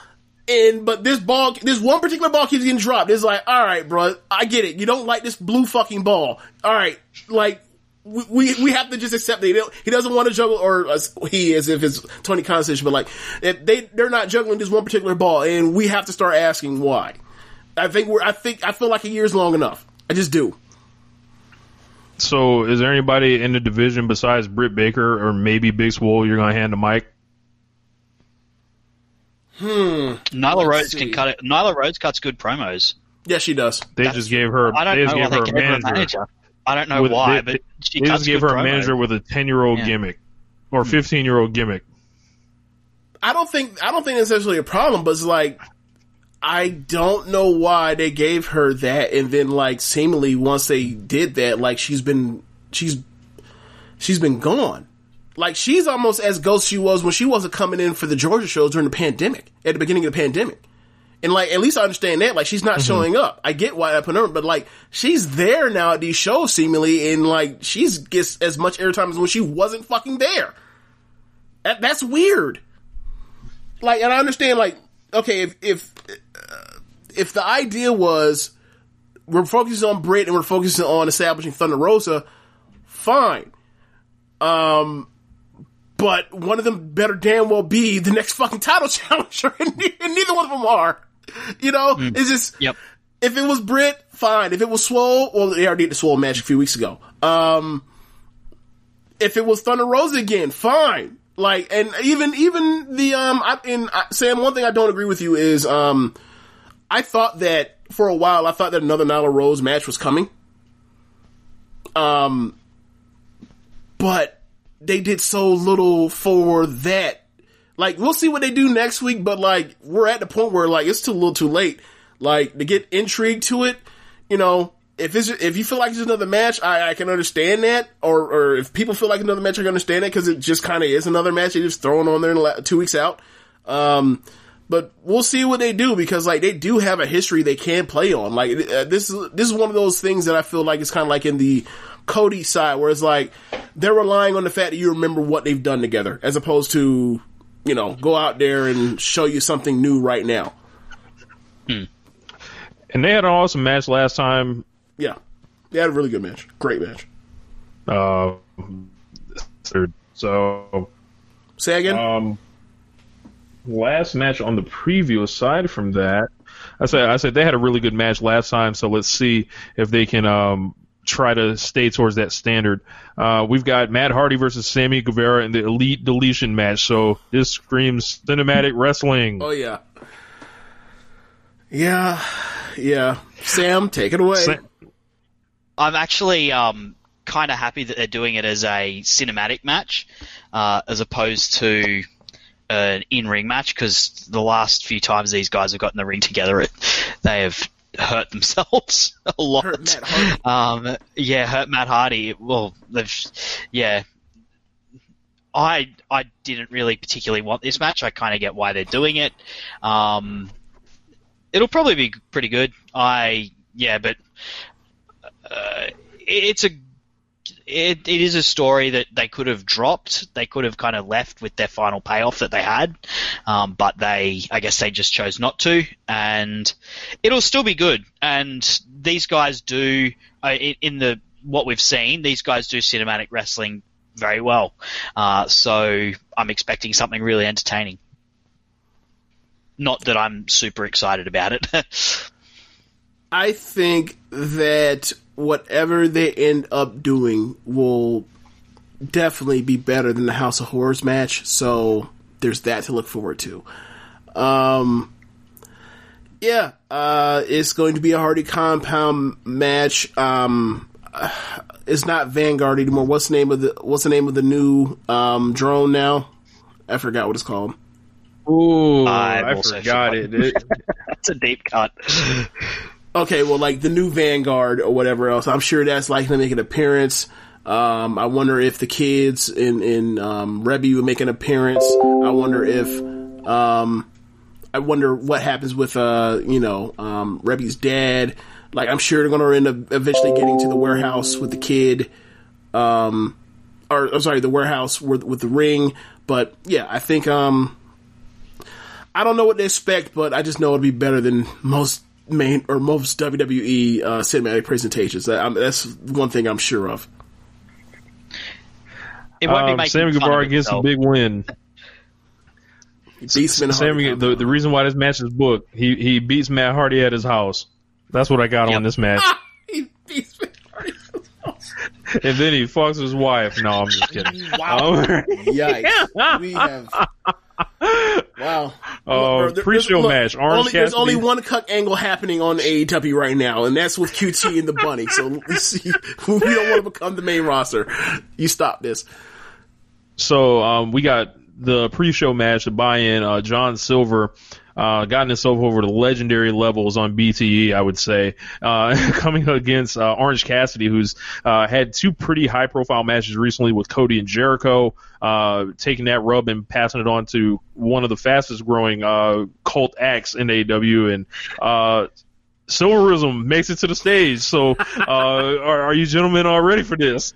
and but this ball, this one particular ball keeps getting dropped. It's like, all right, bro, I get it. You don't like this blue fucking ball. All right, like. We, we we have to just accept that he, he doesn't want to juggle, or uh, he as if it's Tony Khan but like they they're not juggling this one particular ball, and we have to start asking why. I think we're. I think I feel like a year's long enough. I just do. So, is there anybody in the division besides Britt Baker or maybe Big Swole you're going to hand the mic? Hmm. Nyla Rose see. can cut it. Nyla Rose cuts good promos. Yes, she does. They just gave her. I don't they know just why gave they her a gave her a manager. manager. I don't know With- why, they- but she They cuts just gave her a promo. manager with a ten year old Yeah. gimmick or fifteen year old gimmick. I don't think I don't think it's necessarily a problem, but it's like I don't know why they gave her that, and then like seemingly once they did that, like she's been she's she's been gone. Like she's almost as ghost she was when she wasn't coming in for the Georgia shows during the pandemic at the beginning of the pandemic. And like, at least I understand that. Like, she's not mm-hmm. showing up. I get why I put her, but like, she's there now at these shows seemingly, and like, she's gets as much airtime as when she wasn't fucking there. That, that's weird. Like, and I understand, like, okay, if if if the idea was we're focusing on Britt and we're focusing on establishing Thunder Rosa, fine. Um, but one of them better damn well be the next fucking title challenger, and, neither one of them are. You know, it's just Yep. if it was Britt, fine. If it was Swole, well, they already did the Swole match a few weeks ago. Um, if it was Thunder Rosa again, fine. Like, and even even the um, I, and I, Sam, one thing I don't agree with you is um, I thought that for a while, I thought that another Nyla Rose match was coming. Um, but they did so little for that. Like, we'll see what they do next week, but like, we're at the point where like, it's too little too late. Like, to get intrigue to it, you know, if it's, if you feel like it's another match, I, I can understand that. Or, or if people feel like another match, I can understand that because it just kind of is another match. They just throw on there two weeks out. Um, but we'll see what they do because like they do have a history they can play on. Like uh, this is this is one of those things that I feel like it's kind of like in the Cody side where it's like they're relying on the fact that you remember what they've done together as opposed to you know go out there and show you something new right now. And they had an awesome match last time. Yeah, they had a really good match, great match. Uh, so Say again. Um, last match on the preview. Aside from that, I said I said they had a really good match last time. So let's see if they can um, try to stay towards that standard. Uh, we've got Matt Hardy versus Sammy Guevara in the Elite Deletion match. So this screams cinematic wrestling. oh yeah, yeah, yeah. Sam, take it away. Sa- I'm actually um, kind of happy that they're doing it as a cinematic match, uh, as opposed to an in-ring match. Because the last few times these guys have gotten the ring together, it, they have hurt themselves a lot. Hurt. Um, yeah, hurt Matt Hardy. Well, they've, yeah. I I didn't really particularly want this match. I kind of get why they're doing it. Um, it'll probably be pretty good. I yeah, but uh, it's a it, it is a story that they could have dropped. They could have kind of left with their final payoff that they had, um, but they I guess they just chose not to, and it'll still be good. And these guys do uh, in the what we've seen, these guys do cinematic wrestling very well. Uh, so I'm expecting something really entertaining. Not that I'm super excited about it. I think that whatever they end up doing will definitely be better than the House of Horrors match. So there's that to look forward to. Um, yeah, uh, it's going to be a Hardy Compound match. Um, it's not Vanguard anymore. What's the name of the What's the name of the new um, drone now? I forgot what it's called. Ooh, I've I forgot it. It- That's a deep cut. Okay, well, like the new Vanguard or whatever else, I'm sure that's likely to make an appearance. Um, I wonder if the kids in in um, will make an appearance. I wonder if um, I wonder what happens with uh, you know um, dad. Like, I'm sure they're going to end up eventually getting to the warehouse with the kid. Um, or I'm sorry, the warehouse with with the ring. But yeah, I think um, I don't know what to expect, but I just know it'll be better than most main or most WWE uh, cinematic presentations. That, um, that's one thing I'm sure of. It won't be um, making Sammy fun Guevara gets a big win. Beastman Hardy Sammy, the, the reason why this match is booked, he he beats Matt Hardy at his house. That's what I got Yep. on this match. He- Beastman Hardy. and then he fucks his wife. No, I'm just kidding. Wow. Um, Yikes. We have. Wow. Oh, There- pre-show match. Orange only, there's only one cut angle happening on AEW right now, and that's with QT and the Bunny. So let's see. we don't want to become the main roster. You stop this. So um, we got the pre-show match to buy in. Uh, John Silver uh, gotten himself over to legendary levels on BTE, I would say, uh, coming against uh, Orange Cassidy, who's uh, had two pretty high-profile matches recently with Cody and Jericho, uh, taking that rub and passing it on to one of the fastest-growing uh, cult acts in AEW, and uh, Silverism makes it to the stage. So, uh, are, are you gentlemen all ready for this?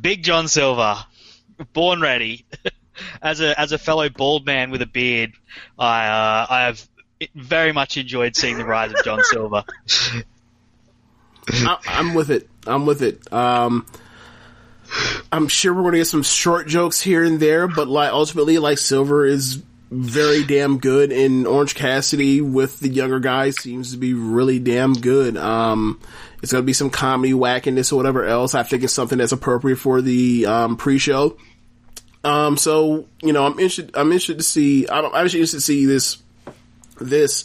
Big John Silver, born ready. as a as a fellow bald man with a beard, I uh, I have very much enjoyed seeing the rise of John Silver. I, I'm with it. I'm with it. Um, I'm sure we're going to get some short jokes here and there, but like ultimately, like Silver is very damn good, and Orange Cassidy with the younger guys seems to be really damn good. Um, it's going to be some comedy wackiness or whatever else. I think it's something that's appropriate for the um, pre-show. Um, so you know, I'm interested. I'm interested to see. I'm actually interested to see this this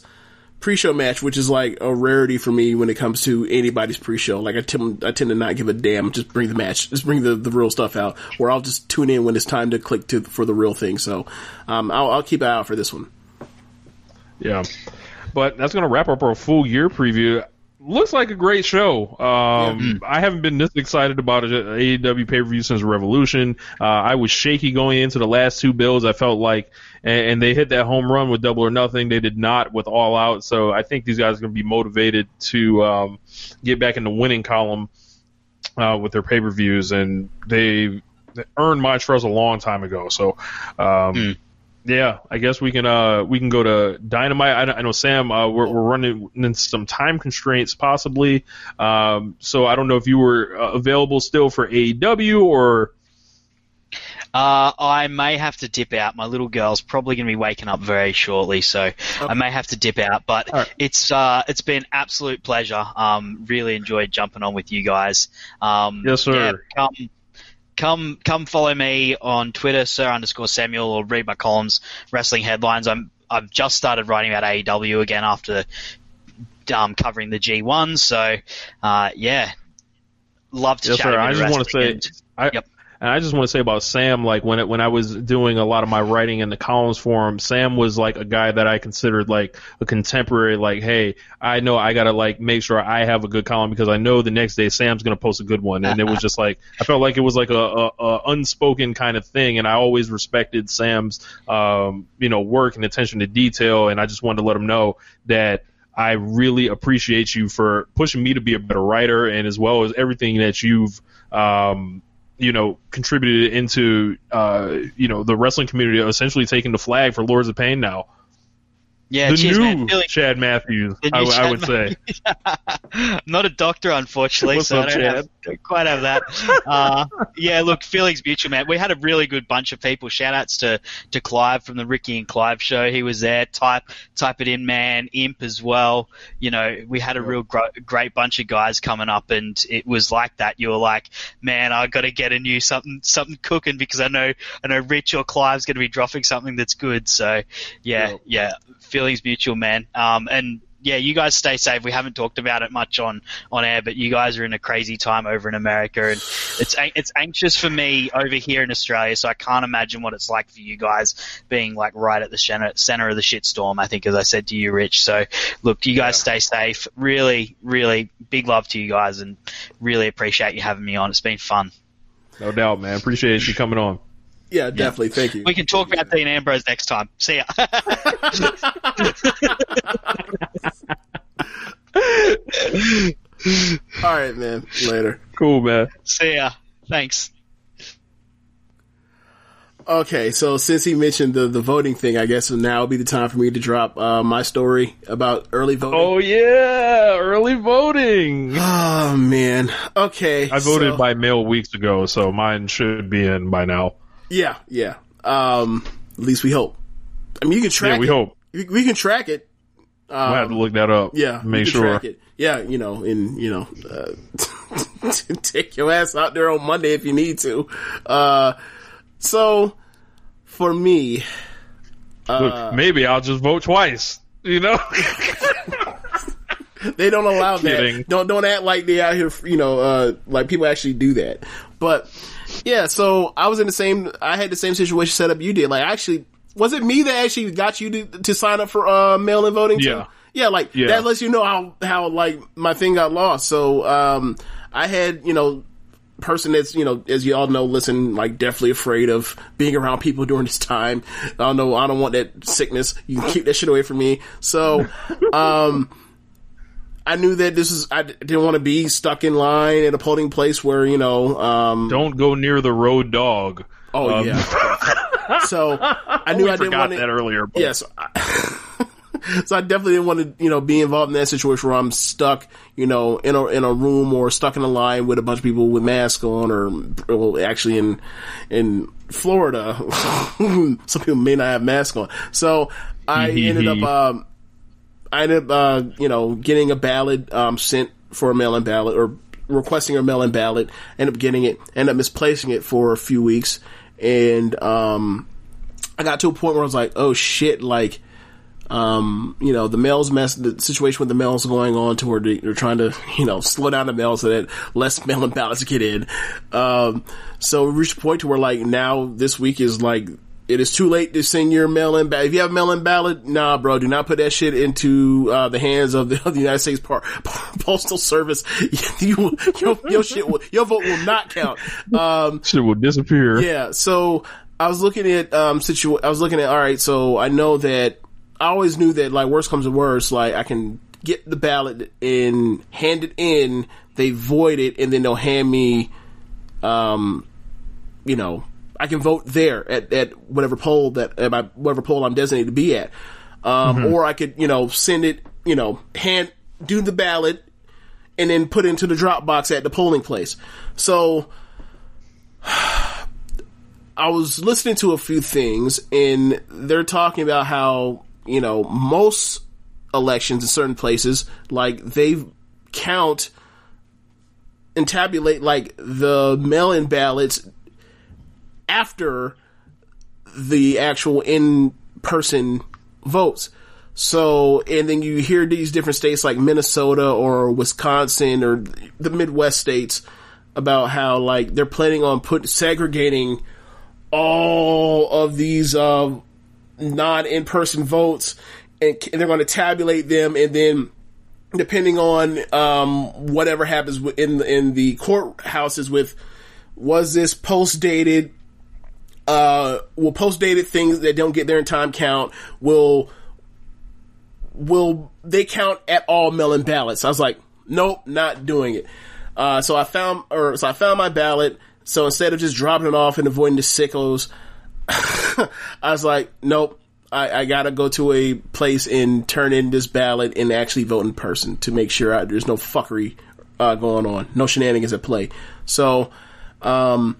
pre-show match, which is like a rarity for me when it comes to anybody's pre-show. Like I tend, I tend to not give a damn. Just bring the match. Just bring the, the real stuff out. Or I'll just tune in when it's time to click to for the real thing. So, um, I'll, I'll keep an eye out for this one. Yeah. But that's going to wrap up our Full Gear preview. Looks like a great show. Um, I haven't been this excited about an AEW pay per view since Revolution. Uh, I was shaky going into the last two bills. I felt like, and, and they hit that home run with Double or Nothing. They did not with All Out. So I think these guys are going to be motivated to um, get back in the winning column uh, with their pay per views, and they, they earned my trust a long time ago. So. Um, yeah, I guess we can uh we can go to Dynamite. I, I know Sam, uh, we're we're running into some time constraints possibly. Um, so I don't know if you were uh, available still for AEW or Uh, I may have to dip out. My little girl's probably going to be waking up very shortly, so I may have to dip out. But right. it's uh, it's been absolute pleasure. Um, really enjoyed jumping on with you guys. Um, Yes, sir. yeah, come, come, come follow me on Twitter, sir underscore Samuel, or read my columns, wrestling headlines. I'm I've just started writing about AEW again after um, covering the G1. So uh, yeah, love to yes, chat sir. I just want to say, I, Yep. And I just want to say about Sam, like when it, when I was doing a lot of my writing in the columns for him, Sam was like a guy that I considered like a contemporary. Like, hey, I know I gotta like make sure I have a good column because I know the next day Sam's gonna post a good one, and it was just like I felt like it was like a, a, a unspoken kind of thing, and I always respected Sam's um, you know work and attention to detail, and I just wanted to let him know that. I really appreciate you for pushing me to be a better writer, and as well as everything that you've um, you know, contributed into, uh, you know, the wrestling community essentially taking the flag for Lords of Pain now. Yeah, the cheers, new man. Feeling- Chad Matthews, The I, w- I Chad would say. I'm not a doctor, unfortunately, What's so up, I don't, have, don't quite have that. Uh, yeah, look, feelings mutual, man. We had a really good bunch of people. Shout outs to, to Clive from the Ricky and Clive show. He was there. Type type it in, man. Imp as well. You know, we had a real gro- great bunch of guys coming up, and it was like that. You were like, man, I got to get a new something something cooking because I know I know Rich or Clive's going to be dropping something that's good. So, yeah, yeah, feelings mutual, man. Um, and yeah, you guys stay safe. We haven't talked about it much on, on air, but you guys are in a crazy time over in America, and it's it's anxious for me over here in Australia. So I can't imagine what it's like for you guys being like right at the center, center of the shitstorm. I think, as I said to you, Rich. So look, you guys stay safe. Really, really big love to you guys, and really appreciate you having me on. It's been fun. No doubt, man. Appreciate you coming on. Yeah, definitely. Thank you. We can talk about Dean Ambrose next time. See ya. All right, man. Later. Cool, man. See ya. Thanks. Okay, so since he mentioned the the voting thing, I guess now will be the time for me to drop uh, my story about early voting. Oh yeah, early voting. Oh man. Okay. I voted so- by mail weeks ago, so mine should be in by now. Yeah, yeah. Um, at least we hope. I mean, you can track. Yeah, we it. hope. We, we can track it. We'll have to look that up. Um, Yeah, we make can sure. track it. Yeah, you know, and you know, uh, take your ass out there on Monday if you need to. Uh, so for me, uh, Look, maybe I'll just vote twice. You know. they don't allow Kidding. that. Don't don't act like they out here. You know, uh, like people actually do that. But yeah, so I was in the same. I had the same situation set up you did. Like actually, was it me that actually got you to, to sign up for uh, mail-in voting? too? Yeah. Yeah, like Yeah. that lets you know how how like my thing got lost. So um, I had you know person that's you know as you all know listen like definitely afraid of being around people during this time i don't know i don't want that sickness you can keep that shit away from me so um i knew that this is I didn't want to be stuck in line at a polling place where you know um Don't go near the road dog. oh Um, yeah so i knew i didn't forgot want that earlier. But Yes. I- so I definitely didn't want to, you know, be involved in that situation where I'm stuck, you know, in a in a room or stuck in a line with a bunch of people with masks on, or well, actually in in Florida, some people may not have masks on. So I ended up, um, I ended up, uh, you know, getting a ballot um, sent for a mail-in ballot or requesting a mail-in ballot. Ended up getting it. Ended up misplacing it for a few weeks, and um, I got to a point where I was like, oh shit, like um, you know, the mails mess, the situation with the mails going on to where they're trying to, you know, slow down the mail so that less mail-in ballots get in. Um, so we reached a point to where like now this week is like, it is too late to send your mail-in ballot. If you have mail-in ballot, nah, bro, do not put that shit into, uh, the hands of the, of the United States Par- Postal Service. you, your, your shit will, your vote will not count. Um, shit will disappear. yeah, so I was looking at um situ I was looking at all right, so I know that I always knew that like worst comes to worst, like I can get the ballot and hand it in, they void it, and then they'll hand me um you know, I can vote there at, at whatever poll that at my whatever poll I'm designated to be at. Um or I could, you know, send it, you know, hand do the ballot and then put it into the drop box at the polling place. So I was listening to a few things and they're talking about how, you know, most elections in certain places, like they count and tabulate like the mail-in ballots after the actual in-person votes. So, and then you hear these different states like Minnesota or Wisconsin or the Midwest states about how like they're planning on put segregating all of these uh, non in person votes, and they're going to tabulate them, and then depending on um, whatever happens in in the courthouses with was this post dated uh, will post dated things that don't get there in time count will will they count at all mail-in ballots? I was like, nope, not doing it. Uh, so I found, or so I found my ballot. So instead of just dropping it off and avoiding the sickos, I was like, nope, I, I, gotta go to a place and turn in this ballot and actually vote in person to make sure I, there's no fuckery uh, going on, no shenanigans at play. So, um,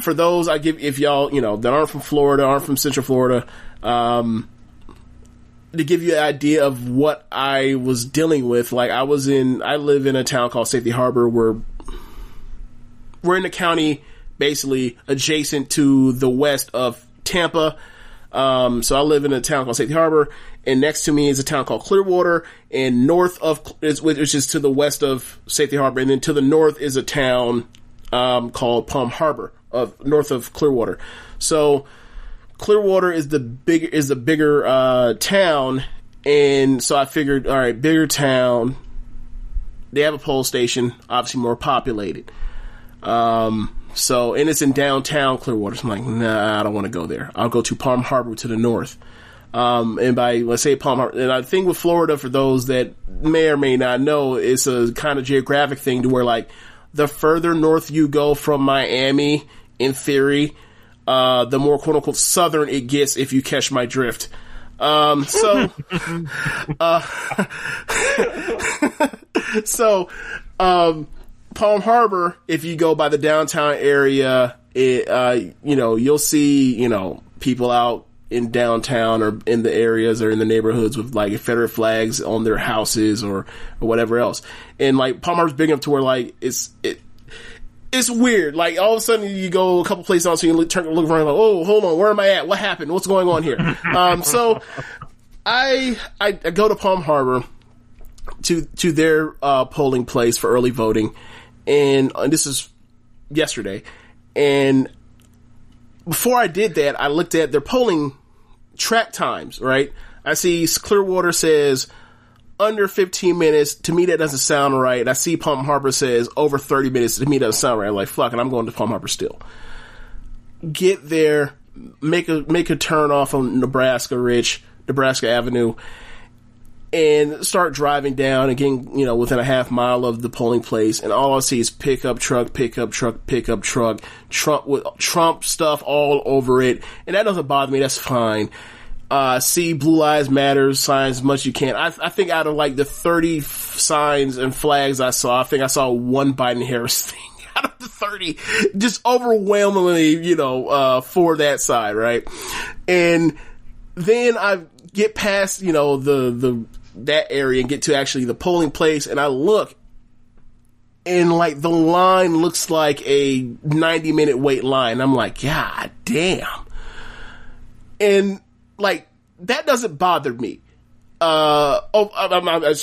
for those I give, if y'all, you know, that aren't from Florida, aren't from Central Florida, um, to give you an idea of what I was dealing with, like I was in, I live in a town called Safety Harbor where we're in the county basically adjacent to the west of Tampa. Um, so I live in a town called Safety Harbor, and next to me is a town called Clearwater, and north of which is to the west of Safety Harbor, and then to the north is a town um, called Palm Harbor, of north of Clearwater. So Clearwater is the big is the bigger uh, town, and so I figured, all right, bigger town. They have a poll station, obviously more populated. Um, so, and it's in downtown Clearwater. So I'm like, nah, I don't want to go there. I'll go to Palm Harbor to the north. Um, and by, let's say Palm Harbor, and I think with Florida, for those that may or may not know, it's a kind of geographic thing to where like the further north you go from Miami, in theory, uh, the more quote unquote southern it gets if you catch my drift. Um, so, uh, so, um, Palm Harbor, if you go by the downtown area, it, uh, you know, you'll see, you know, people out in downtown or in the areas or in the neighborhoods with like Confederate flags on their houses or, or whatever else. And like Palm Harbor's big enough to where like it's, it, it's weird. Like all of a sudden you go a couple places on, so you look, turn look around like, oh, hold on, where am I at? What happened? What's going on here? um, so I, I, I go to Palm Harbor to to their uh, polling place for early voting, and, and this is yesterday. And before I did that, I looked at their polling track times. Right, I see Clearwater says under 15 minutes. To me, that doesn't sound right. I see Palm Harbor says over 30 minutes. To me, that doesn't sound right. I'm like, fuck it, I'm going to Palm Harbor still. Get there, make a, make a turn off on Nebraska Rich, Nebraska Avenue, and start driving down getting, you know, within a half mile of the polling place. And all I see is pickup truck, pickup truck, pickup truck, Trump with Trump stuff all over it. And that doesn't bother me. That's fine. uh, see Blue Lives Matter signs as much as you can. I, I think out of like the 30 f- signs and flags I saw, I think I saw one Biden Harris thing out of the 30. Just overwhelmingly, you know, uh, for that side, right? And then I get past, you know, the, the, that area and get to actually the polling place and I look and like the line looks like a 90 minute wait line. I'm like, God damn. And like, that doesn't bother me. Uh, oh, I, I, I,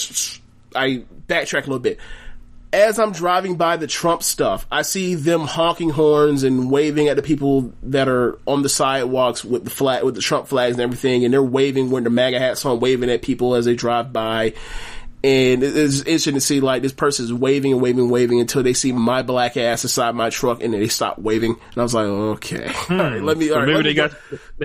I backtrack a little bit. As I'm driving by the Trump stuff, I see them honking horns and waving at the people that are on the sidewalks with the flag, with the Trump flags and everything, and they're waving when the MAGA hats on, waving at people as they drive by. And it's interesting to see like this person is waving and waving and waving until they see my black ass inside my truck and then they stop waving. And I was like okay. All right hmm. let me So all right, maybe let they me go-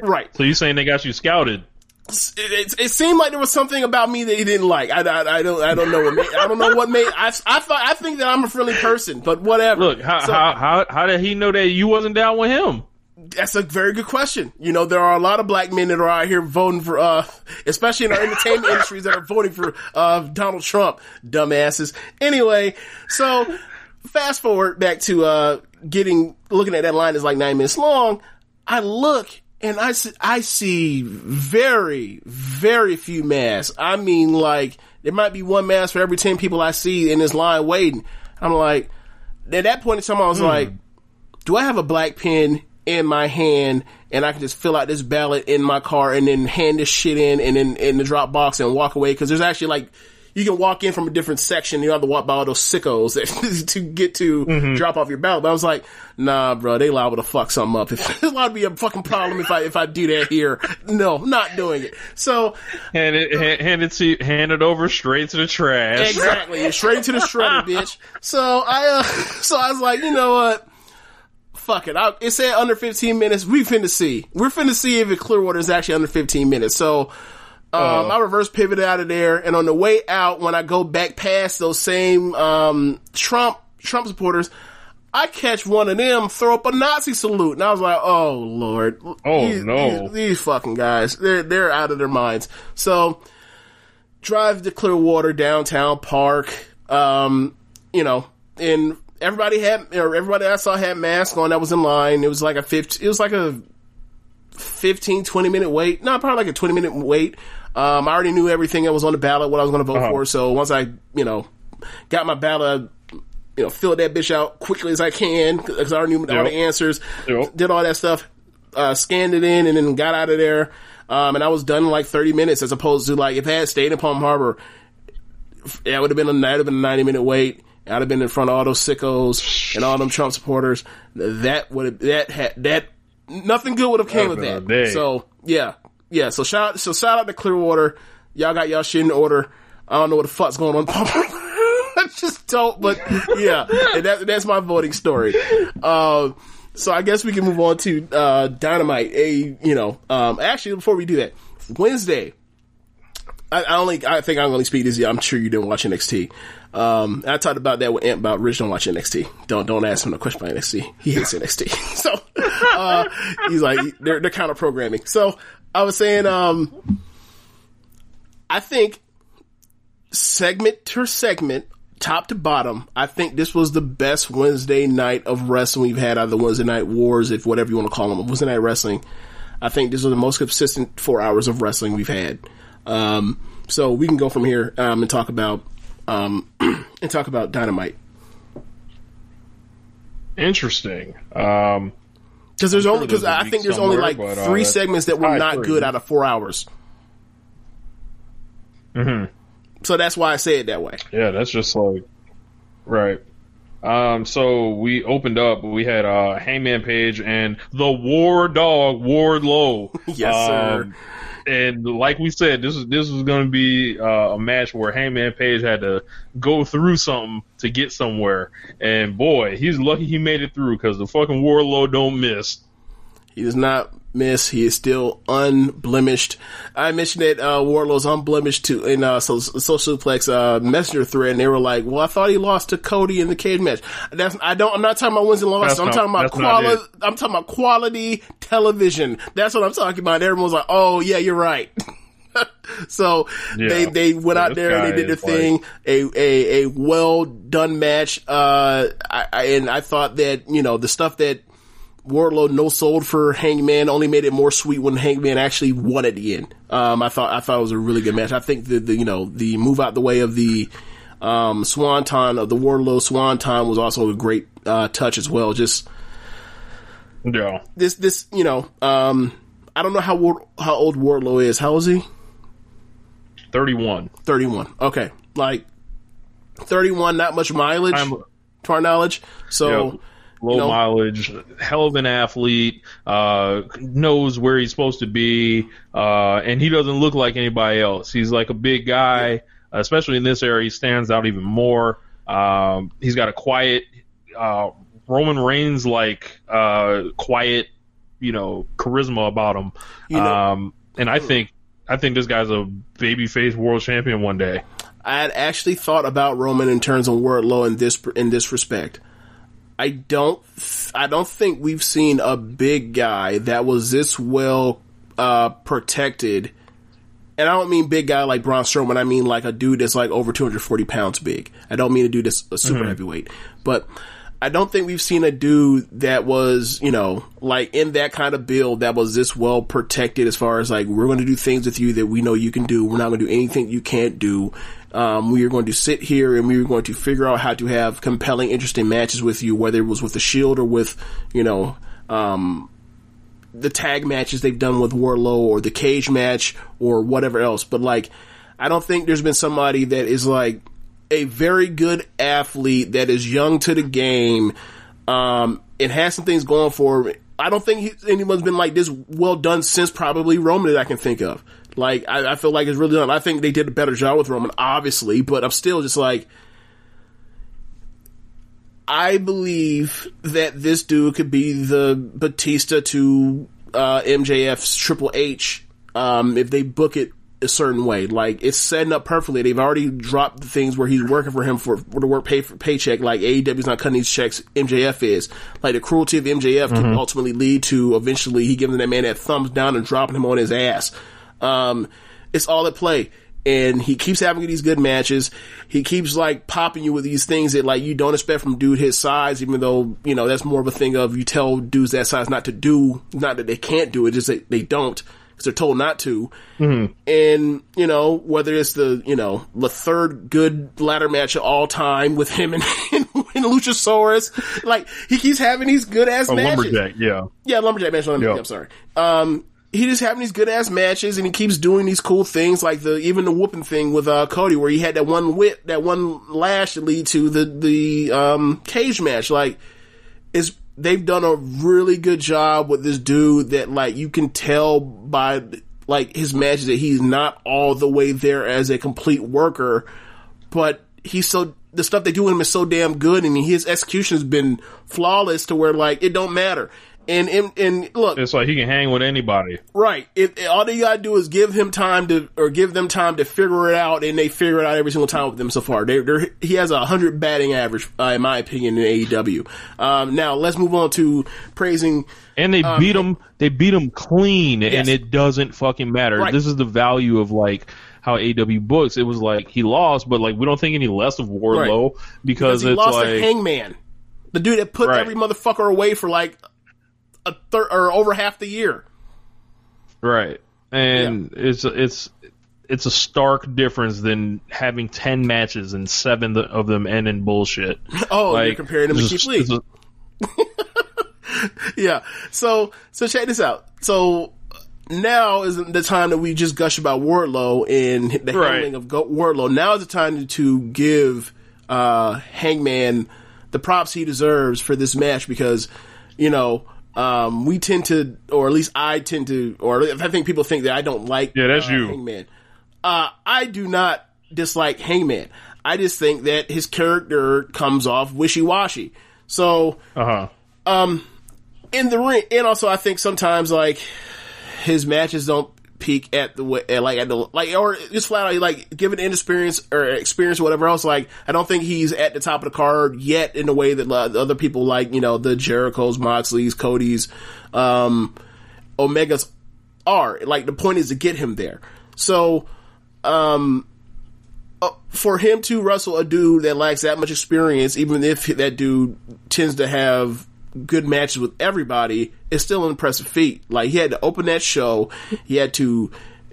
got right. So you're saying they got you scouted? It, it, it seemed like there was something about me that he didn't like I, I, I don't I don't know what made, I don't know what made I, I thought I think that I'm a friendly person but whatever Look, how So- how, how how did he know that you wasn't down with him? That's a very good question. You know, there are a lot of black men that are out here voting for, uh, especially in our entertainment industries that are voting for, uh, Donald Trump. Dumbasses. Anyway, so fast forward back to, uh, getting, looking at that line is like nine minutes long. I look and I see, I see very, very few masks. I mean, like, there might be one mask for every 10 people I see in this line waiting. I'm like, at that point in time, I was hmm. like, do I have a black pen in my hand and I can just fill out this ballot in my car and then hand this shit in and then in the drop box and walk away? Cause there's actually like, you can walk in from a different section. You don't have to walk by all those sickos that, to get to drop off your ballot. But I was like, nah, bro, they liable to fuck something up. If there's liable to be a fucking problem if I, if I do that here. No, not doing it. So Hand it hand, hand it to hand it over straight to the trash. Exactly. Straight to the shredder, bitch. So I, uh, so I was like, you know what? Fuck it. I, it said under 15 minutes. We finna see. We're finna see if it Clearwater is actually under 15 minutes. So, um, I reverse pivoted out of there. And on the way out, when I go back past those same, um, Trump, Trump supporters, I catch one of them throw up a Nazi salute. And I was like, oh lord. Oh, These- no. These, these fucking guys. They're, they're out of their minds. So, drive to Clearwater downtown park. Um, you know, and everybody had, or everybody I saw had masks on that was in line. It was like a 15, it was like a 15, 20 minute wait. No, probably like a 20 minute wait. Um, I already knew everything that was on the ballot, what I was going to vote Uh-huh. for. So once I, you know, got my ballot, you know, filled that bitch out quickly as I can because I already knew all the answers, Yep. did all that stuff, uh, scanned it in and then got out of there. Um, and I was done in like 30 minutes as opposed to like if I had stayed in Palm Harbor, that would have been a, have been a 90 minute wait. I'd have been in front of all those sickos and all them Trump supporters. That would have, that had, that, nothing good would have came of That'd that. So, yeah. Yeah. So shout, out- so shout out to Clearwater. Y'all got y'all shit in order. I don't know what the fuck's going on. I just don't, but yeah. And that, that's my voting story. Um, so I guess we can move on to, uh, Dynamite. A, you know, um, actually, before we do that, Wednesday, I, I only, I think I'm only speak this. I'm sure you didn't watch NXT. Um, I talked about that with Ant about Rich don't watch NXT. Don't, don't ask him a question about NXT. He hates NXT. so, uh, he's like, they're, they're counter programming. So I was saying, um, I think segment to segment, top to bottom, I think this was the best Wednesday night of wrestling we've had out of the Wednesday night wars, if whatever you want to call them, Wednesday night wrestling. I think this was the most consistent four hours of wrestling we've had. Um, so we can go from here um, and talk about um, and talk about Dynamite Interesting. Um, because there's I'm only because I think there's only like but, uh, three segments that were not good out of four hours. hmm So that's why I say it that way. Yeah, that's just like right. Um, so we opened up. We had uh, Hangman Page and the War Dog Wardlow. Yes, sir. And like we said, this is this was going to be uh, a match where Hangman Page had to go through something to get somewhere. And boy, he's lucky he made it through because the fucking Wardlow don't miss. He does not miss. He is still unblemished. I mentioned that uh, Wardlow's unblemished to in uh, so, Social Suplex uh, messenger thread, and they were like, "Well, I thought he lost to Cody in the cage match." That's I don't. I'm not talking about wins and losses. I'm not- talking about quality. I'm talking about quality television. That's what I'm talking about. And everyone's like, "Oh yeah, you're right." so Yeah. they they went So out there and they did the thing a, a, a well done match. Uh, I, I, and I thought that, you know, the stuff that Wardlow no sold for Hangman only made it more sweet when Hangman actually won at the end. Um, I thought, I thought it was a really good match. I think the, the, you know, the move out the way of the, um, Swanton of the Wardlow Swanton was also a great, uh, touch as well. Just, Yeah. this, this, you know, um, I don't know how, Ward, how old Wardlow is. How old is he? 31. 31. Okay. Like 31, not much mileage I'm- to our knowledge. So, Yeah. Low you know- mileage, hell of an athlete, uh, knows where he's supposed to be, uh, and he doesn't look like anybody else. He's like a big guy, especially in this area. He stands out even more. Um, he's got a quiet, uh, Roman Reigns like, uh, quiet, you know, charisma about him. You know- um, and I think, I think this guy's a babyface world champion one day. I had actually thought about Roman in terms of Wardlow in this in this respect. I don't I don't think we've seen a big guy that was this well uh, protected. And I don't mean big guy like Braun Strowman. I mean like a dude that's like over 240 pounds big. I don't mean a dude that's a super heavyweight. But I don't think we've seen a dude that was, you know, like in that kind of build that was this well protected as far as like, we're going to do things with you that we know you can do. We're not going to do anything you can't do. Um, we are going to sit here and we are going to figure out how to have compelling, interesting matches with you, whether it was with the Shield or with, you know, um, the tag matches they've done with Wardlow or the cage match or whatever else. But like, I don't think there's been somebody that is like a very good athlete that is young to the game. Um, it has some things going for him. I don't think he, anyone's been like this well done since probably Roman that I can think of. Like, I, I feel like it's really done. I think they did a better job with Roman, obviously, but I'm still just like, I believe that this dude could be the Batista to uh, MJF's Triple H um, if they book it a certain way. Like it's setting up perfectly. They've already dropped the things where he's working for him for, for the work pay for paycheck. Like AEW's not cutting these checks. MJF is like the cruelty of MJF can ultimately lead to eventually he giving that man that thumbs down and dropping him on his ass. Um, it's all at play. And he keeps having these good matches. He keeps like popping you with these things that like you don't expect from dude his size, even though, you know, that's more of a thing of you tell dudes that size not to do, not that they can't do it, just that they don't, because they're told not to. And, you know, whether it's the, you know, the third good ladder match of all time with him and, and, Luchasaurus, like, he keeps having these good ass matches. lumberjack, yeah. Yeah, lumberjack match. Lumberjack, Yeah. I'm sorry. Um, he just having these good ass matches, and he keeps doing these cool things, like the even the whooping thing with uh, Cody, where he had that one whip, that one lash to lead to the the um, cage match. Like, is they've done a really good job with this dude that like you can tell by like his matches that he's not all the way there as a complete worker, but he's so the stuff they do with him is so damn good, and his execution has been flawless to where like it don't matter. And and, and look, It's like he can hang with anybody. Right. It, it- all they gotta do is give him time to, or give them time to figure it out, and they figure it out every single time with them so far. They, they're, he has a hundred batting average, uh, in my opinion, in AEW. Um, now let's move on to praising. And they beat him. They beat him clean, Um, Yes. and it doesn't fucking matter. Right. This is the value of like how AW books. It was like he lost, but like we don't think any less of Wardlow because, Because he it's lost like Hangman, the dude that put Right. every motherfucker away for like a third or over half the year. right, and it's it's it's a stark difference than having ten matches and seven of them end in bullshit. Oh, you're comparing them to Keith Lee. a- yeah. So so check this out. So now isn't the time that we just gush about Wardlow and the Right. handling of Go- Wardlow. Now is the time to give uh, Hangman the props he deserves for this match because you know. Um, we tend to, or at least I tend to, or I think people think that I don't like Yeah, that's uh, you. Hangman. Uh, I do not dislike Hangman. I just think that his character comes off wishy washy. So uh huh. in the ring, and also I think sometimes like his matches don't peak at the way, at, like at the like or just flat out like given inexperience or experience or whatever else. Like I don't think he's at the top of the card yet in the way that uh, the other people like you know the Jericho's, Moxley's, Cody's, um, Omegas are. Like the point is to get him there. So, um, uh, for him to wrestle a dude that lacks that much experience, even if that dude tends to have good matches with everybody, is still an impressive feat. Like he had to open that show, he had to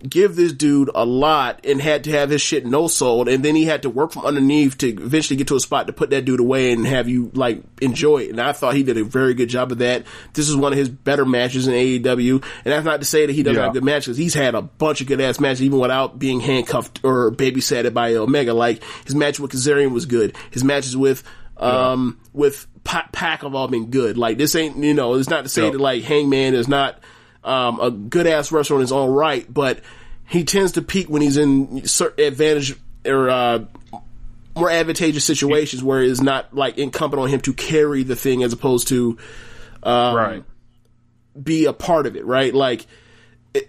give this dude a lot and had to have his shit no sold and then he had to work from underneath to eventually get to a spot to put that dude away and have you like enjoy it. And I thought he did a very good job of that. This is one of his better matches in AEW. And that's not to say that he doesn't Yeah. have good matches. He's had a bunch of good ass matches even without being handcuffed or babysatted by Omega. Like his match with Kazarian was good. His matches with um with Pa- Pac have all been good. Like this ain't you know it's not to say that like Hangman is not um, a good ass wrestler in his own right, but he tends to peak when he's in certain advantage or uh, more advantageous situations where it's not like incumbent on him to carry the thing as opposed to um, right. be a part of it, right? Like,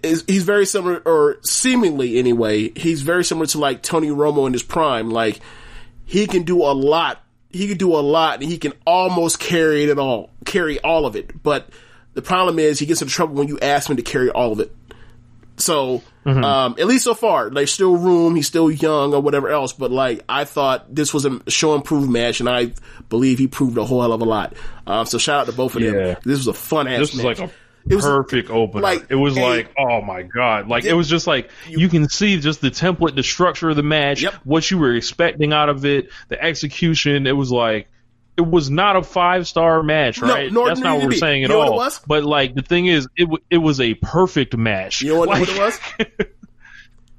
he's very similar, or seemingly anyway, he's very similar to like Tony Romo in his prime. Like, he can do a lot. He can do a lot, and he can almost carry it all, carry all of it. But the problem is, he gets into trouble when you ask him to carry all of it. So, um, at least so far, like still room. He's still young or whatever else. But like, I thought this was a show improved match, and I believe he proved a whole hell of a lot. Um, so shout out to both of Yeah. them. This was a fun ass. Match. like a It was- perfect opener. like it was a- like, oh my god! Like it was just like you, can see just the template, the structure of the match, Yep. what you were expecting out of it, the execution. It was like it was not a five star match, No, right? nor That's not it what we're saying at You know it all. But like the thing is, it w- it was a perfect match. You know what, Like, what it was?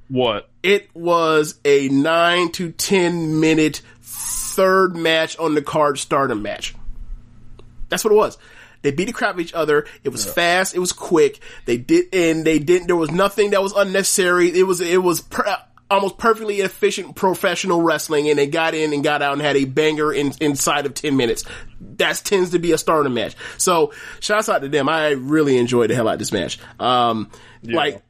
What? It was a nine to ten minute third match on the card Stardom match. That's what it was. They beat the crap out of each other. It was fast. It was quick. They did, and they didn't. There was nothing that was unnecessary. It was it was per, almost perfectly efficient professional wrestling, and they got in and got out and had a banger in, inside of ten minutes. That tends to be a Stardom match. So, shouts out to them. I really enjoyed the hell out of this match. Um, like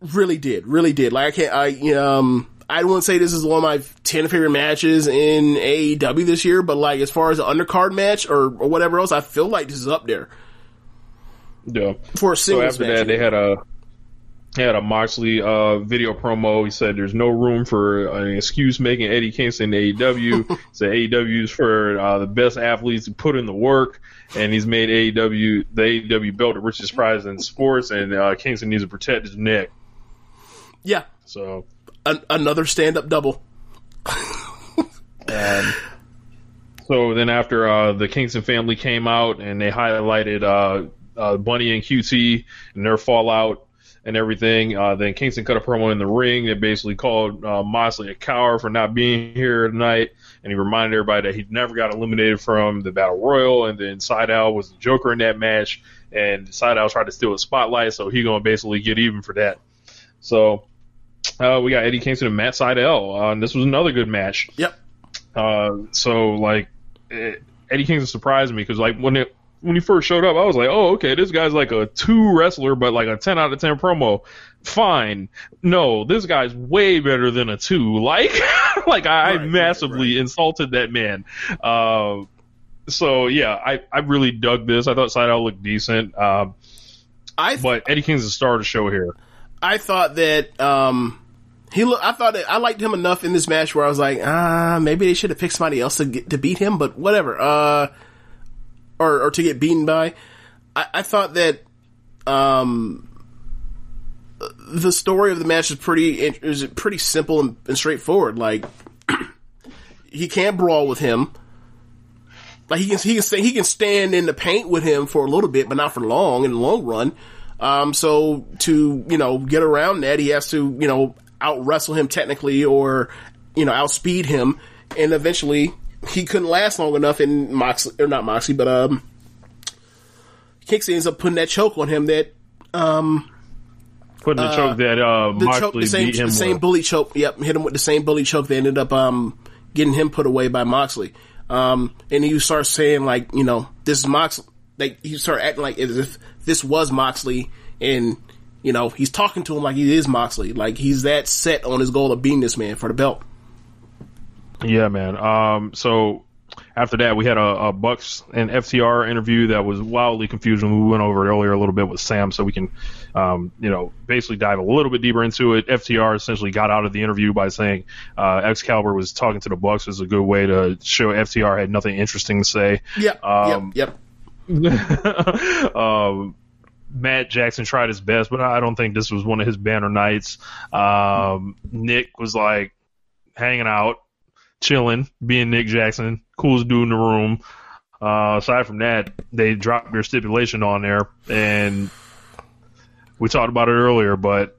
really did, really did. Like I can't, I um, I wouldn't say this is one of my ten favorite matches in AEW this year, but like as far as an undercard match or, or whatever else, I feel like this is up there Yeah. for a So after match. that, they had a they had a Moxley uh, video promo. He said there's no room for an excuse making Eddie Kingston in AEW. he said AEW is for uh, the best athletes who put in the work, and he's made AEW the AEW belt the richest prize in sports, and uh, Kingston needs to protect his neck. yeah, So an- another stand up double. So then after uh, the Kingston family came out and they highlighted uh, uh, Bunny and QT and their fallout and everything, uh, then Kingston cut a promo in the ring that basically called uh, Moxley a coward for not being here tonight, and he reminded everybody that he never got eliminated from the Battle Royal, and then Sydal was the Joker in that match, and Sydal tried to steal a spotlight, so he gonna basically get even for that. So uh, we got Eddie Kingston and Matt Sydal, uh, and this was another good match. Yep. Uh, so like eh, Eddie Kingston surprised me because like when it when he first showed up, I was like, oh okay, this guy's like a two wrestler, but like a ten out of ten promo. Fine. No, this guy's way better than a two. Like like I, Right, massively right, insulted that man. Uh, so yeah, I I really dug this. I thought Sydal looked decent. Um, I but Eddie Kingston started the show here. I thought that um he. I thought that I liked him enough in this match where I was like, ah, maybe they should have picked somebody else to get, to beat him, but whatever. Uh, or or to get beaten by. I, I thought that um the story of the match is pretty is pretty simple and, and straightforward. Like he can't brawl with him. Like he can he can he can stand in the paint with him for a little bit, but not for long in the long run. Um, so to you know get around that, he has to you know out wrestle him technically or you know outspeed him, and eventually he couldn't last long enough. And Moxley or not Moxley, but um, Kingston ends up putting that choke on him that um Putting the choke that uh, the Moxley choke, the same, beat him the same with. bully choke. Yep, hit him with the same bully choke. That ended up um, getting him put away by Moxley. Um, and you start saying like, you know, this is Mox, like he started acting like as if this was Moxley, and you know he's talking to him like he is Moxley, like he's that set on his goal of being this man for the belt. Yeah, man. Um, so after that, we had a, a Bucks and FTR interview that was wildly confusing. We went over it earlier a little bit with Sam, so we can, um, you know, basically dive a little bit deeper into it. FTR essentially got out of the interview by saying uh, Excalibur was talking to the Bucks was a good way to show FTR had nothing interesting to say. Yep, Um, yep, yep. um, Matt Jackson tried his best, but I don't think this was one of his banner nights. Um, Nick was like hanging out, chilling, being Nick Jackson, coolest dude in the room. Uh, aside from that, they dropped their stipulation on there, and we talked about it earlier, but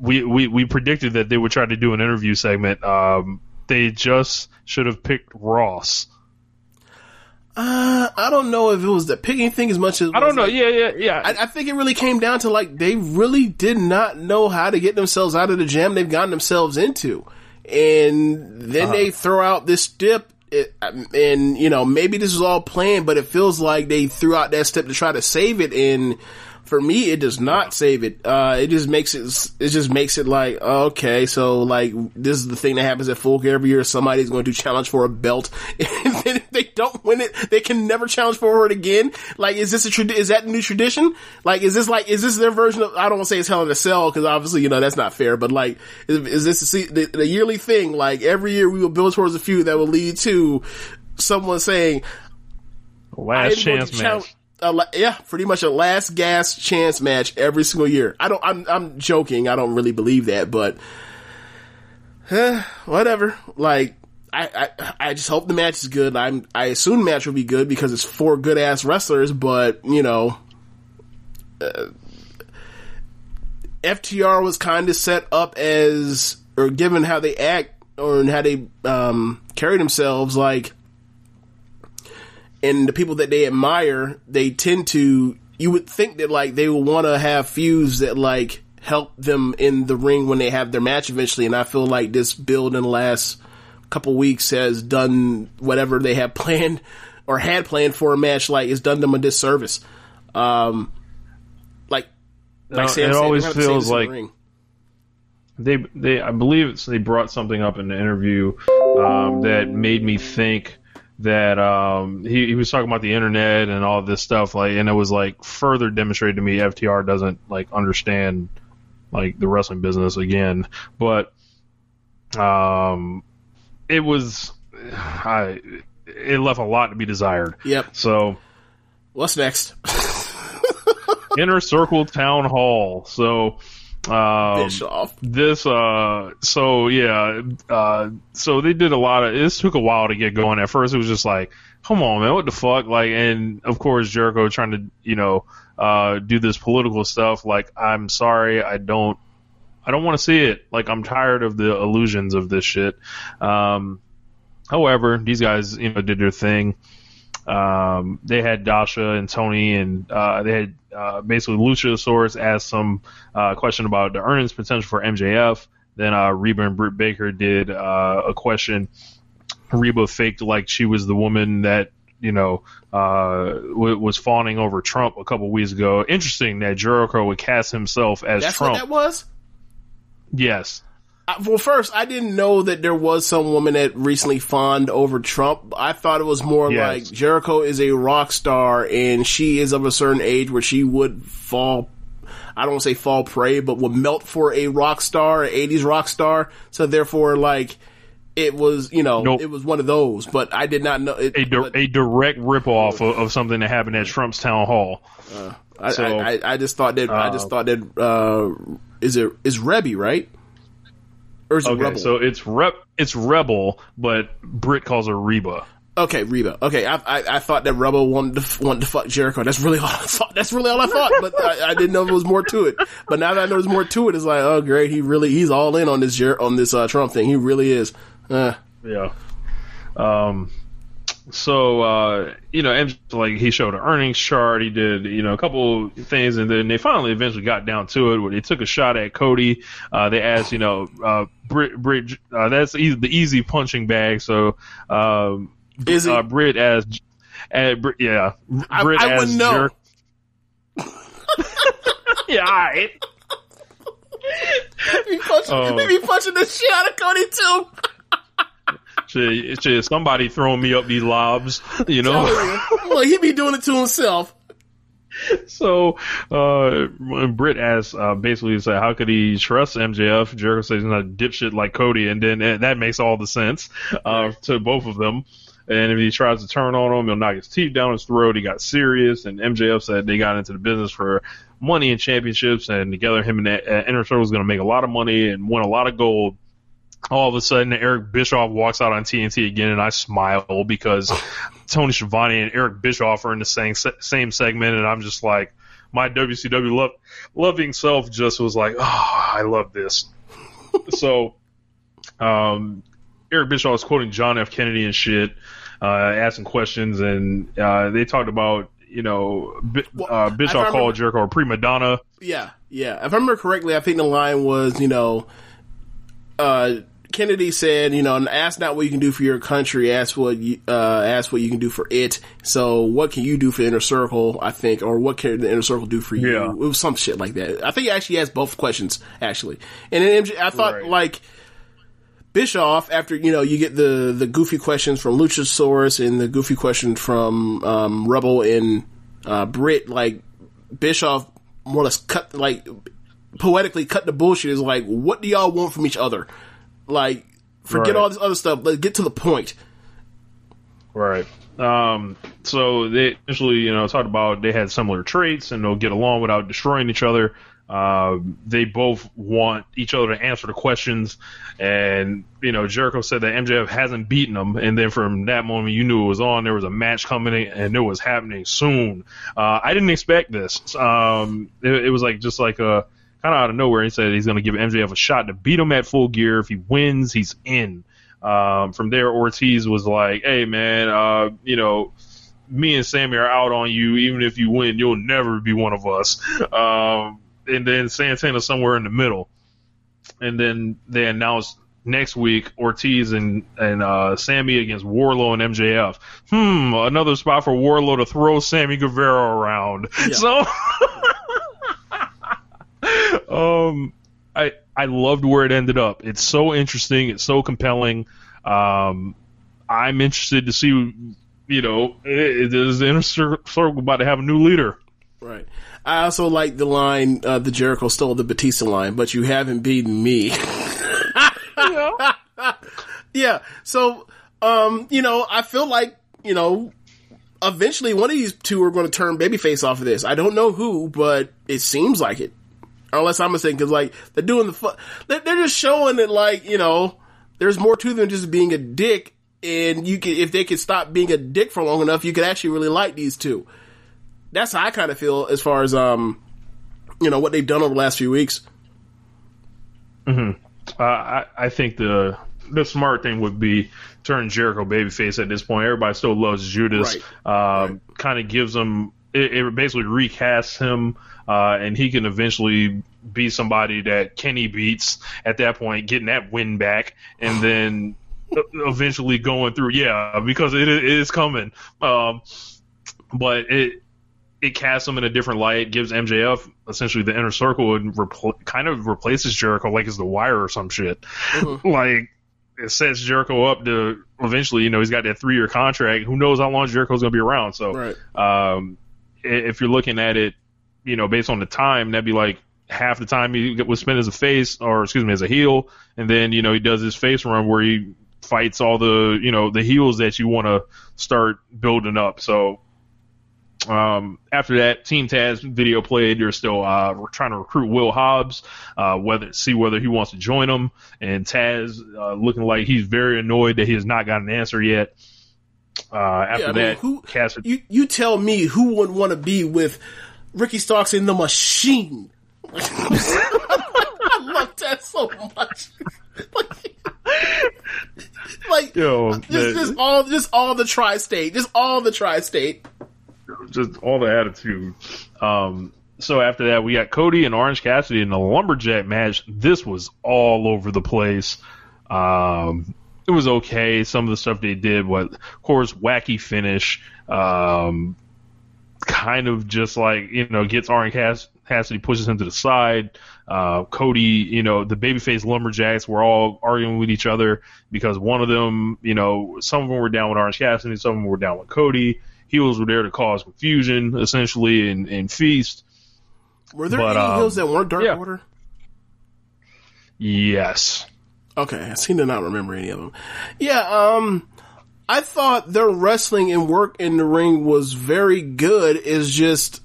we, we, we predicted that they would try to do an interview segment. Um, they just should have picked Ross. Uh, I don't know if it was the picking thing as much as I don't know. Yeah, yeah, yeah. I, I think it really came down to like they really did not know how to get themselves out of the jam they've gotten themselves into, and then Uh-huh. they throw out this step. It, and you know maybe this is all planned, but it feels like they threw out that step to try to save it. And for me, it does not save it. Uh, it just makes it. It just makes it like okay, so like this is the thing that happens at Full Gear every year. Somebody's going to challenge for a belt, if they don't win it, they can never challenge for it again. Like, is this a trad- is that a new tradition? Like, is this like is this their version of? I don't want to say it's Hell in a Cell because obviously you know that's not fair. But like, is, is this a, the, the yearly thing? Like every year we will build towards a feud that will lead to someone saying, Last chance match. A yeah, pretty much a last gas chance match every single year. I don't. I'm. I'm joking. I don't really believe that, but eh, whatever. Like, I, I. I just hope the match is good. I'm. I assume the match will be good because it's four good ass wrestlers. But you know, uh, FTR was kind of set up as, or given how they act or how they um, carry themselves, like and the people that they admire, they tend to. You would think that like they would want to have feuds that like help them in the ring when they have their match eventually. And I feel like this build in the last couple weeks has done whatever they had planned or had planned for a match. Like it's done them a disservice. Um, like like No, Sam it said, always they don't have to say feels the like- they they I believe it's, they brought something up in the interview um, that made me think that um, he, he was talking about the internet and all this stuff like and it was like further demonstrated to me FTR doesn't like understand like the wrestling business again but um it was I it left a lot to be desired Yep. so What's next? inner circle town hall so um, Bischoff. this uh so yeah uh so they did a lot of this took a while to get going. At first it was just like come on man what the fuck? Like and of course Jericho trying to you know uh do this political stuff like i'm sorry i don't i don't want to see it. Like i'm tired of the illusions of this shit. Um however these guys you know did their thing. Um, they had Dasha and Tony, and uh, they had uh, basically Luchasaurus asked some uh, question about the earnings potential for MJF. Then uh, Reba and Britt Baker did uh, a question. Reba faked like she was the woman that you know uh, w- was fawning over Trump a couple weeks ago. Interesting that Jericho would cast himself as That's Trump. what that was. yes. Well, first, I didn't know that there was some woman that recently fawned over Trump. I thought it was more Yes. like Jericho is a rock star and she is of a certain age where she would fall, I don't say fall prey, but would melt for a rock star, an 80s rock star. So therefore, like, it was, you know, Nope. it was one of those, but I did not know it. A, di- but a direct ripoff of, of something that happened at Trump's town hall. I, so- I, I, I just thought that, I just Uh, thought that, uh, is it, is Rebby, right? Or is it Okay, Rebel? so it's rep, it's Rebel, but Britt calls her Reba. Okay, Reba. Okay, I, I I thought that Rebel wanted to wanted to fuck Jericho. That's really all I thought. That's really all I thought. But I, I didn't know there was more to it. But now that I know there's more to it, it's like, oh great, he really he's all in on this Jer- on this uh, Trump thing. He really is. Uh, Yeah. Um. So uh, you know, MJ, like he showed an earnings chart. He did you know a couple things, and then they finally eventually got down to it where they took a shot at Cody. Uh, they asked, you know, uh, Britt, Britt, uh, that's easy, the easy punching bag. So um, Is he? uh, Britt asked, and Br- yeah, I, I as wouldn't know. Jer- yeah, all right. He punching, Oh. he be punching the shit out of Cody too. Shit, shit, somebody throwing me up these lobs, you know. Well, he be doing it to himself. So, uh, when Britt asks, uh, basically said, how could he trust MJF? Jericho says he's not a dipshit like Cody, and then uh, that makes all the sense, uh, to both of them. And if he tries to turn on him, he'll knock his teeth down his throat. He got serious, and MJF said they got into the business for money and championships, and together him and uh, Inner Circle is going to make a lot of money and win a lot of gold. All of a sudden, Eric Bischoff walks out on TNT again, and I smile because Tony Schiavone and Eric Bischoff are in the same same segment, and I'm just like, my WCW love, loving self just was like, oh, I love this. so, um, Eric Bischoff was quoting John F. Kennedy and shit, uh, asking questions, and uh, they talked about, you know, Bi- uh, Bischoff remember- called Jericho a prima donna. Yeah, yeah. If I remember correctly, I think the line was, you know, uh, Kennedy said, you know, ask not what you can do for your country, ask what you, uh, ask what you can do for it. So, what can you do for the inner circle? I think, or what can the inner circle do for you? Yeah. It was some shit like that. I think he actually asked both questions actually, and then MJ, I thought Right. like. Bischoff, after you know, you get the the goofy questions from Luchasaurus and the goofy question from um, Rebel and uh, Britt. Like Bischoff, more or less cut like poetically cut the bullshit. Is like, what do y'all want from each other? Like, forget Right. all this other stuff. Let's get to the point. Right. Um, so they initially, you know, talked about they had similar traits and they'll get along without destroying each other. Uh, they both want each other to answer the questions, and you know, Jericho said that MJF hasn't beaten him, and then from that moment, you knew it was on. There was a match coming, and it was happening soon. Uh, I didn't expect this. Um, it, it was like just like a kind of out of nowhere. He said he's going to give MJF a shot to beat him at Full Gear. If he wins, he's in. Um, from there, Ortiz was like, "Hey, man, uh, you know." Me and Sammy are out on you. Even if you win, you'll never be one of us. Um, and then Santana somewhere in the middle. And then they announced next week Ortiz and and uh, Sammy against Wardlow and MJF. Hmm, another spot for Wardlow to throw Sammy Guevara around. So, um, I I loved where it ended up. It's so interesting. It's so compelling. Um, I'm interested to see. You know, it, it is the inner circle about to have a new leader. Right. I also like the line, uh, the Jericho stole the Batista line, but you haven't beaten me. yeah. yeah. So, um, you know, I feel like, you know, eventually one of these two are going to turn babyface off of this. I don't know who, but it seems like it. Unless I'm mistaken, because like they're doing the, fu- they're, they're just showing that like you know, there's more to them just being a dick, and you can if they could stop being a dick for long enough, you could actually really like these two. That's how I kind of feel as far as um, you know, what they've done over the last few weeks. Uh, I, I think the the smart thing would be turn Jericho babyface at this point. Everybody still loves Judas. Um, Kind of gives him it, it basically recasts him, uh, and he can eventually be somebody that Kenny beats at that point, getting that win back, and then eventually going through. Yeah, because it, it is coming. Um, but it it casts him in a different light, gives MJF essentially the inner circle and repl- kind of replaces Jericho like it's the wire or some shit. like it sets Jericho up to eventually, you know, he's got that three year contract. Who knows how long Jericho's going to be around? So, Right. um, if you're looking at it, you know, based on the time, that'd be like half the time he was spent as a face, or excuse me, as a heel, and then you know he does his face run where he fights all the you know the heels that you want to start building up. So um, after that, Team Taz video played. They're still uh, we're trying to recruit Will Hobbs, uh, whether see whether he wants to join them. And Taz uh, looking like he's very annoyed that he has not got an answer yet. Uh, after Yeah, I mean, that, who Cass you you tell me who would want to be with Ricky Starks in the machine? I love that so much. like, Yo, just, man. just all just all the tri-state, just all the tri-state. just all the attitude. Um, so after that, we got Cody and Orange Cassidy in the lumberjack match. This was all over the place. Um, it was okay. Some of the stuff they did was, of course, wacky finish. Um, kind of just like you know gets Orange Cass- Cassidy pushes him to the side. Uh, Cody, you know, the babyface lumberjacks were all arguing with each other because one of them, you know, some of them were down with Orange Cassidy, some of them were down with Cody. Heels were there to cause confusion, essentially, and, and feast. Were there But, any um, hills that weren't Dark yeah. Order? Yes. Okay, I seem to not remember any of them. Yeah, um, I thought their wrestling and work in the ring was very good. Is just,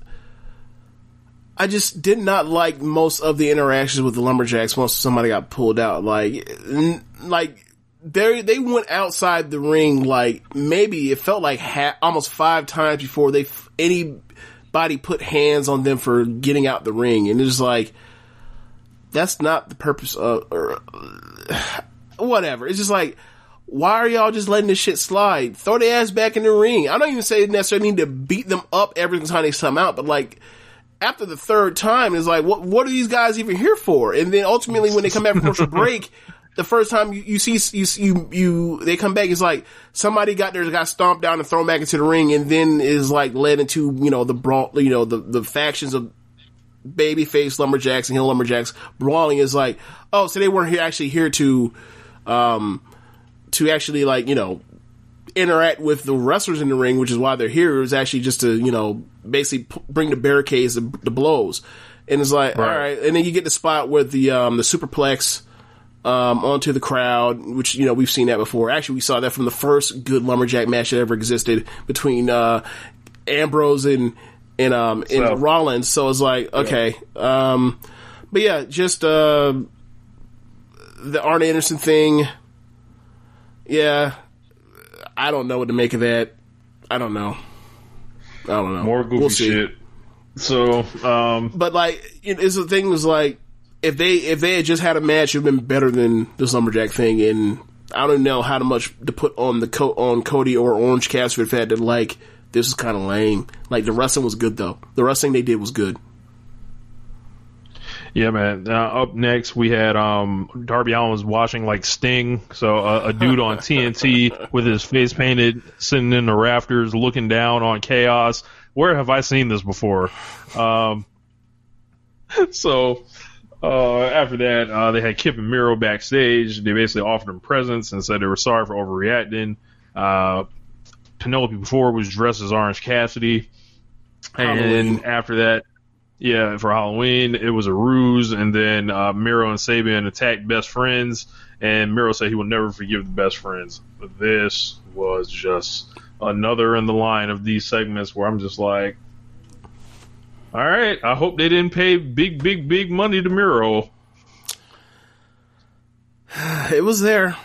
I just did not like most of the interactions with the lumberjacks once somebody got pulled out. Like, like they they went outside the ring. Like maybe it felt like ha- almost five times before they f- anybody put hands on them for getting out the ring, and it's like that's not the purpose of or whatever. It's just like, why are y'all just letting this shit slide? Throw their ass back in the ring. I don't even say necessarily need to beat them up every time they come out, but like after the third time, it's like, what what are these guys even here for? And then ultimately, when they come back from commercial break. The first time you, you see you, you you they come back, it's like somebody got there, got stomped down and thrown back into the ring, and then is like led into you know the brawl, you know the the factions of babyface lumberjacks and heel lumberjacks brawling is like, oh, so they weren't here actually here to, um, to actually like you know interact with the wrestlers in the ring, which is why they're here. Is actually just to you know basically p- bring the barricades, the, the blows, and it's like all right, and then you get the spot with the um the superplex. Um, onto the crowd, which you know we've seen that before. Actually, we saw that from the first good lumberjack match that ever existed between uh, Ambrose and and um and So- Rollins. So it's like okay, um, but yeah, just uh, the Arn Anderson thing. Yeah, I don't know what to make of that. I don't know. I don't know. More goofy We'll shit. So, um, But like, it, it's the thing was like, if they if they had just had a match, it would have been better than this lumberjack thing. And I don't know how much to put on the co- on Cody or Orange Cassidy for the fact that like this is kind of lame. Like the wrestling was good though. The wrestling they did was good. Yeah, man. Uh, up next, we had um, Darby Allin was watching like Sting, so uh, a dude on TNT with his face painted, sitting in the rafters, looking down on chaos. Where have I seen this before? Um, so uh, after that, uh, they had Kip and Miro backstage. They basically offered him presents and said they were sorry for overreacting. Uh, Penelope before was dressed as Orange Cassidy, and after that, yeah, for Halloween, it was a ruse, and then uh, Miro and Sabian attacked best friends, and Miro said he will never forgive the best friends. But this was just another in the line of these segments where I'm just like, all right, I hope they didn't pay big, big, big money to Miro. It was there.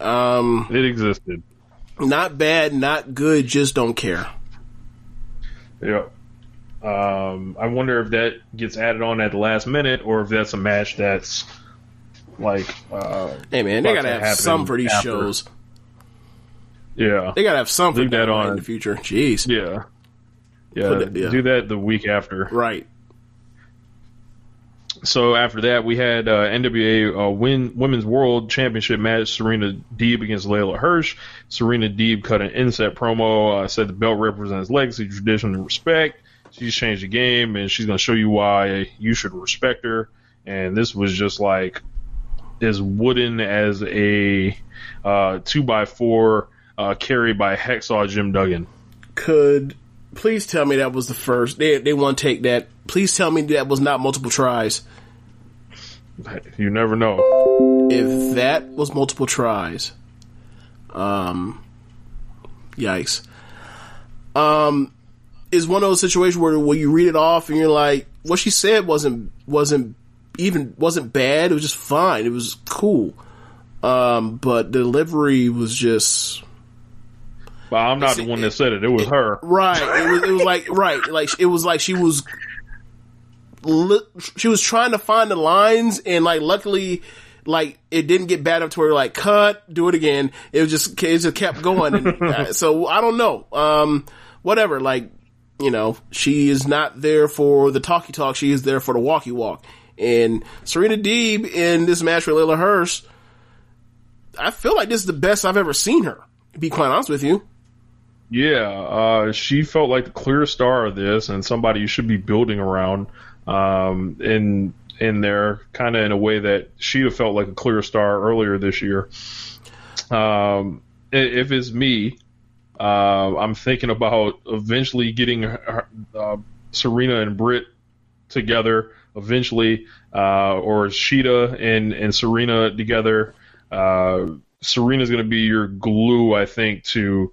Um, It existed. not bad, not good. Just don't care. Yeah. Um, I wonder if that gets added on at the last minute, or if that's a match that's like, uh, Hey man, they gotta have some for these after. shows. Yeah. They gotta have some for Leave that on. in the future. Jeez. Yeah. Yeah, that- yeah. do that the week after. Right. So after that, we had uh, NWA uh, win Women's World Championship match: Serena Deeb against Leyla Hirsch. Serena Deeb cut an inset promo, uh, said the belt represents legacy, tradition, and respect. She's changed the game, and she's going to show you why you should respect her. And this was just like as wooden as a uh, two by four uh, carried by Hacksaw Jim Duggan. Could please tell me that was the first? They they want to take that. Please tell me that was not multiple tries. You never know. If that was multiple tries, um, yikes. Um, is one of those situations where where you read it off and you're like, what she said wasn't wasn't even wasn't bad. It was just fine. It was cool. Um, but delivery was just But I'm not the one that said it. It was her. Right. It was. It was like right. Like it was like she was. She was trying to find the lines, and like luckily, like it didn't get bad enough to where like cut, do it again. It was just it just kept going, and uh, so I don't know. Um, whatever. Like you know, she is not there for the talkie talk. She is there for the walkie walk. And Serena Deeb in this match with Leyla Hirsch I feel like this is the best I've ever seen her. Be quite honest with you. Yeah, uh, she felt like the clear star of this, and somebody you should be building around. Um, in in there, kind of in a way that she have felt like a clear star earlier this year. Um, if it's me, uh, I'm thinking about eventually getting her, uh, Serena and Britt together eventually, uh, or Shida and, and Serena together. Uh, Serena's going to be your glue, I think, to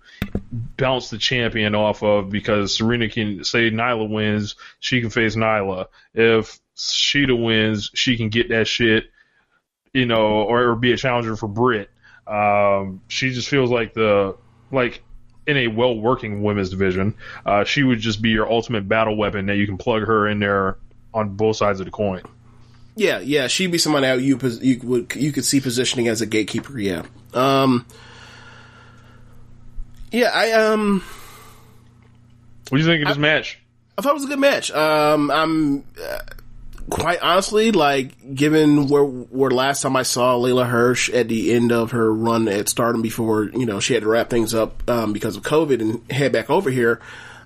bounce the champion off of because Serena can say Nyla wins, she can face Nyla. If Shida wins, she can get that shit, you know, or, or be a challenger for Britt. Um, she just feels like the like in a well working women's division, uh, she would just be your ultimate battle weapon that you can plug her in there on both sides of the coin. Yeah, yeah, she'd be someone out you you would you could see positioning as a gatekeeper. Yeah, um, yeah, I um, What do you think of this match? I thought it was a good match. Um, I'm uh, quite honestly like, given where where last time I saw Leyla Hirsch at the end of her run at Stardom before you know she had to wrap things up um, because of COVID and head back over here.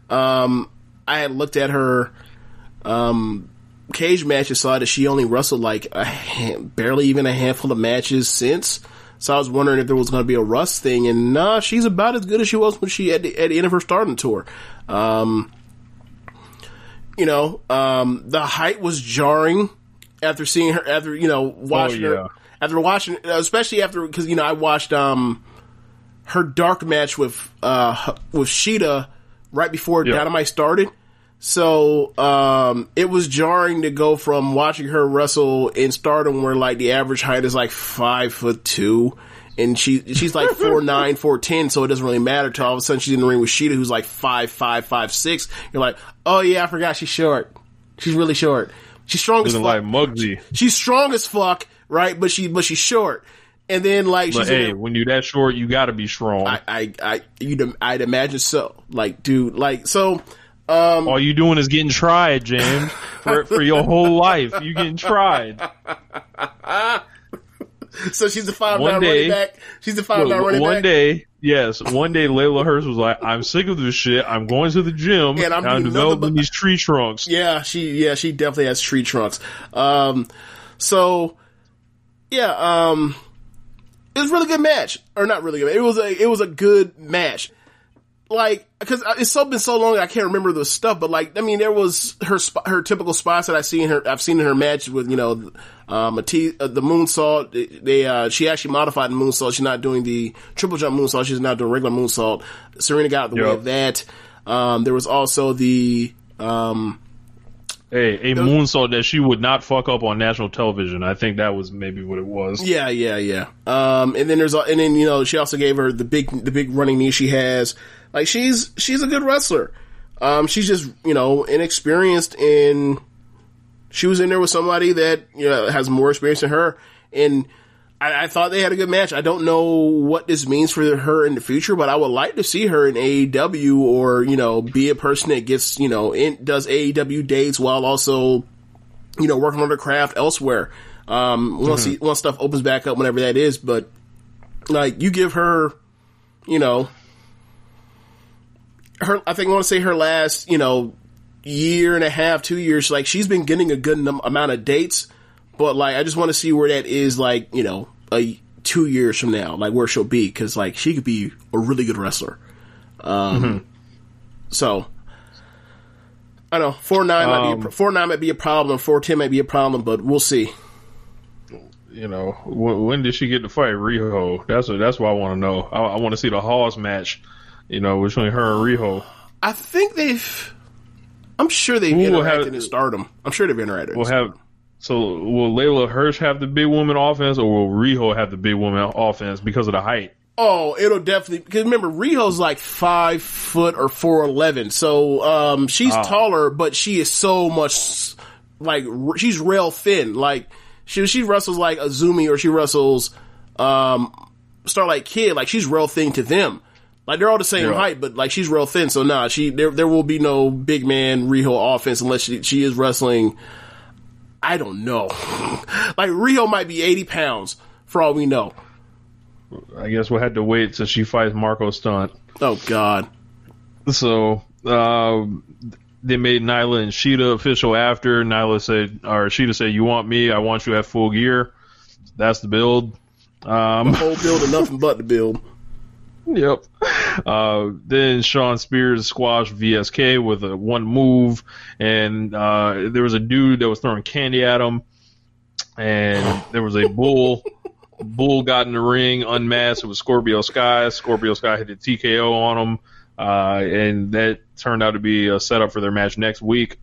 Um, I had looked at her um, cage matches, saw that she only wrestled like a hand, barely even a handful of matches since. So I was wondering if there was going to be a rust thing, and nah, she's about as good as she was when she at the, at the end of her Stardom tour. Um, you know, um, the height was jarring after seeing her, after, you know, watching yeah. her, after watching, especially after, cause, you know, I watched, um, her dark match with, uh, with Shida right before Yeah. Dynamite started. So, um, it was jarring to go from watching her wrestle in stardom where like the average height is like five foot two. And she, she's like four nine, four ten, so it doesn't really matter till all of a sudden she's in the ring with Shida who's like five five, five six. You're like, oh yeah, I forgot she's short. She's really short. She's strong as Looking fuck. like Muggsy. she's strong as fuck, right? But she, but she's short. And then like But she's in hey, there- when you're that short, you got to be strong. I, I, I, you'd, I'd imagine so. Like, dude, like, so, um, All you doing is getting tried, James, for for your whole life. You getting tried. so she's the five One nine day- running back. She's the five nine running one back. One day, yes, one day Leyla Hirsch was like, "I'm sick of this shit. I'm going to the gym And I'm I'm developing but- these tree trunks." Yeah, she, yeah, she definitely has tree trunks. Um, so, yeah, um, it was a really good match, or not really good. It was a, it was a good match. Like, cause it's so been so long, I can't remember the stuff, but like, I mean, there was her, sp- her typical spots that I see in her, I've seen in her match with, you know, um, T, uh, the moonsault. They, they, uh, she actually modified the moonsault. She's not doing the triple jump moonsault. She's not doing regular moonsault. Serena got out the way Yep. of that. Um, there was also the, um, Hey, a moonsault that she would not fuck up on national television. I think that was maybe what it was. Yeah, yeah, yeah. Um, and then there's, and then you know, she also gave her the big, the big running knee she has. Like she's, she's a good wrestler. Um, she's just, you know, inexperienced in. she was in there with somebody that, you know, has more experience than her. And I, I thought they had a good match. I don't know what this means for her in the future, but I would like to see her in AEW or, you know, be a person that gets, you know, in, does AEW dates while also, you know, working on her craft elsewhere. Um, once, he, once stuff opens back up, whenever that is, but like you give her, you know, her, I think I want to say her last, you know, year and a half, two years, like she's been getting a good num- amount of dates, but like I just want to see where that is, like you know, a two years from now, like where she'll be, because like she could be a really good wrestler. Um, so I don't know four nine might be a, Um, pro- four nine might be a problem, four ten might be a problem, but we'll see. You know, when, when did she get to fight Riho? That's what, that's what I want to know. I, I want to see the Hawes match. You know, between her and Riho. I think they've. I'm sure they've interacted have- in Stardom. I'm sure they've interacted. in We'll have. So will Leyla Hirsch have the big woman offense, or will Riho have the big woman offense because of the height? Oh, it'll definitely because remember Riho's like five foot or four eleven, so um she's Ah. taller, but she is so much like she's real thin. Like she she wrestles like Azumi or she wrestles um Starlight Kid, like she's real thin to them. Like they're all the same Yeah. height, but like she's real thin. So nah, she there there will be no big man Riho offense unless she she is wrestling. I don't know. like Riho might be eighty pounds for all we know. I guess we'll have to wait till she fights Marko Stunt. Oh God. So uh, they made Nyla and Shida official after. Nyla said, or Shida said, "You want me? I want you at full gear." That's the build. Um, The whole build and nothing but the build. Yep. Uh, then Shawn Spears squashed VSK with a one move, and uh, there was a dude that was throwing candy at him, and there was a bull. bull got in the ring, unmasked. It was Scorpio Sky. Scorpio Sky hit a TKO on him, uh, and that turned out to be a setup for their match next week.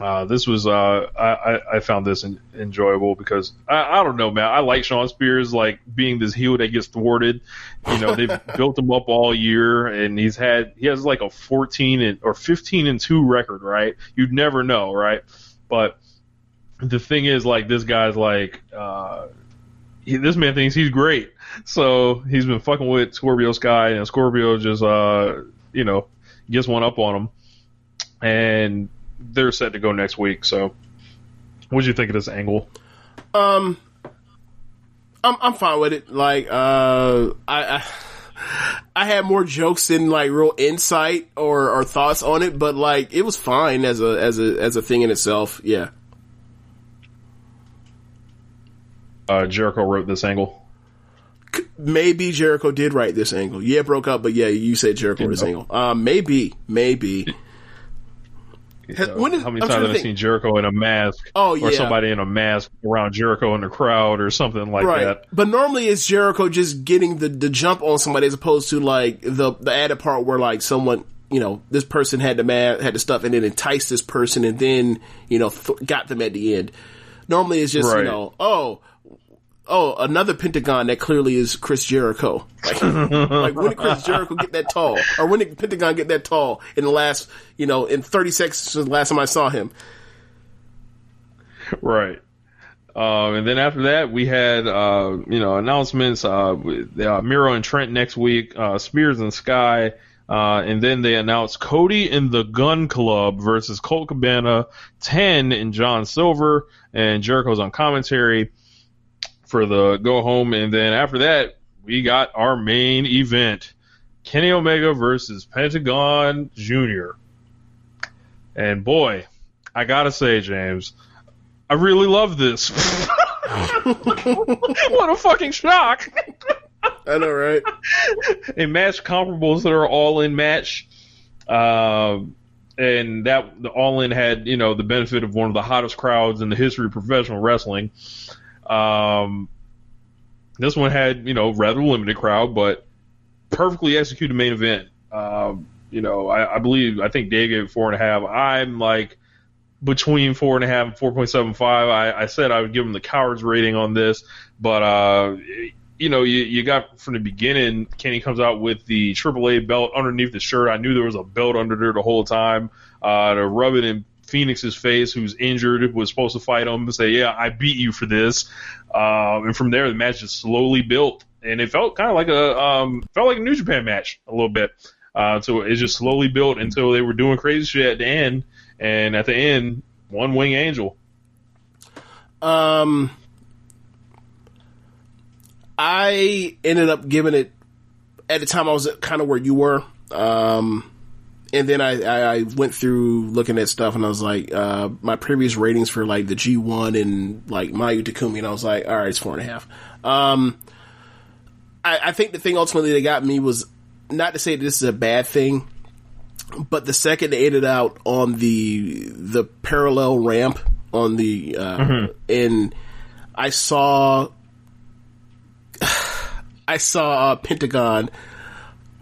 Uh, this was uh, I, I- found this en- enjoyable because I, I don't know, man. I like Shawn Spears like being this heel that gets thwarted. You know, they've built him up all year, and he's had he has like a fourteen and or fifteen and two record, right? You'd never know, right? But the thing is, like, this guy's like, uh, he, this man thinks he's great, so he's been fucking with Scorpio Sky, and Scorpio just uh, you know, gets one up on him, and they're set to go next week. So, what do you think of this angle? Um, I'm I'm fine with it. Like, uh, I, I I had more jokes than like real insight or, or thoughts on it, but like it was fine as a as a as a thing in itself. Yeah. Uh, Jericho wrote this angle. Maybe Jericho did write this angle. Yeah, it broke up, but yeah, you said Jericho wrote this angle. Um, maybe, maybe. Has- when is- How many I'm times have I seen Jericho in a mask? Oh, Or somebody in a mask around Jericho in the crowd or something like right. that. But normally it's Jericho just getting the, the jump on somebody as opposed to like the the added part where like someone you know this person had the mask, had the stuff and then enticed this person and then you know th- got them at the end. Normally it's just Right. you know oh oh another Pentagon that clearly is Chris Jericho. Like, like when did Chris Jericho get that tall or when did Pentagon get that tall in the last you know in thirty seconds since the last time I saw him. Right. Um, and then after that, we had uh, you know announcements. Uh, with, uh, Miro and Trent next week. Uh, Spears and Sky. Uh, and then they announced Cody and the Gunn Club versus Colt Cabana, Ten and John Silver, and Jericho's on commentary for the go home. And then after that, we got our main event: Kenny Omega versus Pentagon Junior. And boy, I gotta say, James, I really love this. what a fucking shock! I know, right? a match comparables that are all in match. Um, and that the all in had, you know, the benefit of one of the hottest crowds in the history of professional wrestling. Um, this one had, you know, rather limited crowd, but perfectly executed main event. Um, you know, I, I believe, I think Dave gave it four and a half. I'm like between four and a half and 4.75. I, I said I would give him the cowards rating on this, but, uh, you know, you, you got from the beginning, Kenny comes out with the AAA belt underneath the shirt. I knew there was a belt under there the whole time. Uh, to rub it in Fénix's face, who's injured, was supposed to fight him, and say, "Yeah, I beat you for this." Um, and from there, the match just slowly built, and it felt kind of like a um, felt like a New Japan match a little bit. Uh, so it just slowly built until they were doing crazy shit at the end, and at the end, one wing angel. Um, I ended up giving it at the time I was kind of where you were. Um, and then I, I, went through looking at stuff and I was like, uh, my previous ratings for like the G1 and like Mayu Takumi and I was like, all right, it's four and a half. Um, I, I think the thing ultimately that got me was not to say this is a bad thing, but the second they ended out on the the parallel ramp on the uh, and I saw I saw uh, Pentagon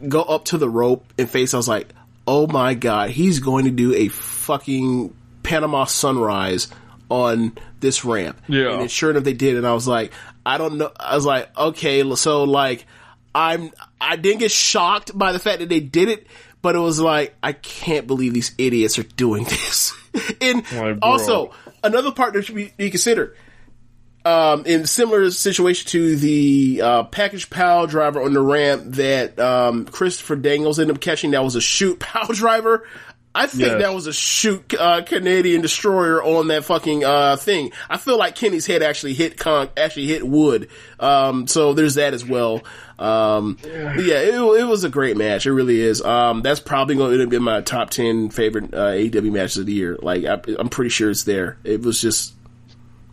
go up to the rope and face. I was like, oh my god, he's going to do a fucking Panama Sunrise on this ramp. Yeah. and sure enough, they did, and I was like, I don't know. I was like, okay, so like, I'm I didn't get shocked by the fact that they did it, but it was like, I can't believe these idiots are doing this. and also, another part that should be, be considered. Um, in similar situation to the uh, package pile driver on the ramp that um, Christopher Daniels ended up catching, that was a shoot pile driver. I think Yes. that was a shoot uh, Canadian destroyer on that fucking uh, thing. I feel like Kenny's head actually hit con- actually hit wood. Um, so there's that as well. Um, yeah, it, it was a great match. It really is. Um, that's probably going to be my top ten favorite uh, AEW matches of the year. Like I, I'm pretty sure it's there. It was just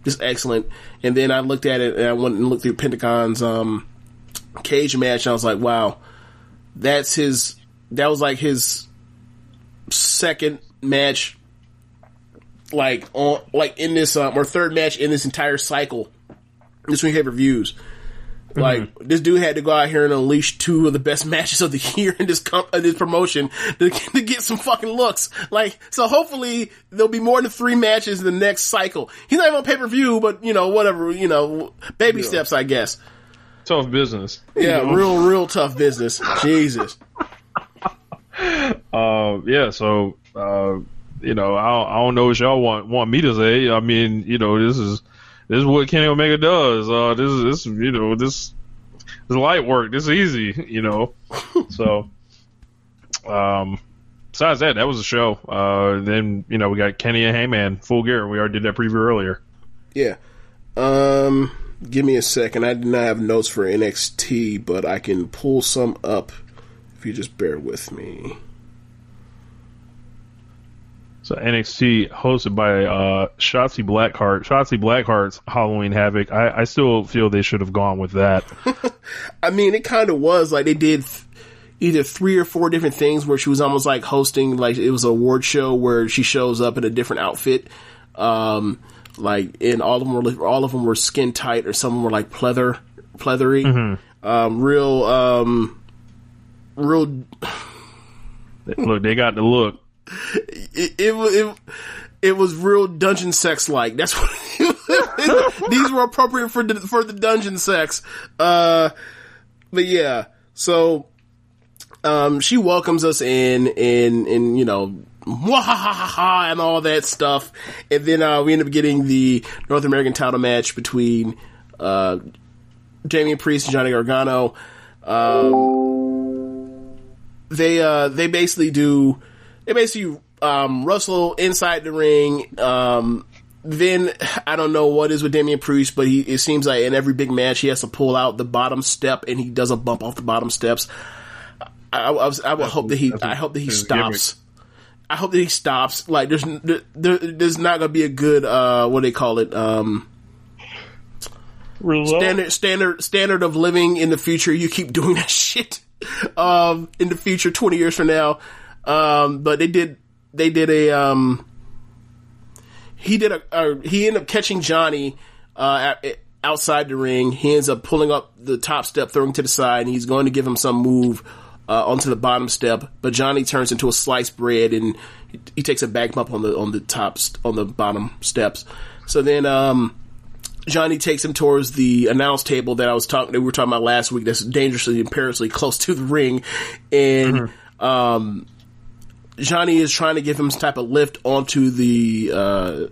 just excellent. And then I looked at it and I went and looked through Pentagon's um, cage match. And I was like, wow, that's his. That was like his second match, like on like in this um, or third match in this entire cycle. This week have reviews. Like this dude had to go out here and unleash two of the best matches of the year in this comp- in this promotion to, to get some fucking looks. Like so, hopefully there'll be more than three matches in the next cycle. He's not even on pay per view, but you know whatever. You know, baby steps, I guess. Tough business. Yeah, You know? real real tough business. Jesus. Uh, yeah, so uh, you know, I don't, I don't know what y'all want want me to say. I mean, you know, this is this is what Kenny Omega does. Uh, this is this you know this this is light work. This is easy. You know, so um. Besides that, that was a show. Uh, then you know we got Kenny and Hangman full gear. We already did that preview earlier. Yeah. Um, give me a second. I did not have notes for NXT, but I can pull some up if you just bear with me. So NXT hosted by uh, Shotzi Blackheart. Shotzi Blackheart's Halloween Havoc. I, I still feel they should have gone with that. I mean, it kind of was like they did th- either three or four different things where she was almost like hosting, like it was an award show where she shows up in a different outfit. Um, like, and all of them were all of them were skin tight, or some were like pleather, pleathery. Um, real, um, real. Look, they got the look. It, it, it, was real dungeon sex like. That's what these were appropriate for the, for the dungeon sex. Uh, but yeah, so um, she welcomes us in, and and you know, mwahahaha and all that stuff, and then uh, we end up getting the North American title match between uh, Damian Priest and Johnny Gargano. Um, they uh, they basically do they basically um, wrestle inside the ring. Um, then I don't know what is with Damian Priest, but he it seems like in every big match he has to pull out the bottom step, and he doesn't bump off the bottom steps. I, I, was, I would hope that he I hope that he his stops. I hope that he stops. Like there's there, there's not gonna be a good uh what do they call it um standard standard standard of living in the future. You keep doing that shit um in the future, twenty years from now. Um, but they did they did a um he did a, a he ended up catching Johnny uh at, outside the ring. He ends up pulling up the top step, throwing to the side, and he's going to give him some move uh, onto the bottom step. But Johnny turns into a sliced bread, and he, he takes a back bump on the on the top on the bottom steps. So then um, Johnny takes him towards the announce table that I was talking that we were talking about last week. That's dangerously and perilously close to the ring, and um, Johnny is trying to give him some type of lift onto the uh,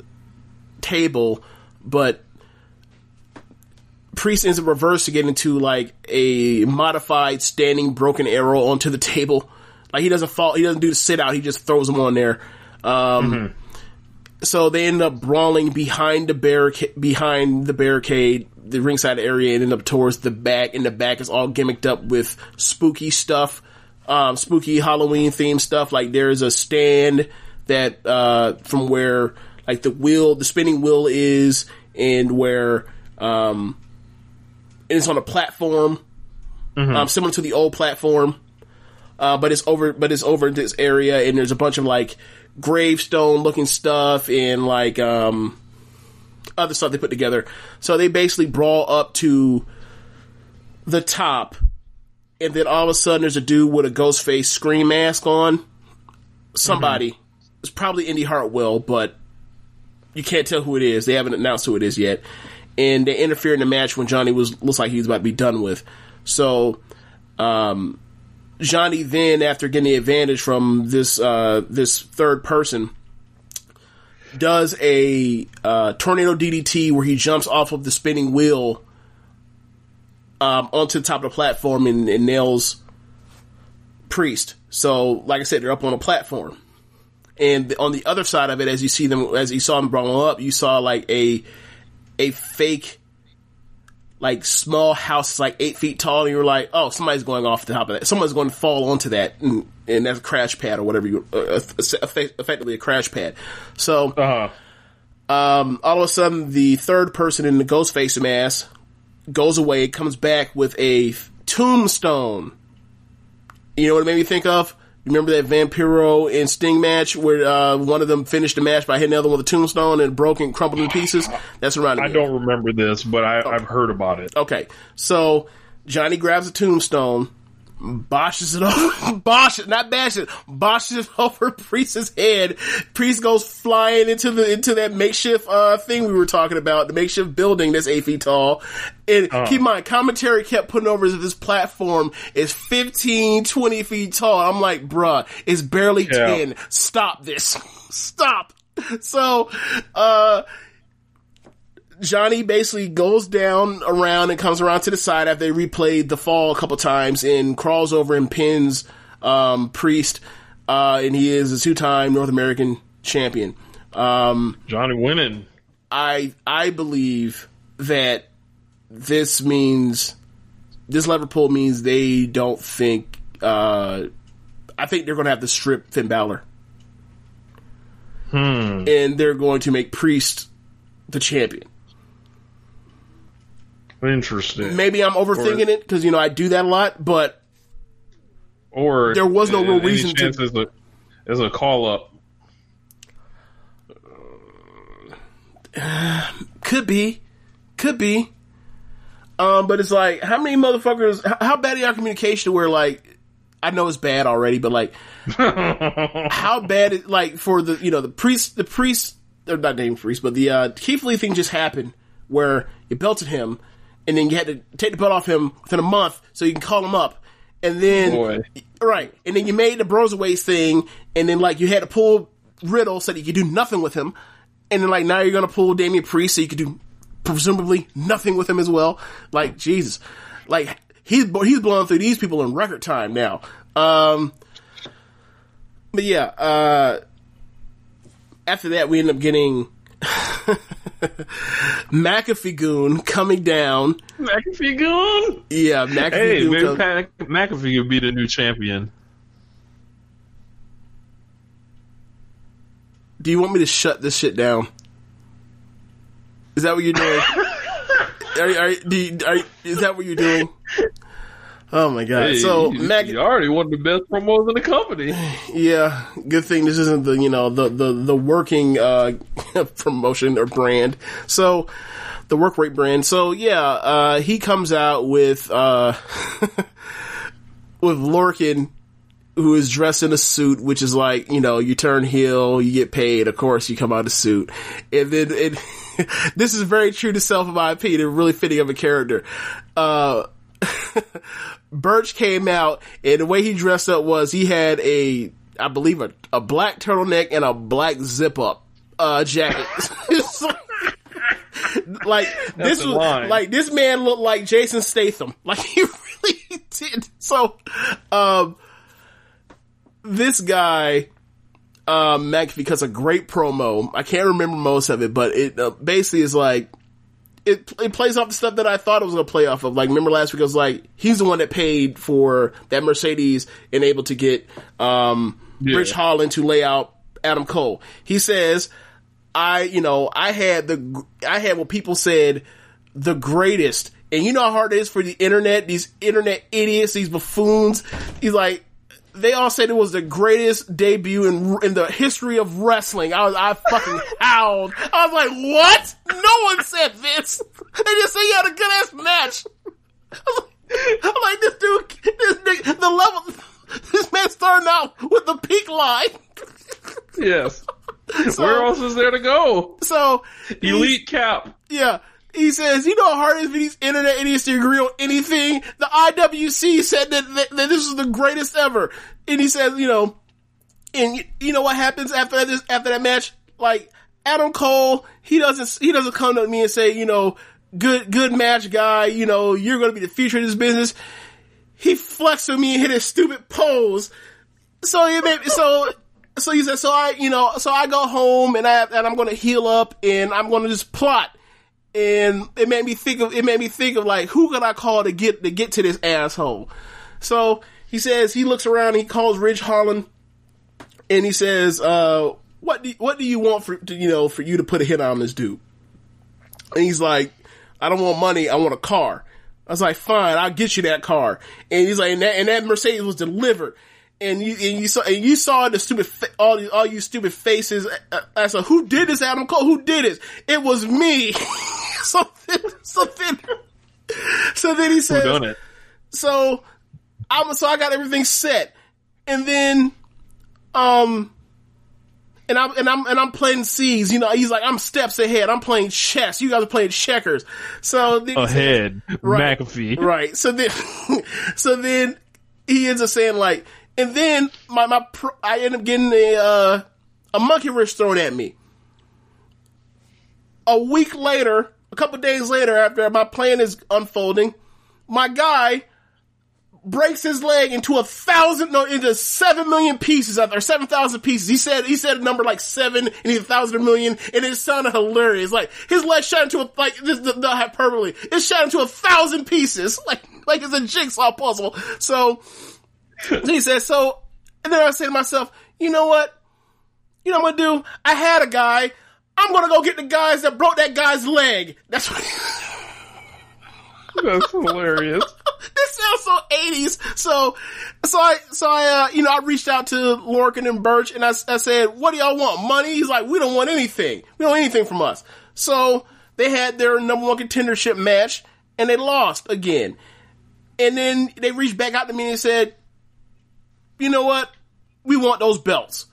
table, but Priest ends up reverse to get into like a modified standing broken arrow onto the table. Like he doesn't fall, he doesn't do the sit out, he just throws him on there. Um, So they end up brawling behind the barricade, behind the barricade, the ringside area, and end up towards the back. And the back is all gimmicked up with spooky stuff, um, spooky Halloween themed stuff. Like there's a stand that uh, from where like the wheel, the spinning wheel is, and where um, and it's on a platform, um, similar to the old platform. Uh, but it's over, but it's over this area, and there's a bunch of like gravestone looking stuff and like um, other stuff they put together. So they basically brawl up to the top, and then all of a sudden there's a dude with a ghost face scream mask on. Somebody, it's probably Indi Hartwell, but you can't tell who it is. They haven't announced who it is yet, and they interfere in the match when Johnny was looks like he was about to be done with. So, um, Johnny then, after getting the advantage from this uh, this third person, does a uh, tornado DDT where he jumps off of the spinning wheel um, onto the top of the platform and, and nails Priest. So, like I said, they're up on a platform. And on the other side of it, as you see them, as you saw them brawl up, you saw like a a fake like small house like eight feet tall and you were like oh somebody's going off the top of that someone's going to fall onto that and, and that's a crash pad or whatever you uh, effectively a crash pad so Uh-huh. um, all of a sudden the third person in the ghost face mask goes away comes back with a tombstone you know what it made me think of Remember that Vampiro and Sting match where uh, one of them finished the match by hitting the other one with a tombstone and broke and crumpled in pieces? That's around. I don't remember this, but I, I've heard about it. Okay, so Johnny grabs a tombstone, boshes it off, bosh it, not bash it, boshes it over Priest's head. Priest goes flying into the into that makeshift uh, thing we were talking about, the makeshift building that's eight feet tall. And keep in mind, commentary kept putting over that this platform is 15, 20 feet tall. I'm like, bruh, it's barely Yeah. 10. Stop this. Stop. So, uh, Johnny basically goes down around and comes around to the side after they replayed the fall a couple times and crawls over and pins um, Priest, uh, and he is a two-time North American champion. Um, Johnny winning. I I believe that this means this Liverpool means they don't think. Uh, I think they're going to have to strip Finn Balor, Hmm. and they're going to make Priest the champion. Interesting. Maybe I'm overthinking it because you know I do that a lot, but Or There was no real reason to- As a, as a call up. could be, could be. Um, but it's like, how many motherfuckers? How, how bad is our communication? Where like, I know it's bad already, but like, how bad it like for the you know the priest the priest or not named priest, but the uh, Keith Lee thing just happened where you belted him, and then you had to take the belt off him within a month so you can call him up, and then Boy. right, and then you made the Broserweights thing, and then like you had to pull Riddle so that you could do nothing with him, and then like now you're gonna pull Damian Priest so you could do presumably nothing with him as well. Like Jesus, like he's he's blowing through these people in record time now. Um, but yeah, uh, after that we end up getting McAfee Goon coming down. McAfee gone. Yeah, McAfee Hey, Goon. maybe come- Pat McAfee could be the new champion. Do you want me to shut this shit down? Is that what you're doing? are, are, do you, are, is that what you're doing? Oh my god! Hey, so you, Mac, you already one of the best promos in the company. yeah, good thing this isn't the you know the the the working uh, promotion or brand. So the work rate brand. So yeah, uh, he comes out with uh, with Lorcan, who is dressed in a suit, which is like you know you turn heel, you get paid. Of course, you come out of suit, and then it. this is very true to self, in my opinion, really fitting of a character. Uh, Birch came out, and the way he dressed up was he had a, I believe, a, a black turtleneck and a black zip up uh, jacket. Like- like this was line. like this man looked like Jason Statham. Like he really did. So, um, this guy, uh, McAfee, cuts a great promo. I can't remember most of it, but it uh, basically is like it it plays off the stuff that I thought it was going to play off of. Like, remember last week I was like, he's the one that paid for that Mercedes and able to get um, Yeah. Ridge Holland to lay out Adam Cole. He says, I you know I had the I had what people said the greatest, and you know how hard it is for the internet, these internet idiots, these buffoons. He's like. They all said it was the greatest debut in in the history of wrestling. I was I fucking howled. I was like, "What? No one said this." They just said you had a good ass match. I was like, I'm like, this dude, this nigga, the level, this man starting out with the peak line. Yes. Where else is there to go? So Elite cap. Yeah. He says, you know how hard it is for these internet idiots to agree on anything? The IWC said that, that, that this was the greatest ever. And he says, you know, and you, you know what happens after this, after that match? Like, Adam Cole, he doesn't, he doesn't come to me and say, you know, good, good match guy, you know, you're gonna be the future of this business. He flexed on me and hit a stupid pose. So he made, so, so he said, so I, you know, so I go home and I, and I'm going to heal up and I'm going to just plot. And it made me think of, it made me think of like, who could I call to get, to get to this asshole? So he says, he looks around, he calls Ridge Holland and he says, uh, what do, what do you want for, you know, for you to put a hit on this dude? And he's like, I don't want money, I want a car. I was like, fine, I'll get you that car. And he's like, and that, and that Mercedes was delivered. And you, and you saw, and you saw the stupid, fa- all, all you stupid faces. Uh, I said, who did this, Adam Cole? Who did this? It was me. so then, so then, so then he says, so I'm so I got everything set, and then um, and I'm and I'm and I'm playing C's. You know, he's like I'm steps ahead. I'm playing chess. You guys are playing checkers. So then he says- Ahead, Right. McAfee. Right. So then, so then he ends up saying like, and then my my pro, I end up getting a uh, a monkey wrench thrown at me. A week later, couple days later, after my plan is unfolding, my guy breaks his leg into a thousand, no, into seven million pieces or seven thousand pieces. He said, he said a number like seven and he's a thousand million, and it sounded hilarious. Like, his leg shot into a, like, this, the, the hyperbole. It shot into a thousand pieces, like, like it's a jigsaw puzzle. So, he said, so, and then I said to myself, you know what? You know what I'm gonna do? I had a guy. I'm gonna go get the guys that broke that guy's leg. That's what. That's hilarious. this sounds so 80s. So, so I, so I, uh, you know, I reached out to Lorcan and Birch and I, I said, what do y'all want? Money? He's like, we don't want anything. We don't want anything from us. So they had their number one contendership match and they lost again. And then they reached back out to me and said, you know what? We want those belts.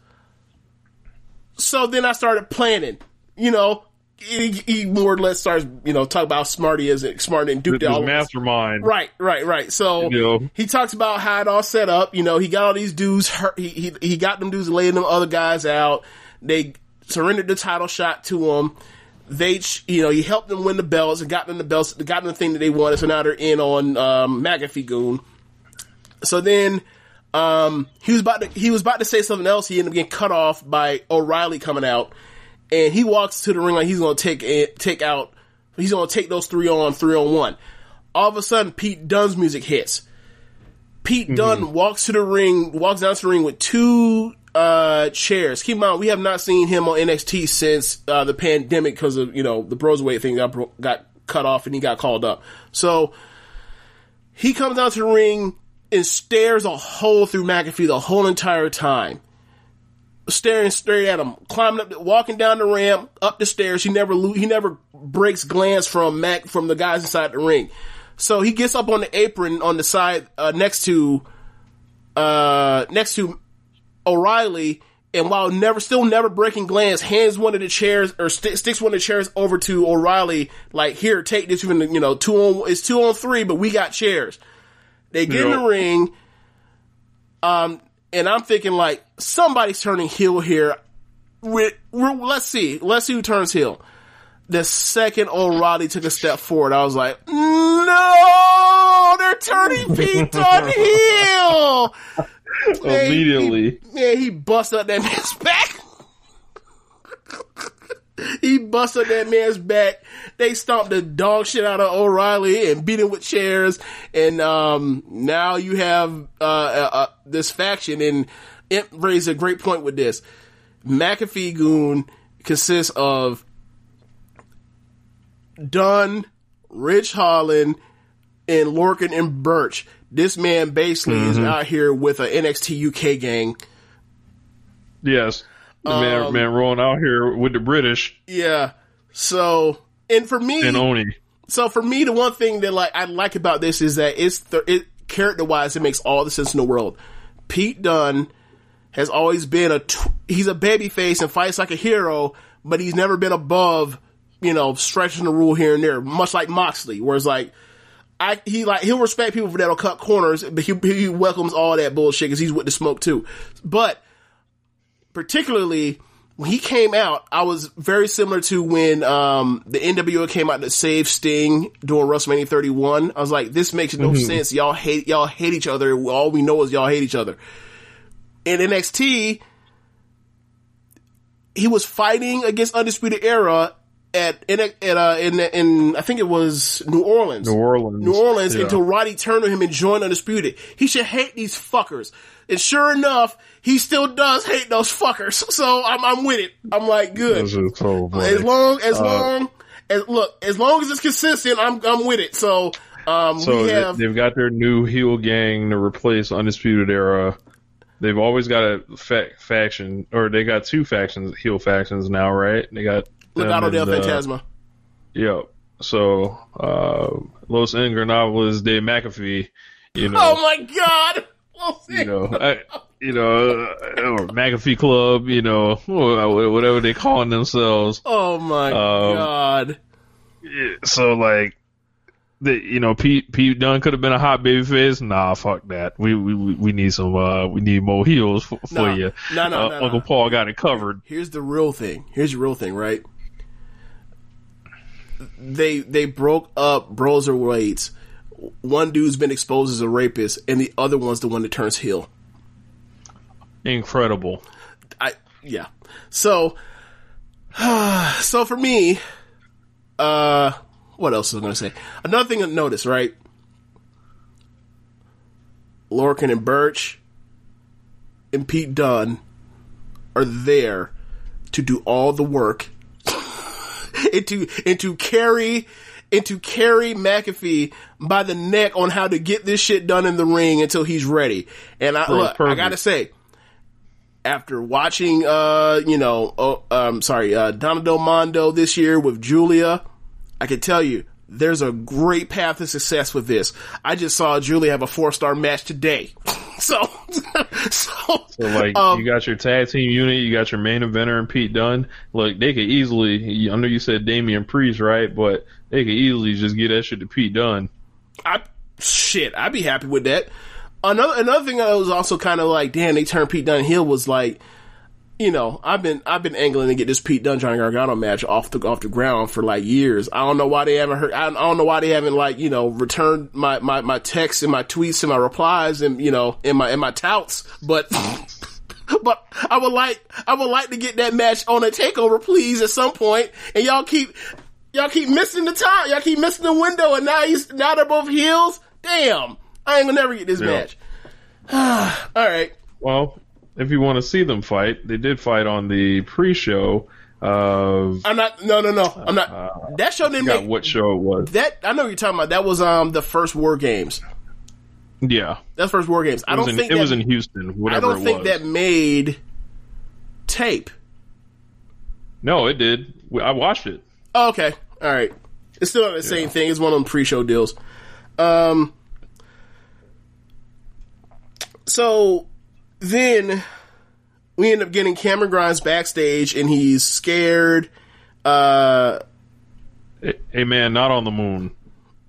So then I started planning, you know, he, he more or less starts, you know, talk about how smart he is, smart and Duke all mastermind. Right, right, right. So You know. he talks about how it all set up. You know, he got all these dudes hurt. He he, he got them dudes laying them other guys out. They surrendered the title shot to him. They, you know, he helped them win the belts and got them the belts, got them the thing that they wanted. So now they're in on um, McAfee Goon. So then um, he was about to he was about to say something else. He ended up getting cut off by O'Reilly coming out, and he walks to the ring like he's going to take it, take out. He's going to take those three on three on one. All of a sudden, Pete Dunne's music hits. Pete Dunne walks to the ring, walks down to the ring with two uh, chairs. Keep in mind, we have not seen him on NXT since uh, the pandemic because of you know the Brosweight thing got bro- got cut off and he got called up. So he comes down to the ring and stares a hole through McAfee the whole entire time. Staring straight at him, climbing up, walking down the ramp, up the stairs. He never, lo- he never breaks glance from Mac, from the guys inside the ring. So he gets up on the apron on the side, uh, next to, uh, next to O'Reilly, and while never, still never breaking glance, hands one of the chairs or st- sticks one of the chairs over to O'Reilly, like, here, take this, even, you know, two on, it's two on three, but we got chairs. They get in the ring, um, and I'm thinking like, somebody's turning heel here. we we're, let's see, let's see who turns heel. The second O'Reilly took a step forward, I was like, no, they're turning Pete Dunne heel. Man, he- Immediately. Yeah, he busted up that man's back. He busted that man's back. They stomped the dog shit out of O'Reilly and beat him with chairs. And um, now you have uh, uh, uh, this faction. And it raised a great point with this. McAfee Goon consists of Dunne, Ridge Holland, and Lorcan and Birch. This man basically is out here with an NXT UK gang. Yes. Man, Um, man rolling out here with the British Yeah. So, and for me, and Oney. so for me, the one thing that like I like about this is that it's th- it character wise, it makes all the sense in the world. Pete Dunne has always been a tw- he's a baby face and fights like a hero, but he's never been above you know stretching the rule here and there, much like Moxley, where it's like. I, he like he'll respect people that'll cut corners, but he, he welcomes all that bullshit because he's with the smoke too. But particularly when he came out, I was very similar to when um, the NWO came out to save Sting during WrestleMania 31. I was like, this makes no sense. Y'all hate y'all hate each other. All we know is y'all hate each other. In NXT, he was fighting against Undisputed Era at in at uh, in in I think it was New Orleans. New Orleans. New Orleans Yeah. until Roddy turned on him and joined Undisputed. He should hate these fuckers. And sure enough, he still does hate those fuckers. So I'm I'm with it. I'm like good. So. As long as Uh, long as look, as long as it's consistent, I'm I'm with it. So um So have they've got their new heel gang to replace Undisputed Era. They've always got a fa- faction, or they got two factions, heel factions now, right? They got Legado del uh, Fantasma. Yep. So uh, Los Ingobernables de McAfee, you know, Oh my god. You know, I, you know, uh, or McAfee Club, you know, whatever they calling themselves. Oh my Um, god. So like, the you know Pete Pete Dunne could have been a hot baby face. Nah, fuck that. We we we need some uh we need more heels for, for you. No, no, uh, no, Uncle. Paul got it covered. Here's the real thing. Here's the real thing, right? They they broke up Broserweights. One dude's been exposed as a rapist, and the other one's the one that turns heel. Incredible. I yeah. So so for me, uh what else was I gonna say? Another thing to notice, right? Lorcan and Birch and Pete Dunne are there to do all the work and to and to carry and to carry McAfee by the neck on how to get this shit done in the ring until he's ready. And I look, I gotta say, after watching, uh, you know, oh, um, sorry, uh, Donna Del Mondo this year with Giulia, I can tell you, there's a great path to success with this. I just saw Giulia have a four star match today. so, so, So like, um, you got your tag team unit, you got your main eventer and Pete Dunne. Look, they could easily. I know you said Damian Priest, right? But they could easily just get that shit to Pete Dunne. I shit, I'd be happy with that. Another another thing that was also kind of like, damn, they turned Pete Dunne heel was like, you know, I've been I've been angling to get this Pete Dunne Johnny Gargano match off the off the ground for like years. I don't know why they haven't heard. I, I don't know why they haven't like you know returned my my my texts and my tweets and my replies and you know in my in my touts, but. But I would like, I would like to get that match on a takeover, please, at some point. And y'all keep, y'all keep missing the time. Y'all keep missing the window. And now he's, now they're both heels. Damn. I ain't gonna never get this Yeah. match. All right. Well, if you want to see them fight, they did fight on the pre-show of I'm not, no, no, no. I'm not. that show didn't make, what show it was. that, I know what you're talking about. That was, um, the first War Games. Yeah, That's first War Games. I it was don't in, think it that, was in Houston. Whatever. I don't think that made tape. No, it did. I watched it. Oh, okay. All right. It's still not the same thing. It's one of them pre-show deals. Um. So then we end up getting Cameron Grimes backstage, and he's scared. Uh, Hey, man, not on the moon.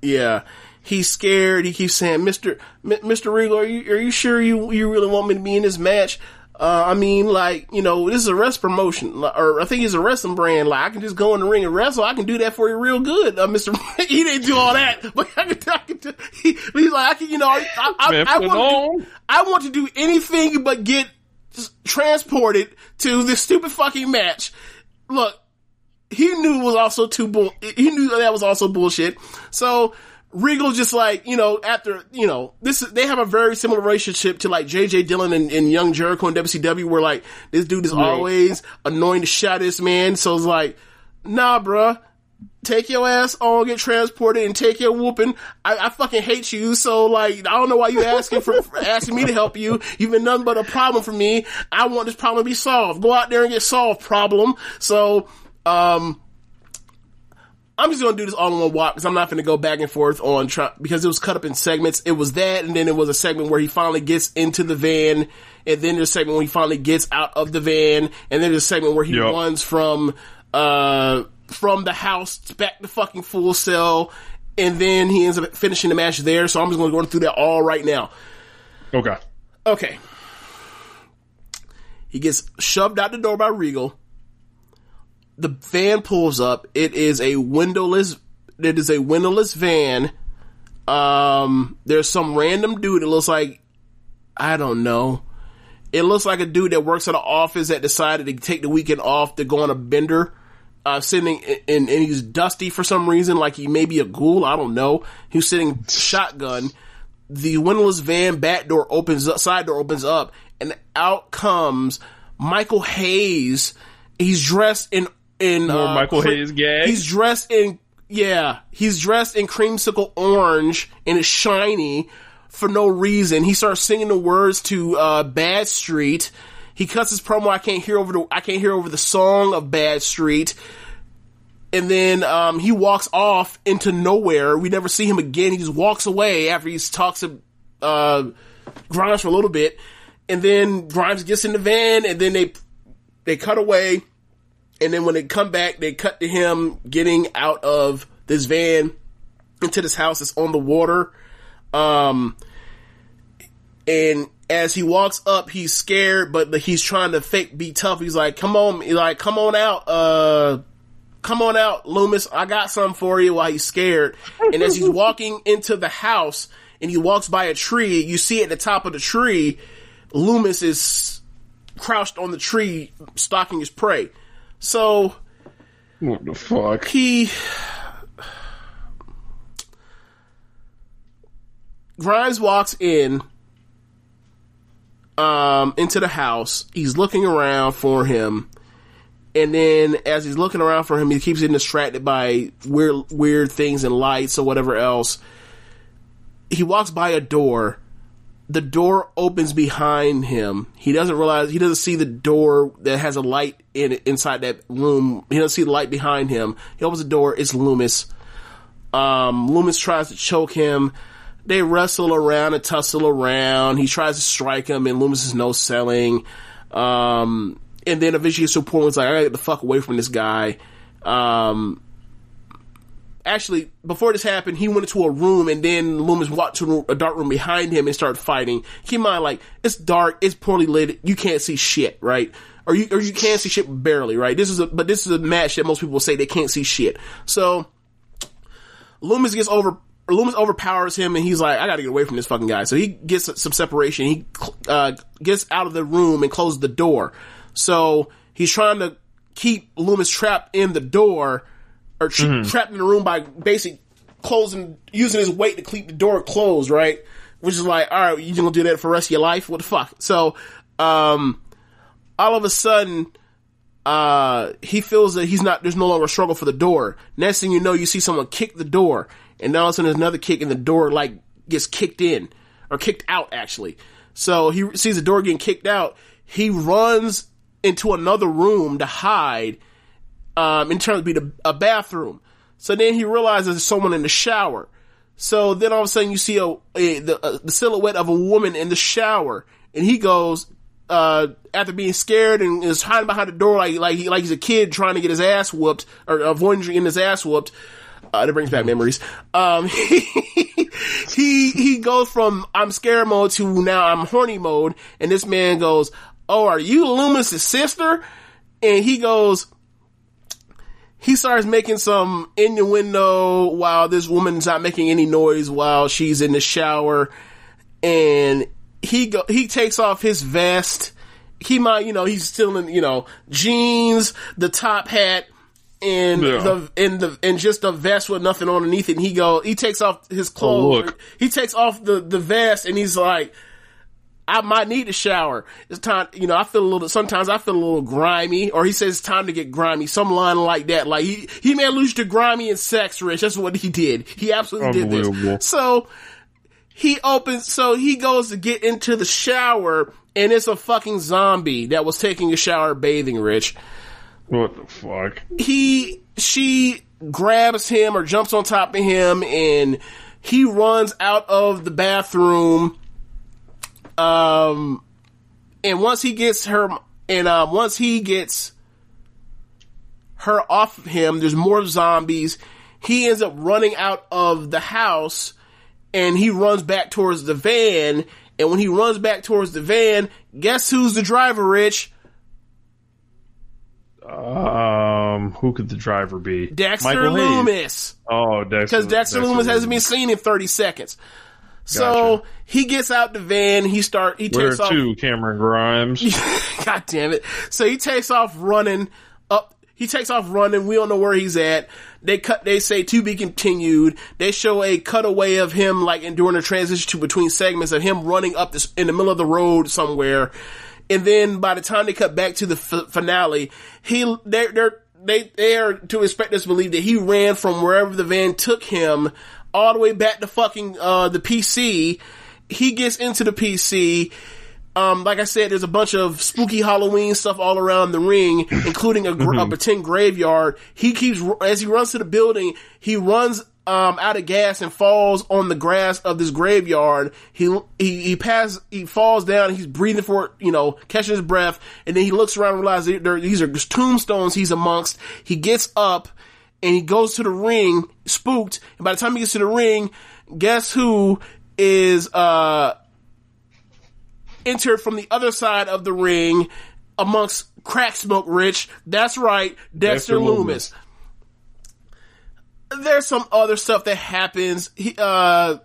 yeah, he's scared. He keeps saying, "Mister, M- Mister Regal, are you are you sure you you really want me to be in this match?" Uh, I mean, like, you know, this is a rest promotion, or I think it's a wrestling brand. Like, I can just go in the ring and wrestle. I can do that for you real good, uh, Mister. he didn't do all that, but I can. I can do, he, he's like, I can, you know, I, I, I, want to do, I want to do anything but get transported to this stupid fucking match. Look, he knew it was also too bull. He knew that was also bullshit. So Regal just like you know after you know this is, they have a very similar relationship to like JJ Dillon and, and Young Jericho and WCW where like this dude is always annoying the shit out of this man. So it's like, nah, bruh. Take your ass on, get transported, and take your whooping. I, I fucking hate you, so like, I don't know why you asking for, for asking me to help you. You've been nothing but a problem for me. I want this problem to be solved. Go out there and get solved, problem. So, um, I'm just gonna do this all in one walk because I'm not gonna go back and forth on try because it was cut up in segments. It was that, and then it was a segment where he finally gets into the van, and then there's a segment where he finally gets out of the van, and then there's a segment where he Yep. runs from uh from the house back to fucking Full Sail, and then he ends up finishing the match there. So I'm just gonna go through that all right now. Okay. Okay. He gets shoved out the door by Regal. The van pulls up. It is a windowless. It is a windowless van. Um, there's some random dude. It looks like I don't know. It looks like a dude that works at an office that decided to take the weekend off to go on a bender. Uh, sitting and, and he's dusty for some reason, like he may be a ghoul. I don't know. He's sitting shotgun. The windowless van back door opens up, side door opens up, and out comes Michael Hayes. He's dressed in in More uh, Michael cre- Hayes gag? He's dressed in yeah. He's dressed in creamsicle orange and it's shiny for no reason. He starts singing the words to uh, Bad Street. He cuts his promo. I can't hear over the I can't hear over the song of Bad Street. And then um, he walks off into nowhere. We never see him again. He just walks away after he talks to uh, Grimes for a little bit, and then Grimes gets in the van, and then they they cut away, and then when they come back, they cut to him getting out of this van into this house that's on the water. Um, and as he walks up, he's scared, but he's trying to fake be tough. He's like, "Come on, he's like, come on out, uh, come on out, Loomis. I got something for you." While he's scared, and as he's walking into the house, and he walks by a tree, you see at the top of the tree, Loomis is crouched on the tree, stalking his prey. So What the fuck? he Grimes walks in um into the house. He's looking around for him. And then as he's looking around for him, he keeps getting distracted by weird weird things and lights or whatever else. He walks by a door. The door opens behind him. He doesn't realize he doesn't see the door that has a light in inside that room. He doesn't see the light behind him. He opens the door. It's Loomis. Um, Loomis tries to choke him. They wrestle around and tussle around. He tries to strike him, and Loomis is no selling. Um, and then eventually gets to point it's like, I gotta get the fuck away from this guy. Um, actually, before this happened, he went into a room and then Loomis walked to a dark room behind him and started fighting. Keep in mind, like, it's dark, it's poorly lit, you can't see shit, right? Or you, or you can see shit barely, right? This is a, but this is a match that most people say they can't see shit. So, Loomis gets over, Loomis overpowers him and he's like, I gotta get away from this fucking guy. So he gets some separation. He, uh, gets out of the room and closes the door. So he's trying to keep Loomis trapped in the door or tra- trapped in the room by basically closing, using his weight to keep the door closed, right? Which is like, all right, you're gonna do that for the rest of your life? What the fuck? So, um, all of a sudden, uh, he feels that he's not, there's no longer a struggle for the door. Next thing you know, you see someone kick the door, and now all of a sudden there's another kick, and the door, like, gets kicked in, or kicked out, actually. So he sees the door getting kicked out, he runs into another room to hide, um, in terms of be the, a bathroom. So then he realizes there's someone in the shower. So then all of a sudden you see a, a the, uh, the silhouette of a woman in the shower, and he goes uh, after being scared and is hiding behind the door like like he like he's a kid trying to get his ass whooped or avoiding getting his ass whooped. Uh, that brings back memories. Um, he he goes from I'm scared mode to now I'm horny mode, and this man goes, "Oh, are you Loomis's sister?" And he goes, he starts making some innuendo while this woman's not making any noise while she's in the shower, and he go he takes off his vest. He might, you know, he's still in, you know, jeans, the top hat, and Yeah. the and the and just a vest with nothing underneath it. And he go, he takes off his oh, clothes. look. He takes off the the vest, and he's like, I might need a shower. It's time, you know, I feel a little, sometimes I feel a little grimy, or he says it's time to get grimy, some line like that. Like he, he may lose to grimy and sex rich. That's what he did. He absolutely did this. So he opens, so he goes to get into the shower and it's a fucking zombie that was taking a shower bathing rich. What the fuck? He, she grabs him or jumps on top of him and he runs out of the bathroom um, and once he gets her, and uh, once he gets her off of him, there's more zombies. He ends up running out of the house, and he runs back towards the van. And when he runs back towards the van, guess who's the driver, Rich? Um, who could the driver be? Dexter Michael Hayes. Loomis. Oh, Dexter. Because Dexter, Loomis hasn't been seen in 30 seconds. So he gets out the van. He start. He Where takes off. to, Cameron Grimes? God damn it! So he takes off running up. He takes off running. We don't know where he's at. They cut. They say to be continued. They show a cutaway of him like and during the transition to between segments of him running up this in the middle of the road somewhere. And then by the time they cut back to the f- finale, he they're, they're they they are to expect us to believe that he ran from wherever the van took him all the way back to fucking uh the PC. He gets into the PC. Um, like I said, there's a bunch of spooky Halloween stuff all around the ring, including a, gr- a pretend graveyard. He keeps, as he runs to the building, he runs, um, out of gas and falls on the grass of this graveyard. He, he, he passes, he falls down, he's breathing for, you know, catching his breath, and then he looks around and realizes there, these are tombstones he's amongst. He gets up, and he goes to the ring, spooked, and by the time he gets to the ring, guess who is, uh, entered from the other side of the ring amongst crack smoke rich. That's right, Dexter, Dexter Loomis. Loomis. There's some other stuff that happens. He, uh,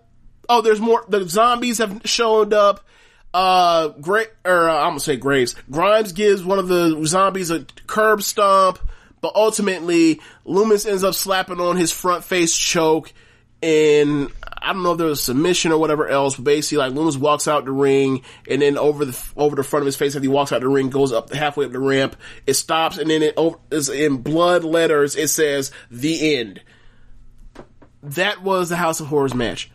oh, there's more. The zombies have showed up. Uh, great, or uh, I'm gonna say Graves. Grimes gives one of the zombies a curb stomp, but ultimately Loomis ends up slapping on his front face choke, and I don't know if there was a submission or whatever else. But basically, like Loomis walks out the ring, and then over the over the front of his face as he walks out the ring, goes up halfway up the ramp. It stops, and then it is in blood letters. It says the end. That was the House of Horrors match.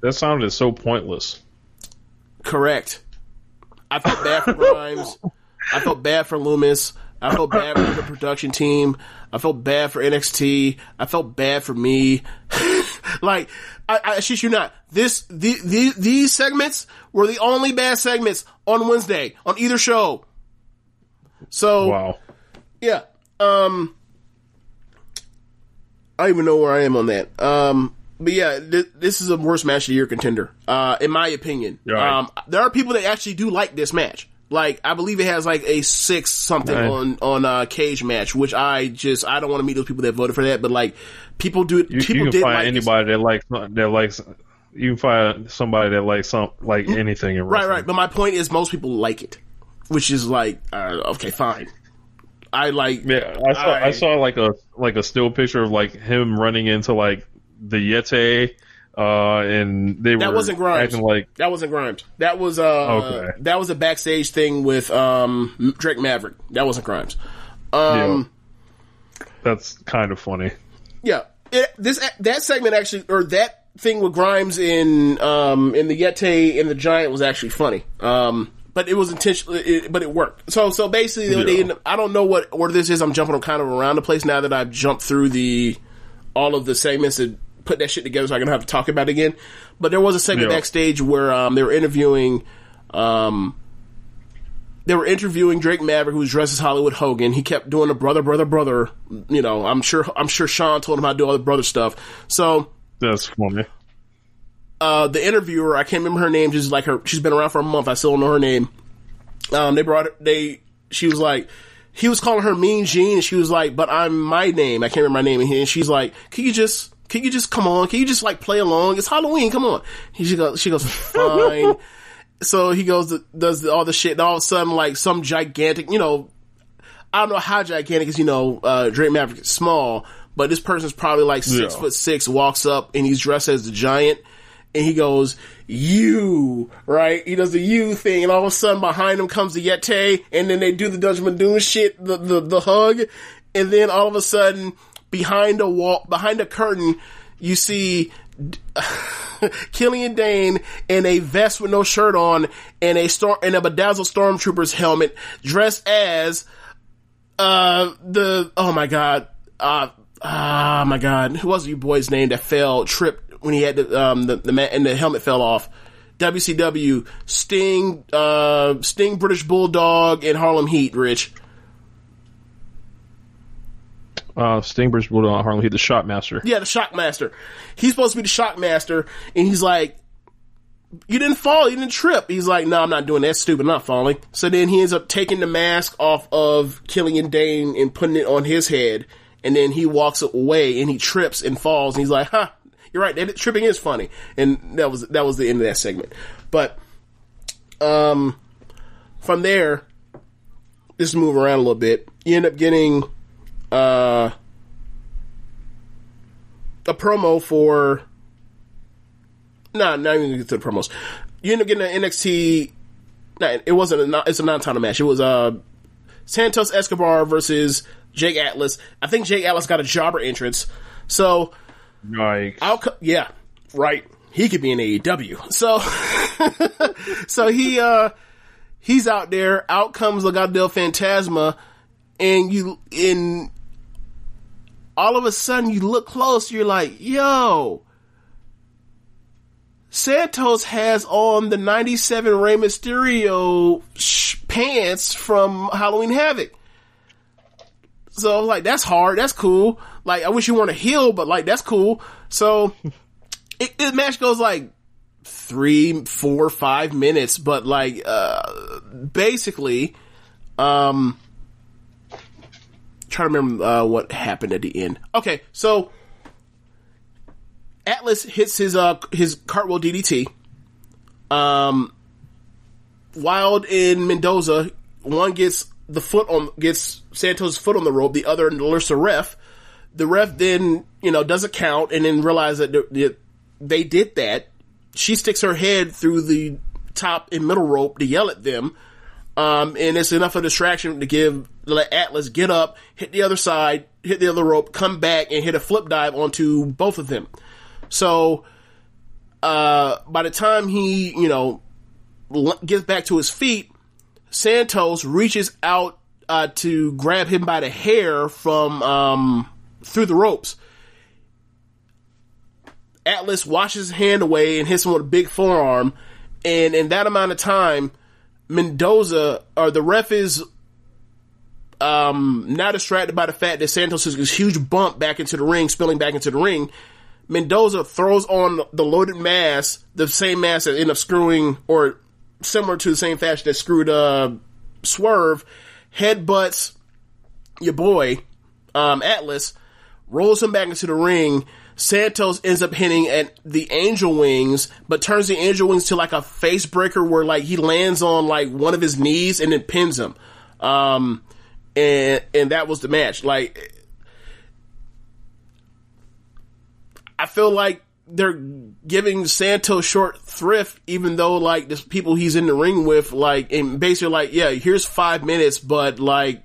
That sounded so pointless. Correct. I felt bad for Grimes. I felt bad for Loomis. I felt bad for the production team. I felt bad for NXT. I felt bad for me. like, I, I shit you not. This, the, the, these segments were the only bad segments on Wednesday on either show. So, Wow. yeah. Um, I don't even know where I am on that. Um, but yeah, th- this is a worst match of the year contender, uh, in my opinion. Right. Um, there are people that actually do like this match. Like, I believe it has like a six something Right. on, on, uh, Cagematch, which I just, I don't want to meet those people that voted for that, but like, people do, You, people you can did find like this. anybody that likes that likes. You can find somebody that likes some like anything in Right, wrestling. right. But my point is most people like it, which is like, uh, okay, fine. I like, Yeah, I saw I, I- saw like a like a still picture of like him running into like the Yeti, uh, and they That were wasn't Grimes. like That wasn't Grimes. That was uh Okay. that was a backstage thing with um Drake Maverick. That wasn't Grimes. Um that's kind of funny. yeah. It, this that segment actually or that thing with Grimes in um in the Yeti and the Giant was actually funny. Um but it was intentional it, but it worked. So so basically they, I don't know what order this is. I'm jumping kind of around the place now that I've jumped through the all of the segments and put that shit together so I can have to talk about it again. But there was a segment Yeah. backstage where um, they were interviewing um, they were interviewing Drake Maverick, who was dressed as Hollywood Hogan. He kept doing the brother, brother, brother. You know, I'm sure I'm sure Sean told him how to do all the brother stuff. So That's funny. uh, the interviewer, I can't remember her name, just like her, she's been around for a month. I still don't know her name. Um, they brought her, they, she was like, he was calling her Mean Gene, and she was like, but I'm my name. I can't remember my name. And she's like, can you just, can you just come on? Can you just like play along? It's Halloween. Come on. He, she goes, she goes, fine. so he goes, to, does all the shit, and all of a sudden, like some gigantic, you know, I don't know how gigantic is, you know, uh, Drake Maverick is small, but this person's probably like six Yeah. foot six, walks up and he's dressed as the giant and he goes, you, right? He does the you thing and all of a sudden behind him comes the Yeti and then they do the Judgment Doom shit, the, the, the hug. And then all of a sudden behind a wall, behind a curtain, you see Killian Dain in a vest with no shirt on and a storm, and a bedazzled stormtrooper's helmet dressed as uh, the oh my god, uh, ah my god, who was your boy's name that fell tripped when he had the um the the man and the helmet fell off. WCW Sting, uh, Sting, British Bulldog, and Harlem Heat. Rich, Uh, Stingbridge Bulldog Harlem Heat, the Shockmaster. yeah, the Shockmaster. He's supposed to be the Shockmaster, and he's like, "You didn't fall, you didn't trip." He's like, "No, I'm not doing that. Stupid. Not falling." So then he ends up taking the mask off of Killian Dain and putting it on his head, and then he walks away and he trips and falls, and he's like, "Huh." You're right. That tripping is funny, and that was that was the end of that segment. But um, from there, just move around a little bit. You end up getting uh a promo for. Nah, not even get to the promos. You end up getting an NXT. Nah, it wasn't a. It's a non-title match. It was uh Santos Escobar versus Jake Atlas. I think Jake Atlas got a jobber entrance. So Like, outcome, yeah, right. He could be in AEW. So, so he, uh, he's out there. Out comes Legado del Fantasma, and you, in, all of a sudden you look close, you're like, yo, Santos has on the 97 Rey Mysterio sh- pants from Halloween Havoc. So like, that's hard. That's cool. Like, I wish you weren't a heel, but like, that's cool. So it, the match goes like three, four, five minutes, but like, uh, basically, um, trying to remember, uh, what happened at the end. Okay. So Atlas hits his, uh, his cartwheel DDT. Um, Wilde and Mendoza, one gets the foot on, gets Santos' foot on the rope, the other alerts the ref. The ref then, you know, does a count and then realizes that the- the- they did that. She sticks her head through the top and middle rope to yell at them. Um, and it's enough of a distraction to give, to let Atlas get up, hit the other side, hit the other rope, come back and hit a flip dive onto both of them. So, uh, by the time he, you know, gets back to his feet, Santos reaches out uh, to grab him by the hair from um, through the ropes. Atlas washes his hand away and hits him with a big forearm, and in that amount of time, Mendoza or the ref is um, now distracted by the fact that Santos took this huge bump back into the ring, spilling back into the ring. Mendoza throws on the loaded mask, the same mask that ended up screwing, or similar to the same fashion that screwed uh, Swerve, headbutts your boy um, Atlas, rolls him back into the ring. Santos ends up hitting at the angel wings, but turns the angel wings to like a face breaker where like he lands on like one of his knees and then pins him. Um, and and that was the match. Like I feel like they're giving Santos short thrift, even though like the people he's in the ring with, like, and basically like, yeah, here's five minutes, but like,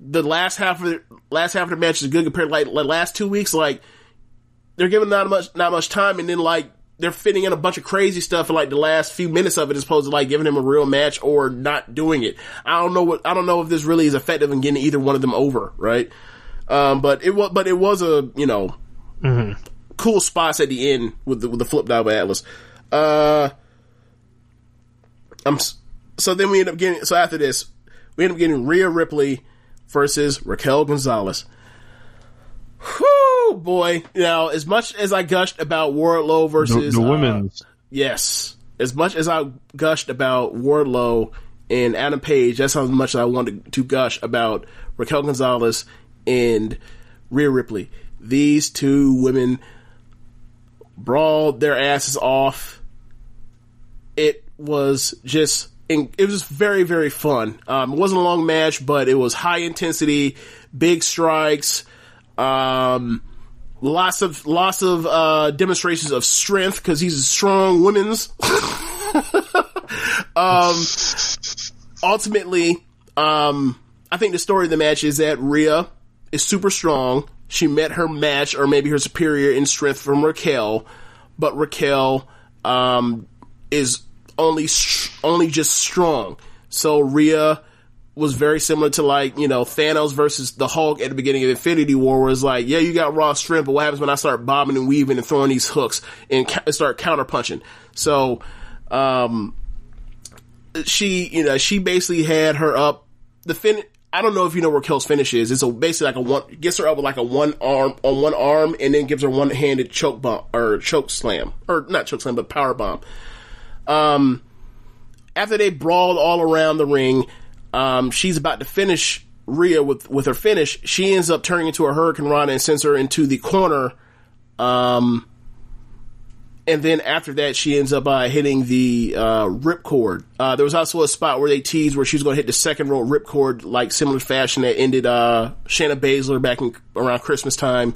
the last half of the last half of the match is good compared to like the last two weeks. Like, they're giving not much not much time, and then like they're fitting in a bunch of crazy stuff in like the last few minutes of it, as opposed to like giving him a real match or not doing it. I don't know what I don't know if this really is effective in getting either one of them over, right? Um, but it was, but it was a, you know, cool spots at the end with the, with the flip dive by Atlas. Uh, I'm, so then we end up getting, so after this, we end up getting Rhea Ripley versus Raquel Gonzalez. Whoo, boy. Now, as much as I gushed about Wardlow versus, the uh, women's. Yes. As much as I gushed about Wardlow and Adam Page, that's how much I wanted to gush about Raquel Gonzalez and Rhea Ripley. These two women brawled their asses off. It was just, it was very, very fun. Um, it wasn't a long match, but it was high intensity, big strikes, um, lots of lots of uh, demonstrations of strength because he's a strong women's. um, ultimately, um, I think the story of the match is that Rhea is super strong. She met her match, or maybe her superior in strength from Raquel, but Raquel um, is only only just strong. So Rhea was very similar to like, you know, Thanos versus the Hulk at the beginning of Infinity War, where it's like, yeah, you got raw strength, but what happens when I start bobbing and weaving and throwing these hooks and ca- start counter punching? So, um, she, you know, she basically had her up. The fin, I don't know if you know where Kel's finish is. It's a, basically like a one, gets her up with like a one arm, on one arm, and then gives her one handed choke bomb, or choke slam, or not choke slam, but power bomb. Um, after they brawled all around the ring, um, she's about to finish Rhea with with her finish, she ends up turning into a hurricanrana and sends her into the corner. Um, and then after that, she ends up uh, hitting the uh, ripcord. Uh, there was also a spot where they teased where she was going to hit the second row ripcord, like similar fashion that ended uh, Shayna Baszler back in around Christmas time.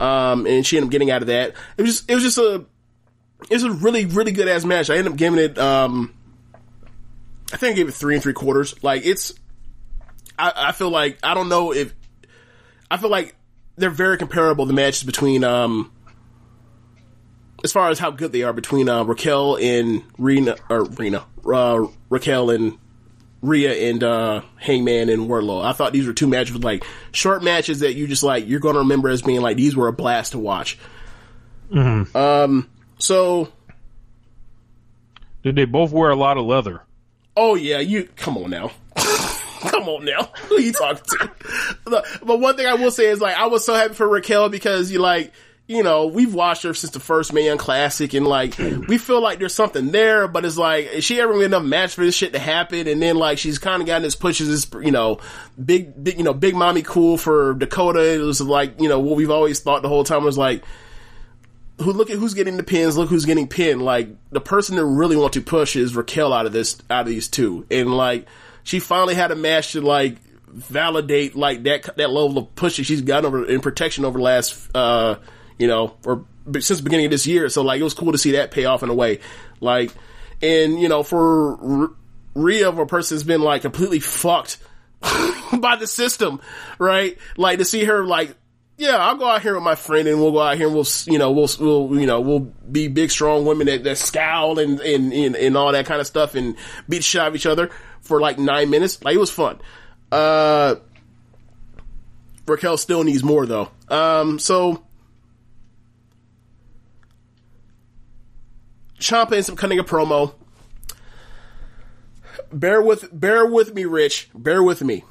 Um, and she ended up getting out of that. It was just, it was just a it was a really really good ass match. I ended up giving it um, I think I gave it three and three quarters. Like it's I, I feel like I don't know if I feel like they're very comparable. The matches between um as far as how good they are between uh, Raquel and Rena or Rena uh, Raquel and Rhea and uh, Hangman and Wardlow. I thought these were two matches with like short matches that you just like you're going to remember as being like these were a blast to watch. Um. So. Did they both wear a lot of leather? Oh yeah, you come on now. come on now. Who you talking to? But one thing I will say is like I was so happy for Raquel because you like you know, we've watched her since the first Mae Young Classic, and like we feel like there's something there, but it's like is she ever gonna enough match for this shit to happen? And then like she's kind of gotten this pushes this, you know, big, big, you know, big mommy cool for Dakota. It was like you know what we've always thought the whole time was like, who look at who's getting the pins, look who's getting pinned. Like the person that really want to push is Raquel out of this, out of these two, and like she finally had a match to like validate like that that level of push that she's gotten over in protection over the last uh you know or since the beginning of this year. So like it was cool to see that pay off in a way. Like and you know for Rhea of a person has been like completely fucked by the system right? Like to see her like yeah, I'll go out here with my friend and we'll go out here and we'll, you know, we'll, we'll, you know, we'll be big, strong women that, that scowl and, and, and, and all that kind of stuff and beat shit out of each other for like nine minutes. Like, it was fun. Uh, Raquel still needs more though. Um, so, Ciampa ends up cutting a promo. Bear with, bear with me, Rich. Bear with me.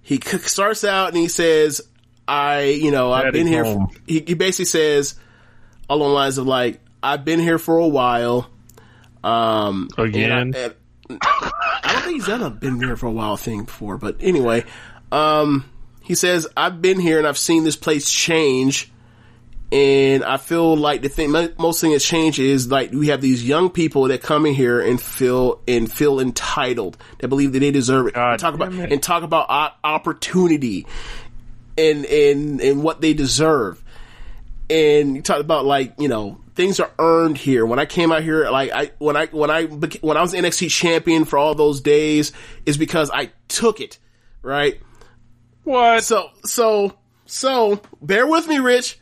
He starts out and he says, I, you know, I've been here. For, he, he basically says along the lines of like, I've been here for a while. Um, and I- Again? and- I don't think he's done a been here for a while thing before, but anyway, um, he says, I've been here and I've seen this place change. And I feel like the thing, most thing that's changed is like we have these young people that come in here and feel and feel entitled. They believe that they deserve it. God talk about it. and talk about opportunity and and and what they deserve. And you talk about like you know things are earned here. When I came out here, like I when I when I when I was NXT champion for all those days, is because I took it, right? What? So so so bear with me, Rich.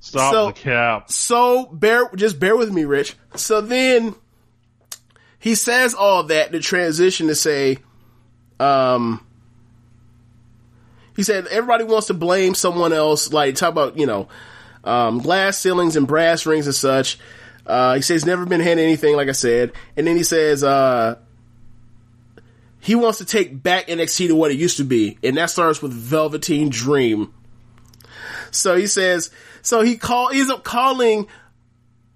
Stop so- the cap. So bear, just bear with me, Rich. So then he says all that to transition to say, um, he said everybody wants to blame someone else, like talk about you know, um, glass ceilings and brass rings and such. Uh, he says never been handed anything, like I said, and then he says, uh, he wants to take back NXT to what it used to be, and that starts with Velveteen Dream. So he says, so he call, he's up calling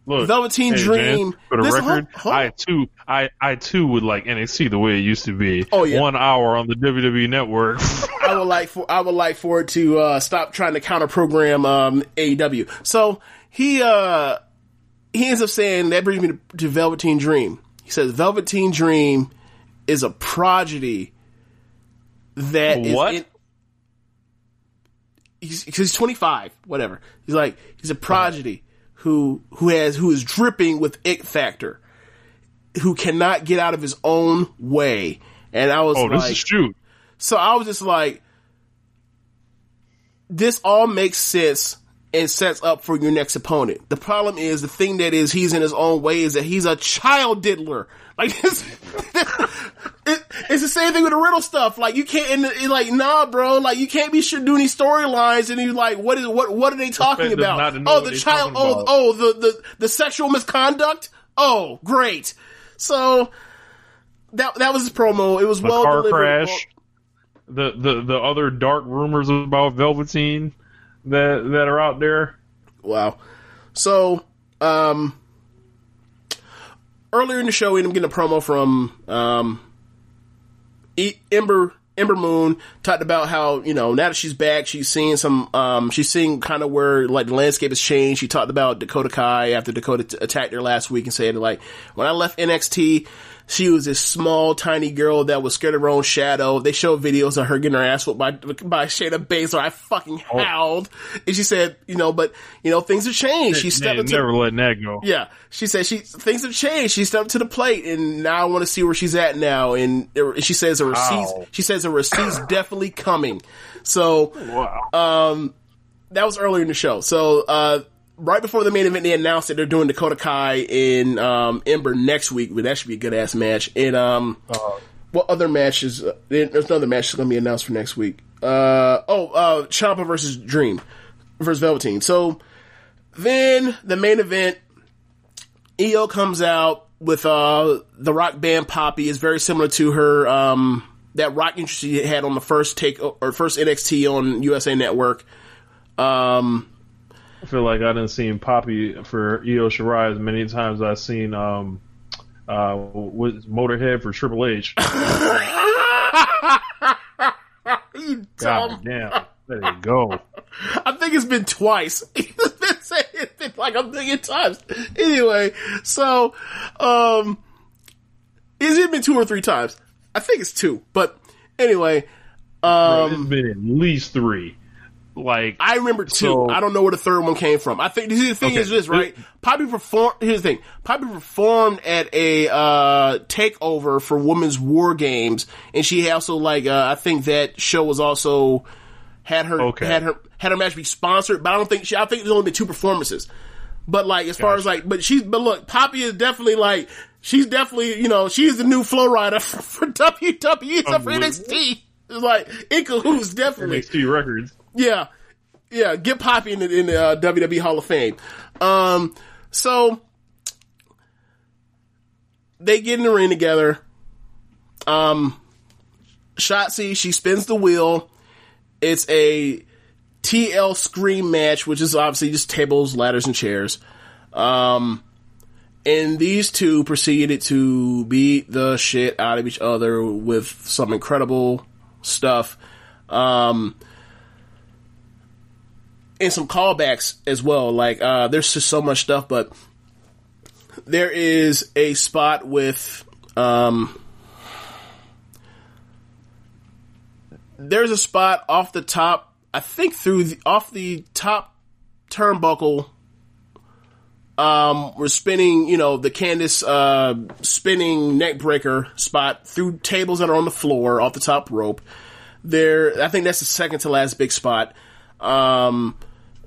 Look, Velveteen hey, Dream. Jan, for the Listen, record, hold- hold- I too, I, I too would like NXT the way it used to be. Oh, yeah. one hour on the WWE network. I would like for I would like for it to uh, stop trying to counter program um, AEW. So he uh, he ends up saying that brings me to, to Velveteen Dream. He says Velveteen Dream is a prodigy that is What? in- he's, he's 25, whatever. He's like, he's a prodigy who, who has, who is dripping with it factor, who cannot get out of his own way. And I was oh, like, this is true. so I was just like, this all makes sense and sets up for your next opponent. The problem is the thing that is he's in his own way is that he's a child diddler. Like this, it, it's the same thing with the Riddle stuff. Like you can't, and it, like nah, bro. Like you can't be sure doing these storylines and you like, what is what? What are they talking Expect them about? not to know Oh, the child. Oh, oh, the the the sexual misconduct. Oh, great. So that that was his promo. It was The well car delivered. crash. The, the the other dark rumors about Velveteen that that are out there. Wow. So, um, earlier in the show, we ended up getting a promo from, um, e- Ember Ember Moon talked about how you know now that she's back, she's seeing some, um, she's seeing kind of where like the landscape has changed. She talked about Dakota Kai after Dakota t- attacked her last week and said like, when I left NXT, she was this small, tiny girl that was scared of her own shadow. They showed videos of her getting her ass whooped by by Shayna Baszler. I fucking howled, and she said, you know, but you know things have changed. She stepped They into never letting that go. yeah, she said she things have changed. She stepped to the plate, and now I want to see where she's at now. And there- she says a receipt's Wow. she says a receipt's definitely coming. So Wow. um, that was earlier in the show. So uh, right before the main event, they announced that they're doing Dakota Kai in um, Ember next week. But that should be a good ass match. And um, what other matches? Uh, there's another match that's going to be announced for next week. Uh, oh, uh, Ciampa versus Dream versus Velveteen. So then the main event, Io comes out with uh the rock band Poppy is very similar to her um that rock interest she had on the first take or first NXT on USA Network. Um I feel like I didn't seen Poppy for Io Shirai as many times as I've seen um uh with Motorhead for Triple H. you God dumb. damn. There you go. I think it's been twice. it's been like a million times. Anyway, so um is it been two or three times? I think it's two. But anyway, Bro, um it's been at least three. Like I remember two. So- I don't know where the third one came from. I think the thing Okay. is this, right? Poppy performed. Here's the thing: Poppy performed at a uh, takeover for Women's War Games, and she also like uh, I think that show was also had her Okay. had her had her match be sponsored, but I don't think she. I think there's only been two performances. But like as far as like, but she's but look, Poppy is definitely like she's definitely you know she's the new Flo Rida for, for WWE for NXT. It's like in cahoots, definitely. NXT records. Yeah, yeah. Get Poppy in the, in the uh, WWE Hall of Fame. Um, so they get in the ring together. Um, Shotzi she spins the wheel. It's a TL scream match, which is obviously just tables, ladders, and chairs. Um, and these two proceeded to beat the shit out of each other with some incredible stuff. Um, and some callbacks as well. Like, uh, there's just so much stuff, but there is a spot with, um, there's a spot off the top, I think through the, off the top turnbuckle. Um, we're spinning, you know, the Candice, uh, spinning neck breaker spot through tables that are on the floor off the top rope. There, I think that's the second to last big spot. Um,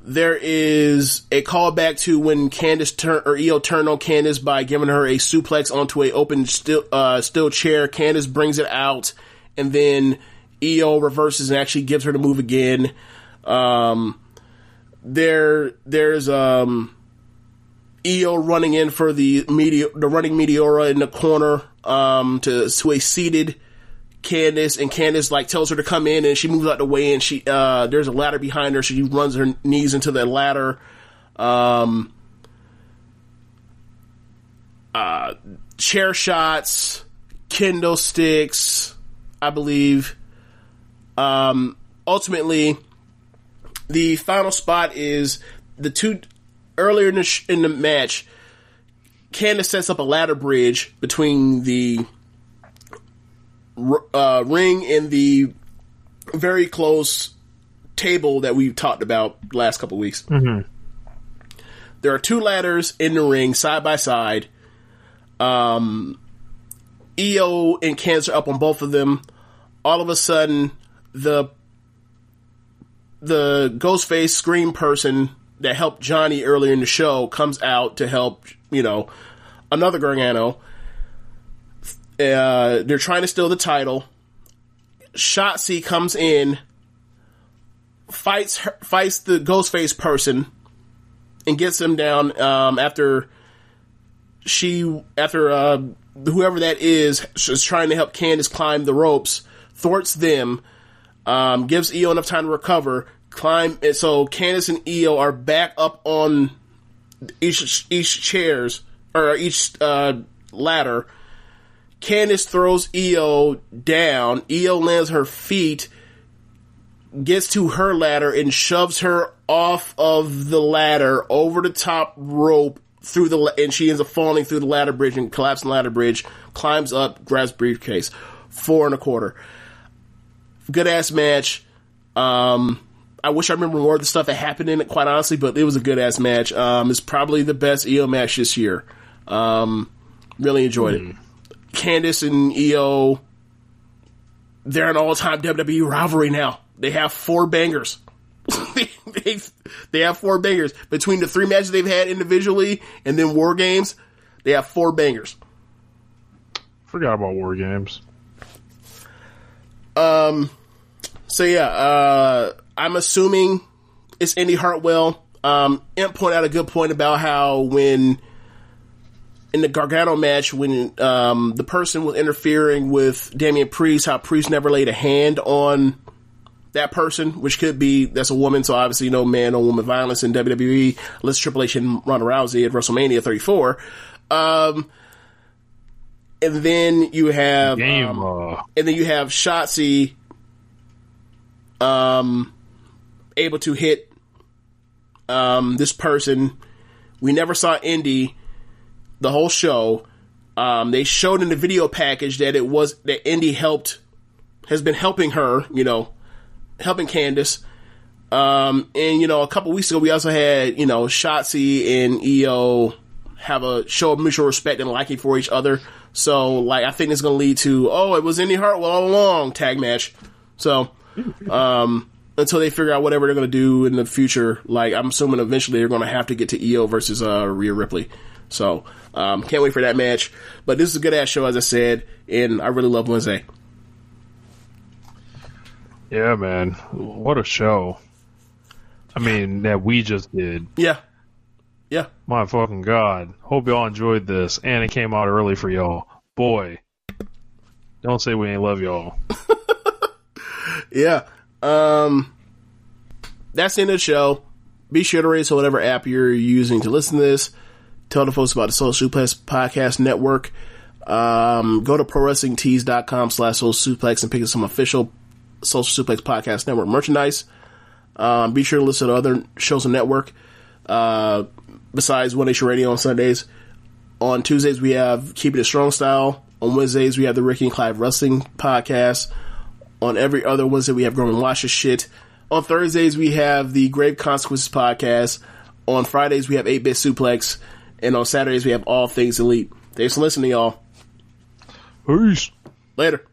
there is a callback to when Candice turn or Io turned on Candice by giving her a suplex onto a open still uh, steel chair. Candice brings it out, and then Io reverses and actually gives her the move again. Um, there, there's um, Io running in for the meteor, the running Meteora in the corner um, to to a seated Candice, and Candice like tells her to come in, and she moves out the way, and she uh, there's a ladder behind her, she runs her knees into the ladder. Um, uh, chair shots, kendo sticks, I believe. Um, ultimately, the final spot is the two earlier in the sh- in the match. Candice sets up a ladder bridge between the uh, ring in the very close table that we've talked about last couple weeks. There are two ladders in the ring side by side. Um, Io and Cancer up on both of them. All of a sudden, the the Ghostface Scream person that helped Johnny earlier in the show comes out to help, you know, another Gargano. Uh, they're trying to steal the title. Shotzi comes in, fights her, fights the Ghostface person, and gets him down um, after she after uh, whoever that is is trying to help Candice climb the ropes, thwarts them, um, gives Io enough time to recover, climb, and so Candice and Io are back up on each each chairs or each uh, ladder. Candice throws Io down. Io lands her feet, gets to her ladder, and shoves her off of the ladder over the top rope through the, and she ends up falling through the ladder bridge and collapsing ladder bridge, climbs up, grabs briefcase. Four and a quarter. Good ass match. Um, I wish I remember more of the stuff that happened in it, quite honestly, but it was a good ass match. Um, it's probably the best Io match this year. Um, really enjoyed it. Candice and Io, they're an all time WWE rivalry now. They have four bangers. they, they have four bangers. Between the three matches they've had individually and then War Games, they have four bangers. Forgot about War Games. Um, so yeah, uh, I'm assuming it's Indi Hartwell. Um, Imp pointed out a good point about how when in the Gargano match, when um, the person was interfering with Damian Priest, how Priest never laid a hand on that person, which could be that's a woman, so obviously no man on woman violence in WWE. Let's Triple H and Ronda Rousey at WrestleMania 34. Um, and then you have um, uh, and then you have Shotzi um able to hit um this person. We never saw Indi the whole show. Um they showed in the video package that it was that Indi helped has been helping her, you know, helping Candice. Um and you know, a couple weeks ago we also had, you know, Shotzi and Io have a show of mutual respect and liking for each other. So, like, I think it's going to lead to, oh, it was Indi Hartwell all along tag match. So, um, until they figure out whatever they're going to do in the future, like, I'm assuming eventually they're going to have to get to Io versus, uh, Rhea Ripley. So, um, can't wait for that match. But this is a good ass show, as I said, and I really love Wednesday. Yeah, man. What a show. I mean, that we just did. Yeah. Yeah. My fucking god. Hope y'all enjoyed this. And it came out early for y'all. Boy. Don't say we ain't love y'all. Yeah. Um, that's the end of the show. Be sure to rate on whatever app you're using to listen to this. Tell the folks about the Social Suplex Podcast Network. Um, go to prowrestlingtees.com slash social suplex and pick up some official Social Suplex Podcast Network merchandise. Um, be sure to listen to other shows on the network. Uh, besides One Nation Radio on Sundays. On Tuesdays, we have Keeping It Strong Style. On Wednesdays, we have the Ricky and Clive Wrestling Podcast. On every other Wednesday, we have Grown and Watch Shit. On Thursdays, we have the Grave Consequences Podcast. On Fridays, we have 8 Bit Suplex. And on Saturdays, we have All Things Elite. Thanks for listening, y'all. Peace. Later.